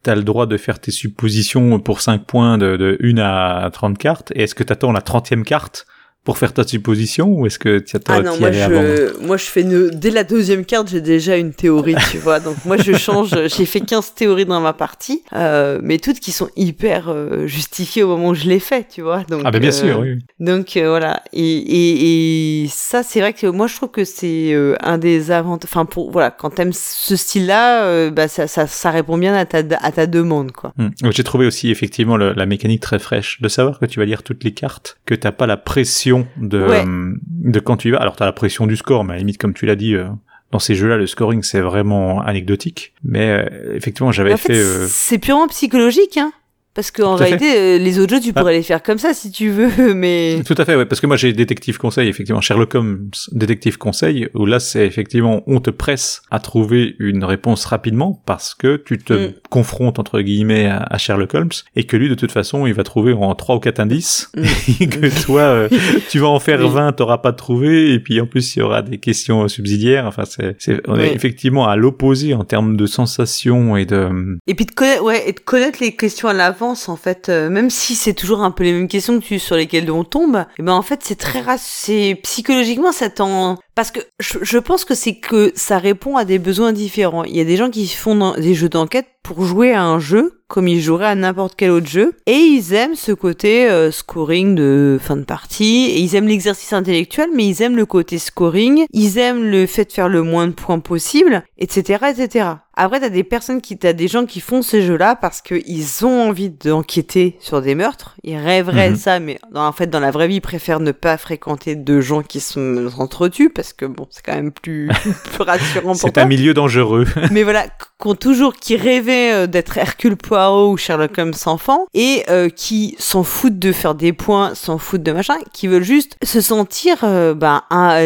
t'as le droit de faire tes suppositions pour 5 points de, de 1 à 30 cartes, et est-ce que t'attends la 30e carte pour faire ta supposition ou est-ce que tu
ah non, moi je, moi je fais une, dès la deuxième carte j'ai déjà une théorie tu vois. Donc moi je change [LAUGHS] j'ai fait 15 théories dans ma partie euh, mais toutes qui sont hyper euh, justifiées au moment où je les fais tu vois. Donc
ah ben bien sûr oui
donc euh, voilà. Et, et, et ça c'est vrai que moi je trouve que c'est euh, un des avantages enfin pour voilà quand t'aimes ce style là bah ça, ça, ça répond bien à ta à ta demande quoi.
Hum. j'ai trouvé aussi effectivement la mécanique très fraîche. De savoir que tu vas lire toutes les cartes que t'as pas la pression de, de quand tu y vas. Alors t'as la pression du score, mais à la limite, comme tu l'as dit, euh, dans ces jeux-là, le scoring c'est vraiment anecdotique. Mais euh, effectivement, j'avais fait. Euh,
c'est purement psychologique, hein. Parce qu'en réalité, euh, les autres jeux, tu pourrais ah. les faire comme ça si tu veux, [LAUGHS] mais...
Tout à fait, ouais. Parce que moi, j'ai Détective Conseil, effectivement, Sherlock Holmes, Détective Conseil, où là, c'est effectivement, on te presse à trouver une réponse rapidement parce que tu te mm. confrontes, entre guillemets, à, Sherlock Holmes et que lui, de toute façon, il va trouver en trois ou quatre indices mm. [LAUGHS] et que toi, euh, [LAUGHS] tu vas en faire 20, t'auras pas trouvé et puis en plus, il y aura des questions subsidiaires. Enfin, c'est, on est effectivement à l'opposé en termes de sensations et de...
Et puis de connaître, ouais, et de connaître les questions à l'avant en fait, euh, même si c'est toujours un peu les mêmes questions que tu, sur lesquelles on tombe, et eh ben en fait c'est très c'est psychologiquement ça t'en parce que je, pense que c'est que ça répond à des besoins différents. Il y a des gens qui font des jeux d'enquête pour jouer à un jeu comme ils joueraient à n'importe quel autre jeu et ils aiment ce côté euh, scoring de fin de partie et ils aiment l'exercice intellectuel mais ils aiment le côté scoring, ils aiment le fait de faire le moins de points possible, etc., etc. Après, t'as des personnes qui, t'as des gens qui font ces jeux-là parce qu'ils ont envie d'enquêter sur des meurtres. Ils rêveraient de mhm. ça, mais en fait, dans la vraie vie, ils préfèrent ne pas fréquenter de gens qui sont entretués parce que bon, c'est quand même plus, [LAUGHS] plus rassurant pour
C'est un milieu dangereux.
Mais voilà, qu'on toujours, qui rêvaient euh, d'être Hercule Poirot ou Sherlock Holmes enfant et euh, qui s'en foutent de faire des points, s'en foutent de machin, qui veulent juste se sentir, euh, ben,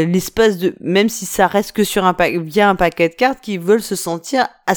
l'espace de, même si ça reste que sur un via un paquet de cartes, qui veulent se sentir à,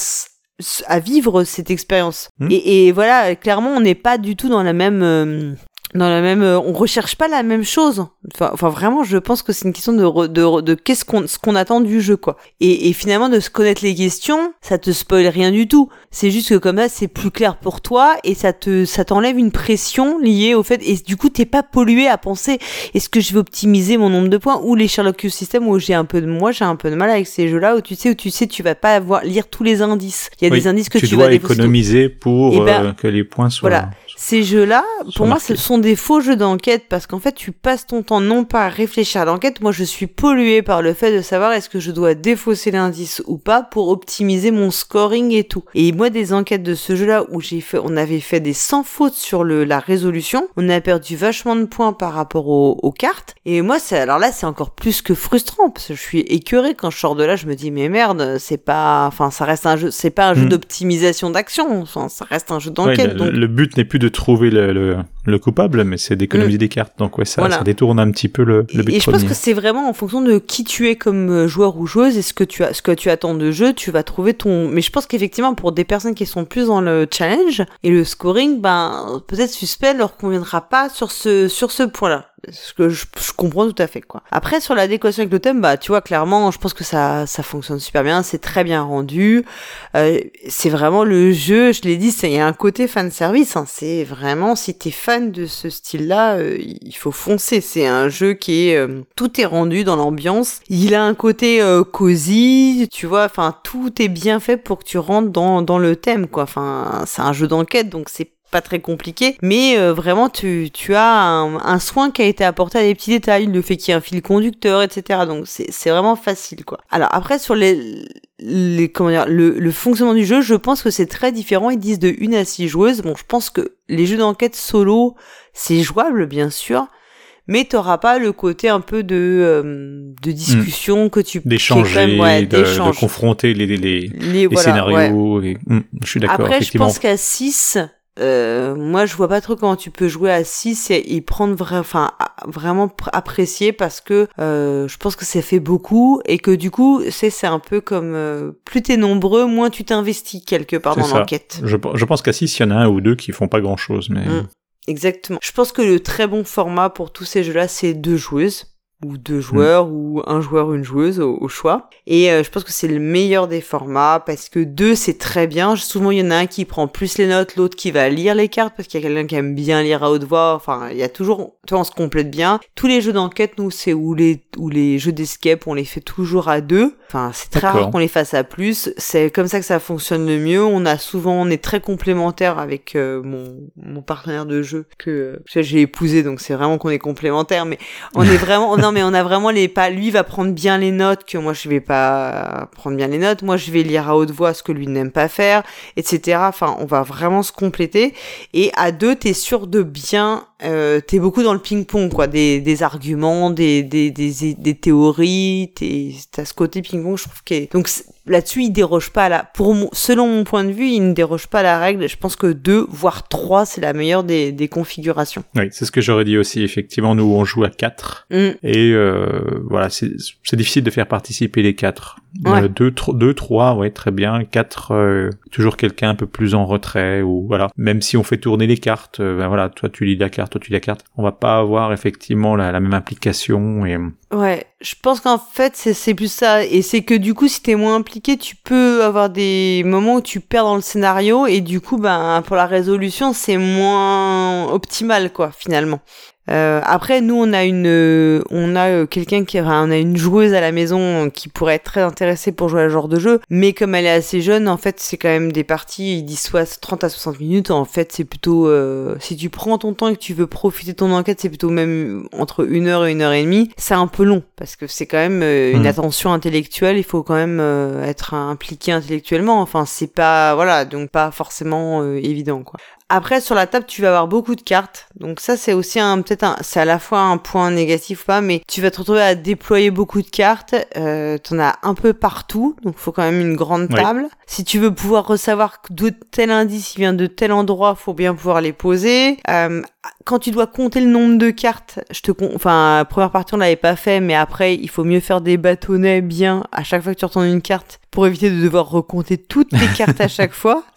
à vivre cette expérience. Hmm. Et, et, voilà, clairement, on n'est pas du tout dans la même dans la même euh, on recherche pas la même chose. Enfin, enfin vraiment je pense que c'est une question de de, de qu'est-ce qu'on ce qu'on attend du jeu quoi. Et, et finalement de se connaître les questions ça te spoil rien du tout. C'est juste que comme ça c'est plus clair pour toi et ça te ça t'enlève une pression liée au fait et du coup t'es pas pollué à penser est-ce que je vais optimiser mon nombre de points ou les Sherlock System où j'ai un peu de moi j'ai un peu de mal avec ces jeux là où tu sais où tu sais tu vas pas avoir lire tous les indices. Il y a des indices que tu,
tu
dois
économiser pour eh ben, euh, que les points soient
voilà ces jeux-là, pour moi, ce sont des faux jeux d'enquête parce qu'en fait, tu passes ton temps non pas à réfléchir à l'enquête. Moi, je suis pollué par le fait de savoir est-ce que je dois défausser l'indice ou pas pour optimiser mon scoring et tout. Et moi, des enquêtes de ce jeu-là où j'ai fait, on avait fait des sans fautes sur le, la résolution. On a perdu vachement de points par rapport aux, cartes. Et moi, c'est, alors là, c'est encore plus que frustrant parce que je suis écœuré quand je sors de là. Je me dis, mais merde, c'est pas, enfin, ça reste un jeu, c'est pas un jeu hmm. d'optimisation d'action. Enfin, ça reste un jeu d'enquête.
le, but n'est plus de trouver le, coupable, mais c'est d'économiser mm. des cartes. Donc ouais, ça, ça détourne un petit peu le, le but
Et je pense que c'est vraiment en fonction de qui tu es comme euh, joueur ou joueuse et ce que tu as, ce que tu attends de jeu, tu vas trouver ton. Mais je pense qu'effectivement pour des personnes qui sont plus dans le challenge et le scoring, ben peut-être suspect leur conviendra pas sur ce sur ce point-là ce que je, comprends tout à fait quoi. Après sur l'adéquation avec le thème, bah tu vois clairement, je pense que ça ça fonctionne super bien, c'est très bien rendu. Euh, c'est vraiment le jeu, je l'ai dit, il y a un côté fan service. Hein, c'est vraiment si t'es fan de ce style-là, euh, il faut foncer. C'est un jeu qui est euh, tout est rendu dans l'ambiance. Il a un côté cosy, tu vois. Enfin tout est bien fait pour que tu rentres dans dans le thème quoi. Enfin c'est un jeu d'enquête donc c'est pas très compliqué, mais euh, vraiment tu, tu as un, soin qui a été apporté à des petits détails, le fait qu'il y ait un fil conducteur, etc. Donc c'est vraiment facile quoi. Alors après sur les, les comment dire, le, le fonctionnement du jeu, je pense que c'est très différent. Ils disent de une à six joueuses. Bon, je pense que les jeux d'enquête solo, c'est jouable bien sûr, mais t'auras pas le côté un peu de euh, de discussion que tu
d'échanger, ouais, de, de, confronter les les, les, les, scénarios. Et... Hmm, je suis d'accord.
Après, je pense qu'à 6 euh, moi, je vois pas trop comment tu peux jouer à 6 et y prendre vrai, enfin, vraiment apprécier parce que euh, je pense que ça fait beaucoup et que du coup, c'est c'est un peu comme euh, plus t'es nombreux, moins tu t'investis quelque part dans l'enquête.
Je, je, pense qu'à 6, il y en a un ou deux qui font pas grand chose, mais. Mmh.
Exactement. Je pense que le très bon format pour tous ces jeux-là, c'est deux joueuses ou deux joueurs mm. ou un joueur une joueuse au, choix. Et euh, je pense que c'est le meilleur des formats parce que deux c'est très bien. Souvent il y en a un qui prend plus les notes l'autre qui va lire les cartes parce qu'il y a quelqu'un qui aime bien lire à haute voix. Enfin il y a toujours toi on se complète bien. Tous les jeux d'enquête nous c'est où les ou les jeux d'escape on les fait toujours à deux enfin c'est très rare qu'on les fasse à plus c'est comme ça que ça fonctionne le mieux on a souvent on est très complémentaires avec euh, mon mon partenaire de jeu que j'ai épousé donc c'est vraiment qu'on est complémentaires mais on est [LAUGHS] vraiment on mais on a vraiment les pas. Lui va prendre bien les notes que moi je vais pas prendre bien les notes. Moi je vais lire à haute voix ce que lui n'aime pas faire, etc. Enfin, on va vraiment se compléter. Et à deux, t'es sûr de bien. Euh, t'es beaucoup dans le ping-pong, quoi. Des, des arguments, des, des, des, des théories. T'as ce côté ping-pong, je trouve que donc là-dessus, il déroge pas à la. Pour selon mon point de vue, il ne déroge pas à la règle. Je pense que deux, voire trois, c'est la meilleure des, des configurations.
Oui, c'est ce que j'aurais dit aussi. Effectivement, nous on joue à quatre mm. et euh, voilà, c'est difficile de faire participer les quatre. Euh, deux, deux, trois, ouais, très bien. Quatre, euh, toujours quelqu'un un peu plus en retrait ou voilà. Même si on fait tourner les cartes, ben voilà, toi tu lis la carte, toi tu lis la carte, on va pas avoir effectivement la, la même implication et.
Ouais, je pense qu'en fait c'est plus ça et c'est que du coup si t'es moins impliqué, tu peux avoir des moments où tu perds dans le scénario et du coup ben pour la résolution c'est moins optimal quoi finalement. Euh, après, nous, on a une, euh, on a euh, quelqu'un qui, on a une joueuse à la maison qui pourrait être très intéressée pour jouer à ce genre de jeu, mais comme elle est assez jeune, en fait, c'est quand même des parties, ils disent soit 30 à 60 minutes, en fait, c'est plutôt, si tu prends ton temps et que tu veux profiter de ton enquête, c'est plutôt même entre une heure et une heure et demie. C'est un peu long parce que c'est quand même une hmm. attention intellectuelle. Il faut quand même être impliqué intellectuellement. Enfin, c'est pas, voilà, donc pas forcément évident, quoi. Après, sur la table, tu vas avoir beaucoup de cartes. Donc ça, c'est aussi un peut-être un, c'est à la fois un point négatif ou pas, mais tu vas te retrouver à déployer beaucoup de cartes. Euh, T'en as un peu partout, donc il faut quand même une grande table. Si tu veux pouvoir recevoir d'où tel indice il vient de tel endroit, faut bien pouvoir les poser. Euh, quand tu dois compter le nombre de cartes, je te enfin première partie on l'avait pas fait, mais après il faut mieux faire des bâtonnets bien à chaque fois que tu retournes une carte pour éviter de devoir recompter toutes les cartes à chaque fois. [LAUGHS]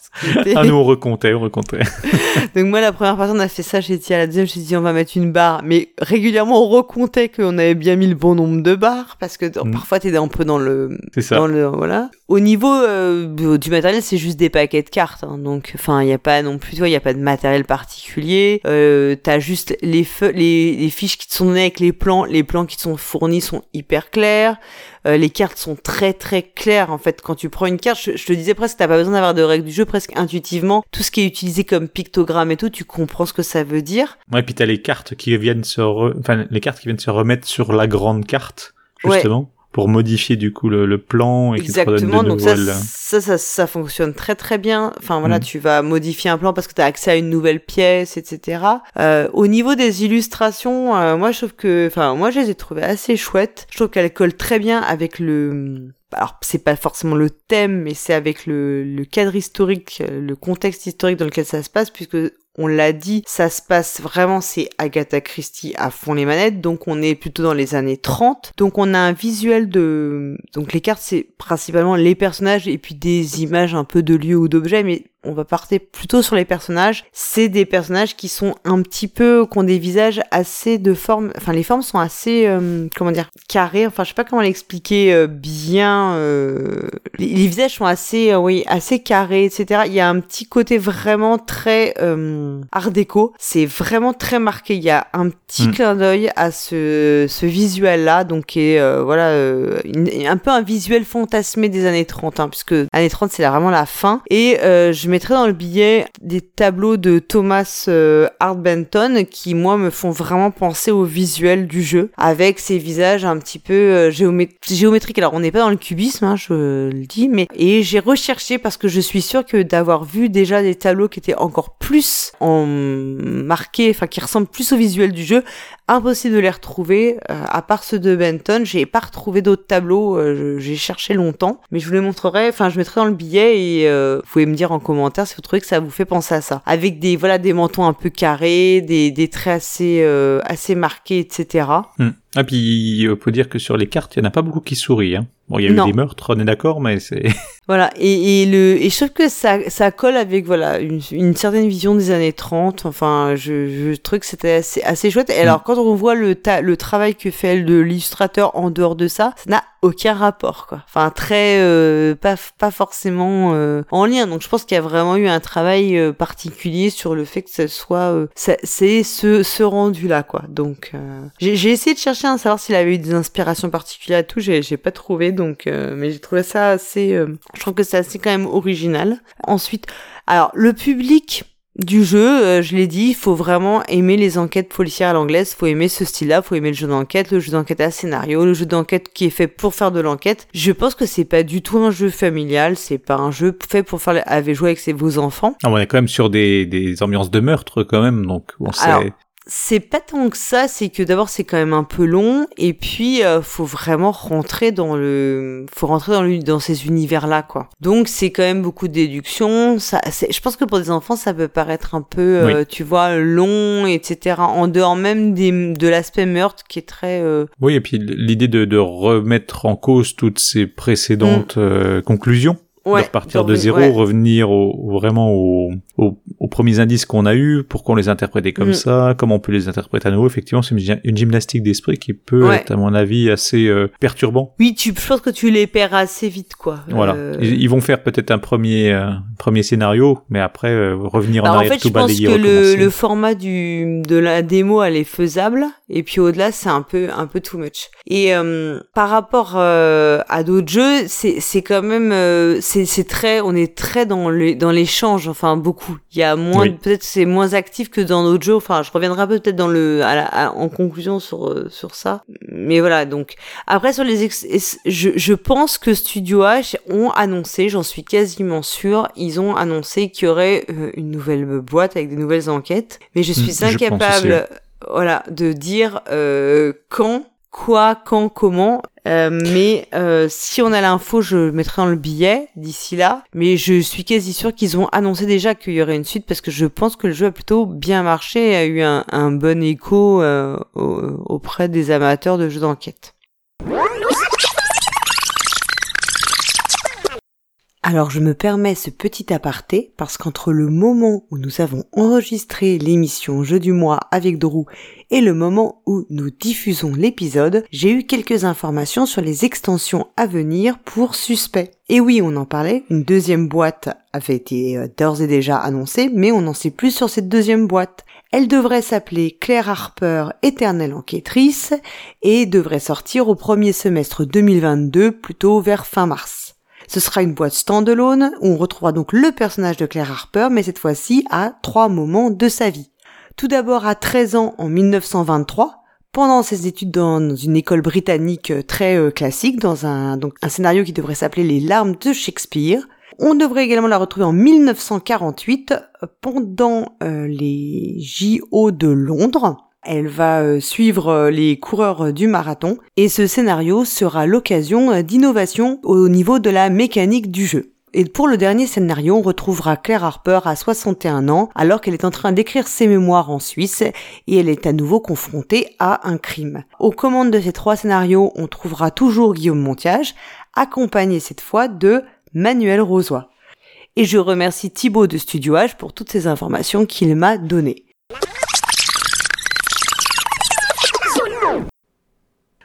ah, nous, on recomptait, on recomptait. [LAUGHS]
Donc, moi, la première on a fait ça, j'ai dit à la deuxième, j'ai dit, on va mettre une barre. Mais régulièrement, on recomptait qu'on avait bien mis le bon nombre de barres, parce que mm. parfois, t'es un peu dans le.
C'est ça.
Dans le, voilà. Au niveau euh, du matériel, c'est juste des paquets de cartes. Hein. Donc, enfin, il n'y a pas non plus, il n'y a pas de matériel particulier. Euh, t'as juste les, les, les fiches qui te sont données avec les plans. Les plans qui te sont fournis sont hyper clairs. Euh, les cartes sont très très claires en fait. Quand tu prends une carte, je, te disais presque, t'as pas besoin d'avoir de règles du jeu, presque intuitivement. Tout ce qui est utilisé comme pictogramme et tout, tu comprends ce que ça veut dire.
Ouais, puis t'as les cartes qui viennent se, enfin les cartes qui viennent se remettre sur la grande carte justement pour modifier du coup le, plan et
Exactement, donc ça, ça, ça, ça, fonctionne très très bien. Enfin voilà, mm. tu vas modifier un plan parce que tu as accès à une nouvelle pièce, etc. Euh, au niveau des illustrations, euh, moi je trouve que, enfin moi je les ai trouvées assez chouettes. Je trouve qu'elles collent très bien avec le alors c'est pas forcément le thème, mais c'est avec le, le, cadre historique, le contexte historique dans lequel ça se passe, puisque on l'a dit, ça se passe vraiment, c'est Agatha Christie à fond les manettes, donc on est plutôt dans les années 30. Donc on a un visuel de... Donc les cartes, c'est principalement les personnages et puis des images un peu de lieux ou d'objets, mais on va partir plutôt sur les personnages. C'est des personnages qui sont un petit peu, qui ont des visages assez de forme, enfin les formes sont assez, euh, comment dire, carrées. Enfin je sais pas comment l'expliquer euh, bien. Euh, les, visages sont assez, oui, assez carrés, etc. Il y a un petit côté vraiment très art déco. C'est vraiment très marqué. Il y a un petit mm. clin d'œil à ce, ce visuel-là, donc qui est voilà un peu un visuel fantasmé des années 30, hein, puisque années 30 c'est vraiment la fin. Et je mettrai dans le billet des tableaux de Thomas euh, Art Benton qui, moi, me font vraiment penser au visuel du jeu, avec ces visages un petit peu euh, géométriques. Alors, on n'est pas dans le cubisme, hein, je le dis, mais et j'ai recherché parce que je suis sûre que d'avoir vu déjà des tableaux qui étaient encore plus en marqués, enfin qui ressemblent plus au visuel du jeu, impossible de les retrouver. Euh, à part ceux de Benton, j'ai pas retrouvé d'autres tableaux. J'ai cherché longtemps, mais je vous les montrerai. Enfin, je mettrai dans le billet et vous pouvez me dire en commentaire si vous trouvez que ça vous fait penser à ça. Avec des voilà des mentons un peu carrés, des, des traits assez assez marqués, etc.
Ah puis il faut dire que sur les cartes, il y en a pas beaucoup qui sourient. Hein. Bon, il y a eu des meurtres, on est d'accord, mais c'est. [LAUGHS]
Voilà, et, et, le, et je trouve que ça, ça colle avec voilà une, une certaine vision des années 30. Enfin, je, je trouve que c'était assez, assez chouette. Et mm. alors, quand on voit le, le travail que fait l'illustrateur en dehors de ça, ça n'a aucun rapport, quoi. Enfin, très euh, pas pas forcément euh, en lien. Donc, je pense qu'il y a vraiment eu un travail euh, particulier sur le fait que ce soit c'est ce ce rendu là, quoi. Donc, j'ai essayé de chercher à savoir s'il avait eu des inspirations particulières et tout. J'ai j'ai pas trouvé. Donc, mais j'ai trouvé ça assez je trouve que c'est assez quand même original. Ensuite, alors le public du jeu, euh, je l'ai dit, il faut vraiment aimer les enquêtes policières à l'anglaise, faut aimer ce style-là, faut aimer le jeu d'enquête, le jeu d'enquête à scénario, le jeu d'enquête qui est fait pour faire de l'enquête. Je pense que c'est pas du tout un jeu familial, c'est pas un jeu fait pour faire avec jouer avec vos enfants.
Ah, on est quand même sur des, des ambiances de meurtre quand même, donc on sait
c'est pas tant que ça, c'est que d'abord c'est quand même un peu long et puis euh, faut vraiment rentrer dans le faut rentrer dans le, dans ces univers là quoi. Donc c'est quand même beaucoup de déduction, ça je pense que pour des enfants ça peut paraître un peu euh, tu vois long etc. en dehors même des, de l'aspect meurtre qui est très euh,
Oui, et puis l'idée de, de remettre en cause toutes ces précédentes mm. conclusions ouais, de repartir de zéro, revenir au, vraiment aux, aux, premiers indices qu'on a eus, pourquoi on les interprétait comme mm. ça, comment on peut les interpréter à nouveau. Effectivement, c'est une, gymnastique d'esprit qui peut être, à mon avis, assez euh, perturbant.
Oui, tu, je pense que tu les perds assez vite, quoi.
Voilà. Euh, ils, vont faire peut-être un premier, euh, premier scénario, mais après revenir en bah, arrière,
en fait, je pense que le, le, format du de la démo, elle est faisable, et puis au-delà, c'est un peu un peu too much. Et par rapport à d'autres jeux, c'est c'est quand même c'est très on est très dans le dans l'échange enfin beaucoup. Il y a moins peut-être c'est moins actif que dans d'autres jeux. Enfin je reviendrai peut-être dans le à en conclusion sur euh, sur ça. Mais voilà donc après sur les je je pense que Studio H ont annoncé j'en suis quasiment sûr ils ont annoncé qu'il y aurait euh, une nouvelle boîte avec des nouvelles enquêtes. Mais je suis hmm, incapable voilà de dire euh, quand quoi, quand, comment. Euh, mais euh, si on a l'info, je mettrai dans le billet d'ici là. Mais je suis quasi sûr qu'ils ont annoncé déjà qu'il y aurait une suite parce que je pense que le jeu a plutôt bien marché et a eu un, bon écho auprès des amateurs de jeux d'enquête. Alors je me permets ce petit aparté parce qu'entre le moment où nous avons enregistré l'émission Jeu du mois avec Drew et le moment où nous diffusons l'épisode, j'ai eu quelques informations sur les extensions à venir pour Suspect. Et oui, on en parlait, une deuxième boîte avait été euh, d'ores et déjà annoncée, mais on n'en sait plus sur cette deuxième boîte. Elle devrait s'appeler Claire Harper, éternelle enquêtrice, et devrait sortir au premier semestre 2022, plutôt vers fin mars. Ce sera une boîte standalone où on retrouvera donc le personnage de Claire Harper, mais cette fois-ci à trois moments de sa vie. Tout d'abord à 13 ans en 1923, pendant ses études dans une école britannique euh, très euh, classique, dans un, un scénario qui devrait s'appeler Les larmes de Shakespeare. On devrait également la retrouver en 1948 euh, pendant les JO de Londres. Elle va euh, suivre euh, les coureurs euh, du marathon et ce scénario sera l'occasion d'innovation au niveau de la mécanique du jeu. Et pour le dernier scénario, on retrouvera Claire Harper à 61 ans alors qu'elle est en train d'écrire ses mémoires en Suisse et elle est à nouveau confrontée à un crime. Aux commandes de ces trois scénarios, on trouvera toujours Guillaume Montiage, accompagné cette fois de Manuel Rosoy. Et je remercie Thibaut de Studio pour toutes ces informations qu'il m'a données.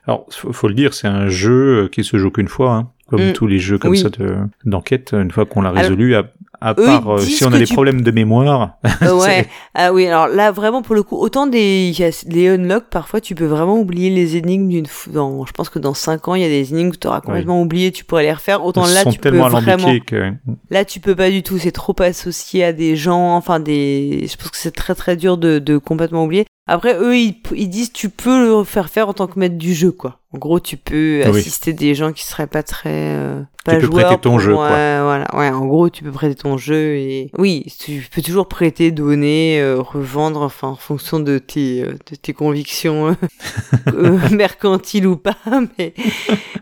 Alors, faut le dire, c'est un jeu qui se joue qu'une fois. Hein. comme
Mm.
tous les jeux comme
Oui.
ça de d'enquête. Une fois qu'on l'a
Alors,
résolu, à, à
eux,
part euh, si on a des
tu-
problèmes de mémoire. [LAUGHS]
Ouais. Ah oui, alors là vraiment pour le coup, autant des les unlock parfois tu peux vraiment oublier les énigmes d'une f- dans je pense que dans 5 ans, il y a des énigmes que tu auras complètement oublié, tu pourrais les refaire. Autant
Ils
là
sont
tu peux vraiment
que
Là, tu peux pas du tout. C'est trop associé à des gens. Enfin, des. Je pense que c'est très très dur de, de complètement oublier. Après, eux, ils, ils disent tu peux le faire faire en tant que maître du jeu, quoi. En gros, tu peux
Oui.
assister des gens qui seraient pas très. euh, pas
peux
joueurs
prêter ton
pour-
jeu,
ouais,
quoi.
Voilà. Ouais, en gros, tu peux prêter ton jeu et oui, tu peux toujours prêter, donner, euh, revendre, enfin, en fonction de tes euh, de tes convictions euh, [LAUGHS] mercantiles ou pas. [LAUGHS] Mais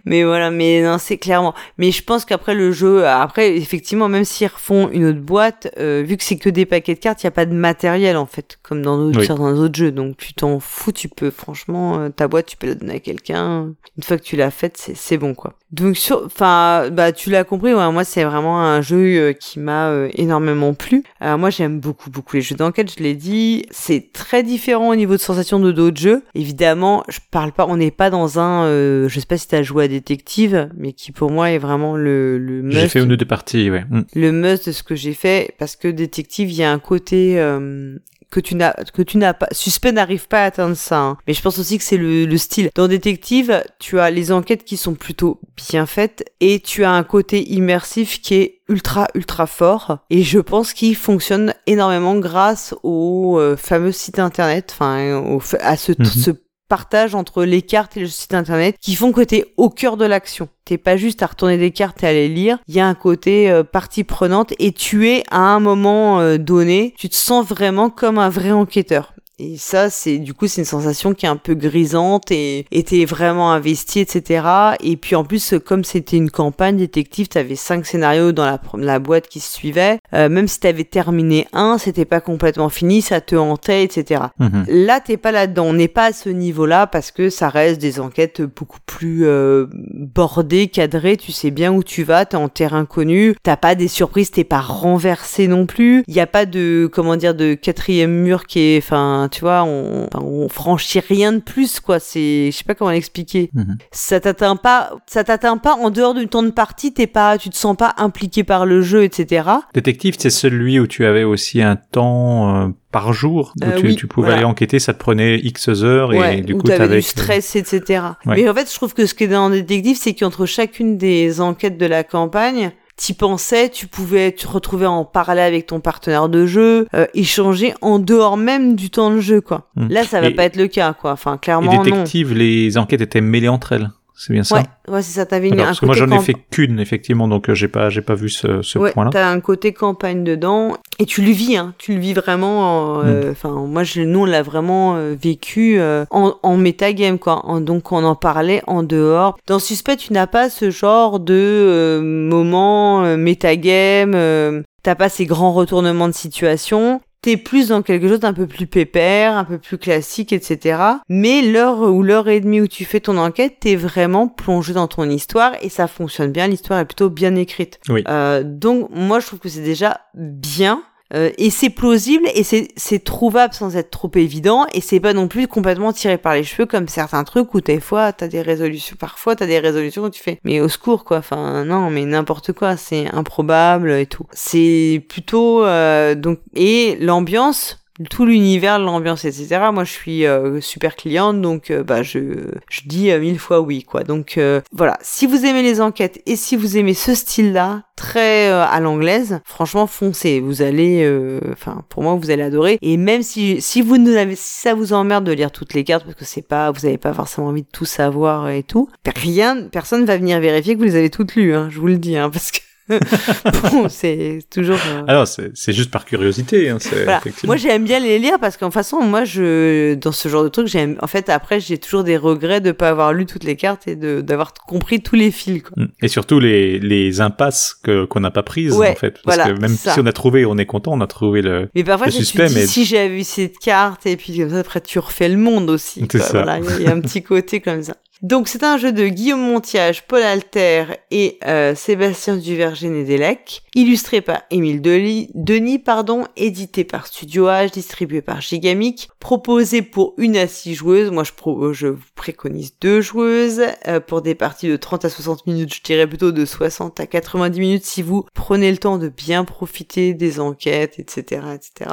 mais voilà. Mais non, c'est clairement. Mais je pense qu'après le jeu, après effectivement, même s'ils refont une autre boîte, euh, vu que c'est que des paquets de cartes, il y a pas de matériel en fait, comme dans d'autres-
Oui.
certains autres jeux. Donc tu t'en fous, tu peux franchement euh, ta boîte, tu peux la donner à quelqu'un. Une fois que tu l'as faite, c'est c'est bon quoi. Donc sur, enfin, bah tu l'as compris. Ouais, moi c'est vraiment un jeu euh, qui m'a euh, énormément plu. Alors moi j'aime beaucoup beaucoup les jeux d'enquête. Je l'ai dit, c'est très différent au niveau de sensation de d'autres jeux. Évidemment, je parle pas, on n'est pas dans un, euh, je sais pas si t'as joué à détective, mais qui pour moi est vraiment le le
j'ai
must
fait une ou deux parties, ouais. Mm.
le must de ce que j'ai fait parce que détective il y a un côté euh, que tu n'as que tu n'as pas suspect n'arrive pas à atteindre ça hein. mais je pense aussi que c'est le, le style dans détective tu as les enquêtes qui sont plutôt bien faites et tu as un côté immersif qui est ultra ultra fort et je pense qu'il fonctionne énormément grâce au euh, fameux site internet enfin à ce,
Mhm.
ce partage entre les cartes et le site internet qui font que t'es au cœur de l'action. T'es pas juste à retourner des cartes et à les lire. Il y a un côté euh, partie prenante et tu es à un moment euh, donné, tu te sens vraiment comme un vrai enquêteur. Et ça, c'est du coup, c'est une sensation qui est un peu grisante et t'es vraiment investi, etc. Et puis en plus, comme c'était une campagne détective, t'avais cinq scénarios dans la, la boîte qui se suivaient. Euh, même si t'avais terminé un, c'était pas complètement fini, ça te hantait, etc.
Mhm.
Là, t'es pas là-dedans. On n'est pas à ce niveau-là parce que ça reste des enquêtes beaucoup plus euh, bordées, cadrées. Tu sais bien où tu vas. T'es en terrain connu. T'as pas des surprises. T'es pas renversé non plus. Il y a pas de comment dire de quatrième mur qui est. Enfin, tu vois, on, on franchit rien de plus quoi. C'est, je sais pas comment l'expliquer.
Mhm.
Ça t'atteint pas. Ça t'atteint pas en dehors du temps de partie. T'es pas. Tu te sens pas impliqué par le jeu, etc.
Détective, c'est celui où tu avais aussi un temps euh, par jour où
Euh,
tu,
oui,
tu pouvais
voilà.
aller enquêter, ça te prenait X heures et
ouais,
du coup
t'avais
t'avais
du stress, etc.
Ouais.
Mais en fait, je trouve que ce qui est dans détective, c'est qu'entre chacune des enquêtes de la campagne, t'y pensais, tu pouvais te retrouver en parallèle avec ton partenaire de jeu, euh, échanger en dehors même du temps de jeu, quoi.
Mm.
Là, ça va
Et-
pas être le cas, quoi. Enfin, clairement, non.
détective, les enquêtes étaient mêlées entre elles. C'est bien ça
Ouais, ouais, c'est ça. T'avais une, un
parce que moi j'en ai fait qu'une effectivement, donc euh, j'ai pas j'ai pas vu ce, ce
ouais,
point-là.
t'as un côté campagne dedans et tu le vis, hein. Tu le vis vraiment.
Mm.
euh, Enfin, moi, je, nous, on l'a vraiment euh, vécu euh, en, en metagame, quoi. En- donc, on en parlait en dehors. Dans Suspect, tu n'as pas ce genre de euh, moment euh, metagame. euh, T'as pas ces grands retournements de situation. T'es plus dans quelque chose d'un peu plus pépère, un peu plus classique, etc. Mais l'heure ou l'heure et demie où tu fais ton enquête, t'es vraiment plongé dans ton histoire et ça fonctionne bien. L'histoire est plutôt bien écrite.
Oui.
Euh, donc moi je trouve que c'est déjà bien. Euh, et c'est plausible et c'est trouvable sans être trop évident et c'est pas non plus complètement tiré par les cheveux comme certains trucs où des fois t'as des résolutions parfois t'as des résolutions où tu fais mais au secours quoi. Enfin non mais n'importe quoi c'est improbable et tout. C'est plutôt euh, donc et l'ambiance tout l'univers, l'ambiance, etc. Moi, je suis euh, super cliente, donc euh, bah je je dis euh, mille fois oui, quoi. Donc euh, voilà, si vous aimez les enquêtes et si vous aimez ce style-là, très à l'anglaise, franchement, foncez. Vous allez, enfin, pour moi, vous allez adorer. Et même si si vous ne avez, si ça vous emmerde de lire toutes les cartes parce que c'est pas, vous avez pas forcément envie de tout savoir et tout, rien, personne va venir vérifier que vous les avez toutes lues. Hein, je vous le dis, hein, parce que [LAUGHS] bon, c'est toujours. euh,
Alors c'est juste par curiosité. Hein,
voilà. Moi, j'aime bien les lire parce qu'en façon, moi, je, dans ce genre de truc, j'aime, en fait, après, j'ai toujours des regrets de pas avoir lu toutes les cartes et d'avoir compris tous les fils, quoi.
Mm. Et surtout les, les impasses que qu'on n'a pas prises
Ouais,
en fait. Parce
voilà,
que même
ça.
si on a trouvé, on est content, on a trouvé le.
Mais parfois,
Le suspect, mais-
si j'avais vu cette carte et puis comme ça, après, tu refais le monde aussi.
C'est
quoi.
ça.
Voilà, il y a- il y a un petit [LAUGHS] côté comme ça. Donc c'est un jeu de Guillaume Montiage, Paul Alter et euh, Sébastien Duverger-Nedelec, illustré par Émile Denis, pardon, édité par Studio H, distribué par Gigamic, proposé pour une à six joueuses. Moi je, vous préconise deux joueuses euh, pour des parties de 30 à 60 minutes, je dirais plutôt de 60 à 90 minutes si vous prenez le temps de bien profiter des enquêtes, etc., etc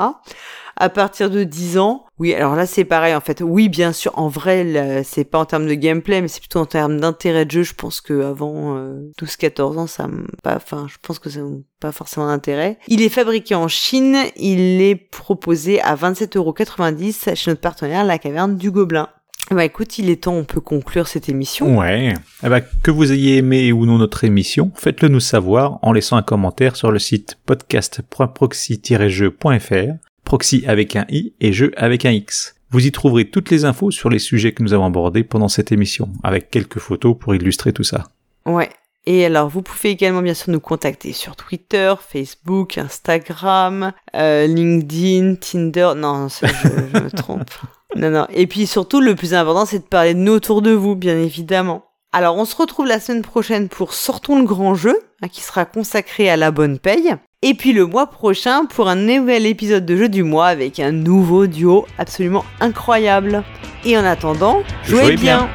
à partir de 10 ans. Oui, alors là c'est pareil en fait. Oui, bien sûr, en vrai, c'est pas en termes de gameplay, mais c'est plutôt en termes d'intérêt de jeu. Je pense que avant 12-14 ans, ça enfin, je pense que ça n'a pas forcément d'intérêt. Il est fabriqué en Chine. Il est proposé à 27,90€ chez notre partenaire La Caverne du Gobelin. Bah écoute, il est temps, on peut conclure cette émission.
Ouais. Ben, que vous ayez aimé ou non notre émission, faites-le nous savoir en laissant un commentaire sur le site podcast.proxy-jeu.fr proxy avec un i et jeu avec un x. Vous y trouverez toutes les infos sur les sujets que nous avons abordés pendant cette émission, avec quelques photos pour illustrer tout ça.
Ouais. Et alors, vous pouvez également bien sûr nous contacter sur Twitter, Facebook, Instagram, euh, LinkedIn, Tinder. Non, je, je me trompe. [LAUGHS] Non, non. Et puis surtout, le plus important, c'est de parler de nous autour de vous, bien évidemment. Alors, on se retrouve la semaine prochaine pour Sortons le grand jeu, hein, qui sera consacré à la bonne paye. Et puis le mois prochain pour un nouvel épisode de Jeu du mois avec un nouveau duo absolument incroyable. Et en attendant, jouez, bien.